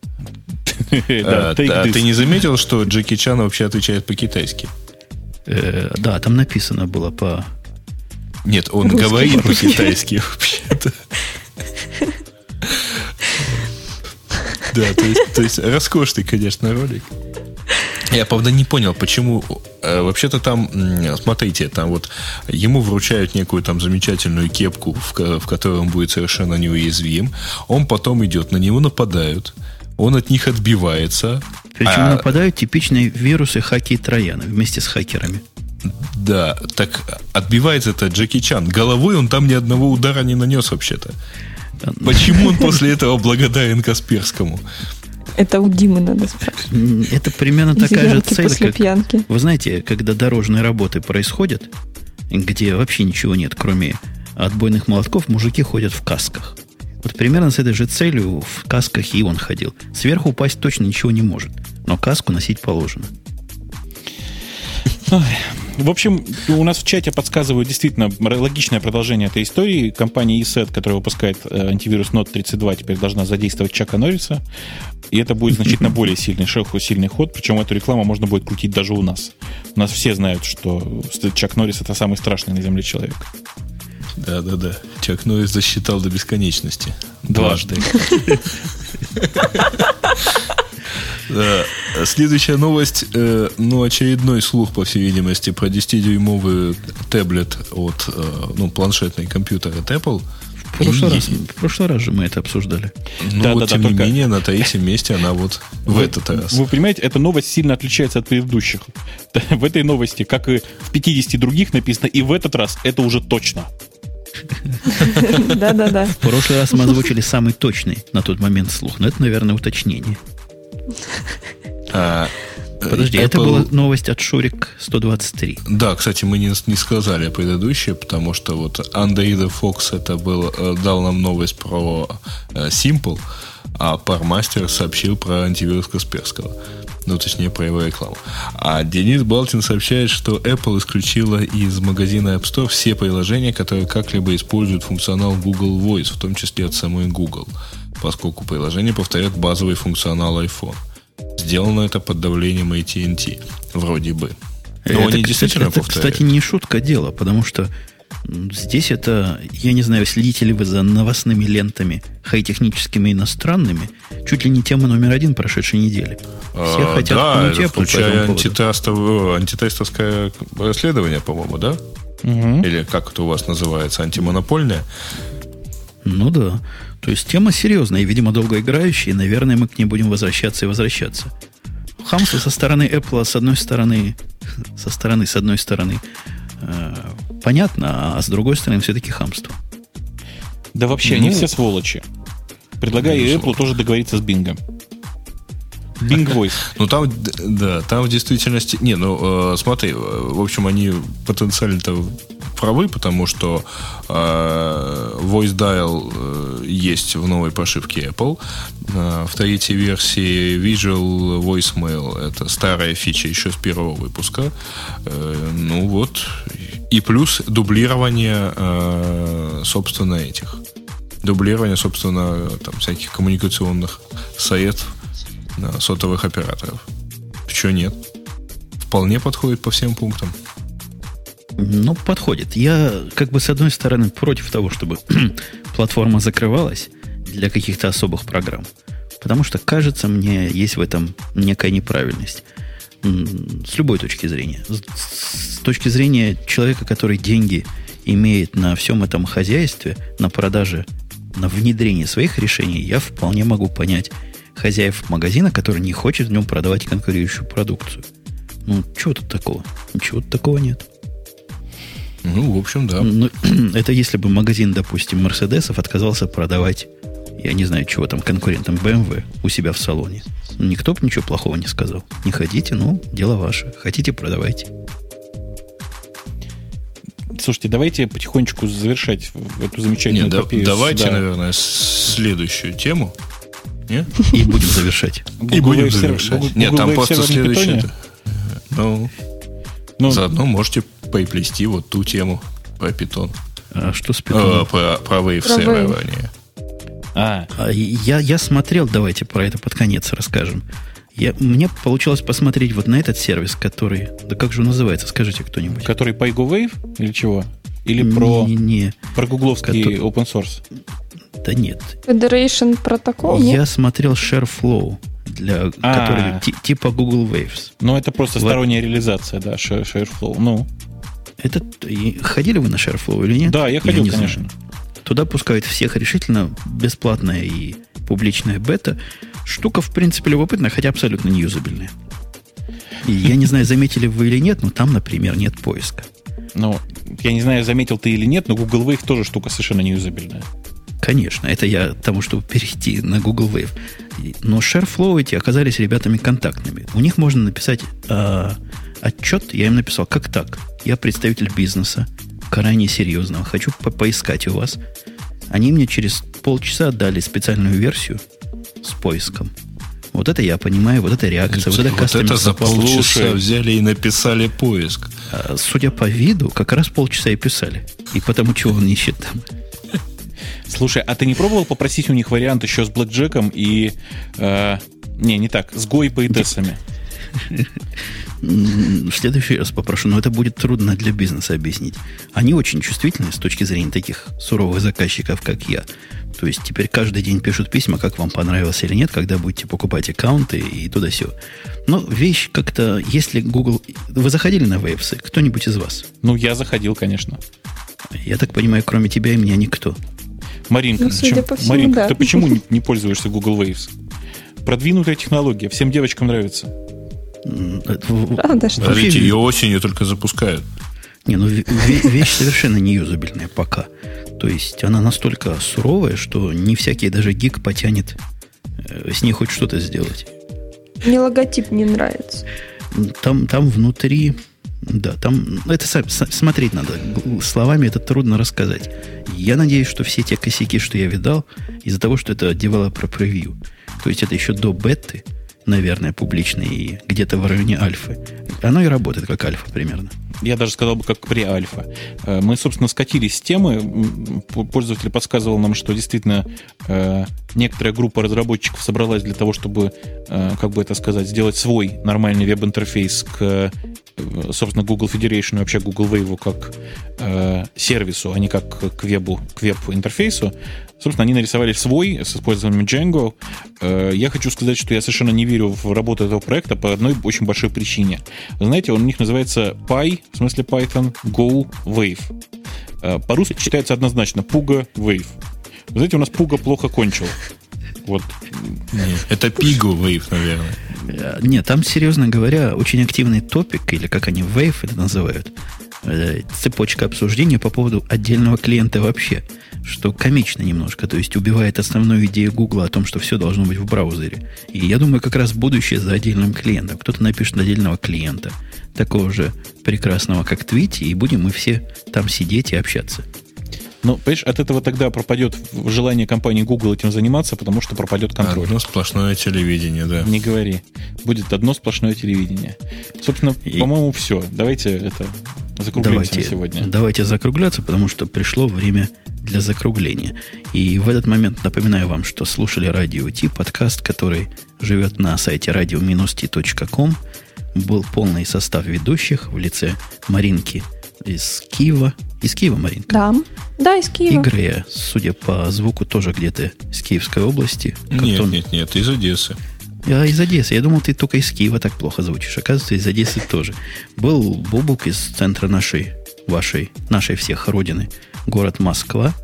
А, а ты не заметил, что Джеки Чан вообще отвечает по-китайски? Э, да, там написано было по... Нет, он говорит по-китайски вообще-то. Да, то есть роскошный, конечно, ролик. Я, правда, не понял, почему... Э, вообще-то там, смотрите, там вот ему вручают некую там замечательную кепку, в, в которой он будет совершенно неуязвим. Он потом идет, на него нападают. Он от них отбивается. Причем а... нападают типичные вирусы хаки и трояна вместе с хакерами. Да, так отбивается это Джеки Чан. Головой он там ни одного удара не нанес вообще-то. Почему он после этого благодарен Касперскому? Это у Димы надо спрашивать. Это примерно такая же цель, после как... Пьянки. Вы знаете, когда дорожные работы происходят, где вообще ничего нет, кроме отбойных молотков, мужики ходят в касках. Вот примерно с этой же целью в касках и он ходил. Сверху упасть точно ничего не может, но каску носить положено. В общем, у нас в чате подсказывают действительно логичное продолжение этой истории. Компания ESET, которая выпускает э, антивирус Note 32, теперь должна задействовать Чака Норриса. И это будет значительно более сильный шаг, сильный ход. Причем эту рекламу можно будет крутить даже у нас. У нас все знают, что Чак Норрис это самый страшный на Земле человек. Да, да, да. Чак Норрис засчитал до бесконечности. Дважды. Следующая новость, э, ну, очередной слух, по всей видимости, про 10-дюймовый таблет от, э, ну, планшетный компьютер от Apple. В прошлый, раз, в прошлый раз же мы это обсуждали. Ну, да, вот, да, тем да, не только... менее, на третьем месте она вот в вы, этот раз. Вы понимаете, эта новость сильно отличается от предыдущих. В этой новости, как и в 50 других написано, и в этот раз это уже точно. Да-да-да. В прошлый раз мы озвучили самый точный на тот момент слух, но это, наверное, уточнение. А, Подожди, Apple... это была новость от Шурик 123. Да, кстати, мы не, не сказали предыдущее, потому что вот Андреида Фокс это был, э, дал нам новость про э, Simple, а Пармастер сообщил про антивирус Касперского. Ну, точнее, про его рекламу. А Денис Балтин сообщает, что Apple исключила из магазина App Store все приложения, которые как-либо используют функционал Google Voice, в том числе от самой Google, поскольку приложение повторяет базовый функционал iPhone. Сделано это под давлением AT&T, вроде бы. Но это, они действительно кстати, это, кстати, не шутка дело, потому что здесь это, я не знаю, следите ли вы за новостными лентами хай-техническими иностранными, чуть ли не тема номер один прошедшей недели. Все а, хотят да, Apple включая по антитестовое, антитестовское расследование, по-моему, да? Угу. Или как это у вас называется, антимонопольное? Ну да. То есть тема серьезная и, видимо, долгоиграющая, и, наверное, мы к ней будем возвращаться и возвращаться. Хамство со стороны Apple, с одной стороны, со стороны, с одной стороны, э, понятно, а с другой стороны, все-таки хамство. Да вообще, ну, они все сволочи. Предлагаю ну, Apple тоже договориться с Bing. Bing Voice. Ну там, да, там в действительности... Не, ну э, смотри, в общем, они потенциально-то правы, потому что э, Voice Dial э, есть в новой прошивке Apple. Э, в третьей версии Visual Voicemail это старая фича еще с первого выпуска. Э, ну вот. И плюс дублирование, э, собственно, этих дублирование, собственно, там всяких коммуникационных на сотовых операторов. Почему нет? Вполне подходит по всем пунктам. Ну, подходит. Я, как бы, с одной стороны, против того, чтобы платформа закрывалась для каких-то особых программ. Потому что, кажется мне, есть в этом некая неправильность. С любой точки зрения. С точки зрения человека, который деньги имеет на всем этом хозяйстве, на продаже, на внедрении своих решений, я вполне могу понять хозяев магазина, который не хочет в нем продавать конкурирующую продукцию. Ну, чего тут такого? Ничего тут такого нет. Ну, в общем, да. Ну, это если бы магазин, допустим, Мерседесов отказался продавать, я не знаю, чего там, конкурентам BMW у себя в салоне. Никто бы ничего плохого не сказал. Не ходите, ну, дело ваше. Хотите, продавайте. Слушайте, давайте потихонечку завершать эту замечательную Нет, эпопею. Да, давайте, да. наверное, следующую тему. Нет? И будем завершать. И будем завершать. Нет, там просто следующее. Ну, ну, заодно можете поплести вот ту тему про питон. А что с питоном? Э, про, про wave сервирование. А. а. Я, я смотрел, давайте про это под конец расскажем. Я, мне получилось посмотреть вот на этот сервис, который... Да как же он называется, скажите кто-нибудь. Который PyGoWave или чего? Или про, не, не. про гугловский который... open source? Да нет. Federation протокол? Я нет? смотрел ShareFlow, для, а. который типа Google Waves. Ну, это просто вот. сторонняя реализация, да, ShareFlow. Ну. Это, ходили вы на ShareFlow или нет? Да, я ходил, я конечно. Знаю. Туда пускают всех решительно бесплатная и публичная бета. Штука, в принципе, любопытная, хотя абсолютно неюзабельная. И я не знаю, заметили вы или нет, но там, например, нет поиска. Ну, я не знаю, заметил ты или нет, но Google Wave тоже штука совершенно неюзабельная. Конечно, это я тому, чтобы перейти на Google Wave. Но ShareFlow эти оказались ребятами контактными. У них можно написать э, отчет, я им написал, как так? Я представитель бизнеса, крайне серьезного, хочу по поискать у вас. Они мне через полчаса дали специальную версию с поиском. Вот это я понимаю, вот это реакция, вот, это Вот это за полчаса взяли и написали поиск. А, судя по виду, как раз полчаса и писали. И потому, чего он ищет там. Слушай, а ты не пробовал попросить у них вариант еще с блэкджеком и... Э, не, не так, с гой поэтессами? В следующий раз попрошу, но это будет трудно для бизнеса объяснить. Они очень чувствительны с точки зрения таких суровых заказчиков, как я. То есть теперь каждый день пишут письма, как вам понравилось или нет, когда будете покупать аккаунты и туда все. Но вещь как-то, если Google... Вы заходили на Waves? Кто-нибудь из вас? Ну, я заходил, конечно. Я так понимаю, кроме тебя и меня никто. Маринка, ну, по всему, Маринка да. ты почему не, не пользуешься Google Waves? Продвинутая технология, всем девочкам нравится. Правда, что Подождите, ее осенью только запускают. Не, ну вещь совершенно не юзабельная пока. То есть она настолько суровая, что не всякий даже гик потянет э, с ней хоть что-то сделать. Мне логотип не нравится. Там, там внутри, да, там, это смотреть надо. Словами это трудно рассказать. Я надеюсь, что все те косяки, что я видал, из-за того, что это developer preview, то есть это еще до беты, наверное, публичной и где-то в районе альфы, оно и работает как альфа примерно я даже сказал бы, как pre-альфа. Э, мы, собственно, скатились с темы. Пользователь подсказывал нам, что действительно э, некоторая группа разработчиков собралась для того, чтобы, э, как бы это сказать, сделать свой нормальный веб-интерфейс к, собственно, Google Federation и вообще Google Wave как сервису, а не как к вебу, к веб-интерфейсу. Собственно, они нарисовали свой с использованием Django. Э, я хочу сказать, что я совершенно не верю в работу этого проекта по одной очень большой причине. Вы знаете, он у них называется Py, в смысле Python, Go Wave. Э, по-русски читается однозначно Puga Wave. Вы знаете, у нас Puga плохо кончил. Вот. Это Pigo Wave, наверное. Э, нет, там, серьезно говоря, очень активный топик, или как они Wave это называют, цепочка обсуждения по поводу отдельного клиента вообще что комично немножко, то есть убивает основную идею Гугла о том, что все должно быть в браузере. И я думаю, как раз будущее за отдельным клиентом. Кто-то напишет отдельного клиента, такого же прекрасного, как Твити, и будем мы все там сидеть и общаться. Ну, понимаешь, от этого тогда пропадет желание компании Google этим заниматься, потому что пропадет контроль. Одно сплошное телевидение, да. Не говори. Будет одно сплошное телевидение. Собственно, и... по-моему, все. Давайте это закруглимся давайте, сегодня. Давайте закругляться, потому что пришло время для закругления. И в этот момент напоминаю вам, что слушали радио Ти, подкаст, который живет на сайте radio-t.com. Был полный состав ведущих в лице Маринки из Киева. Из Киева, Маринка? Да. Да, из Киева. Игорь, я, судя по звуку, тоже где-то из Киевской области. Нет, нет, нет, из Одессы. Я из Одессы. Я думал, ты только из Киева так плохо звучишь. Оказывается, из Одессы тоже. Был Бубук из центра нашей, вашей, нашей всех родины, город Москва.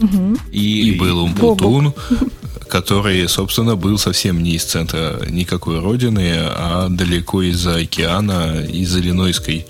Угу. И, и был Умпутун, который, собственно, был совсем не из центра никакой родины, а далеко из-за океана, из Иллинойской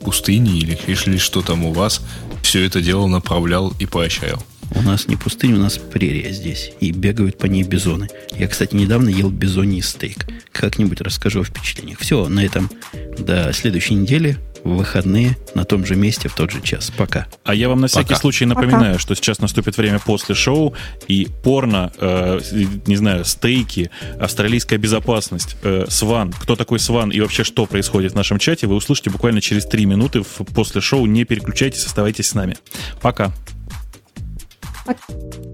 пустыни или, или что там у вас. Все это дело направлял и поощрял. У нас не пустыня, у нас прерия здесь. И бегают по ней бизоны. Я, кстати, недавно ел бизоний стейк. Как-нибудь расскажу о впечатлениях. Все, на этом до следующей недели в выходные на том же месте в тот же час. Пока. А я вам на всякий Пока. случай напоминаю, Пока. что сейчас наступит время после шоу, и порно, э, не знаю, стейки, австралийская безопасность, э, Сван, кто такой Сван и вообще что происходит в нашем чате, вы услышите буквально через три минуты в, после шоу. Не переключайтесь, оставайтесь с нами. Пока. Aqui...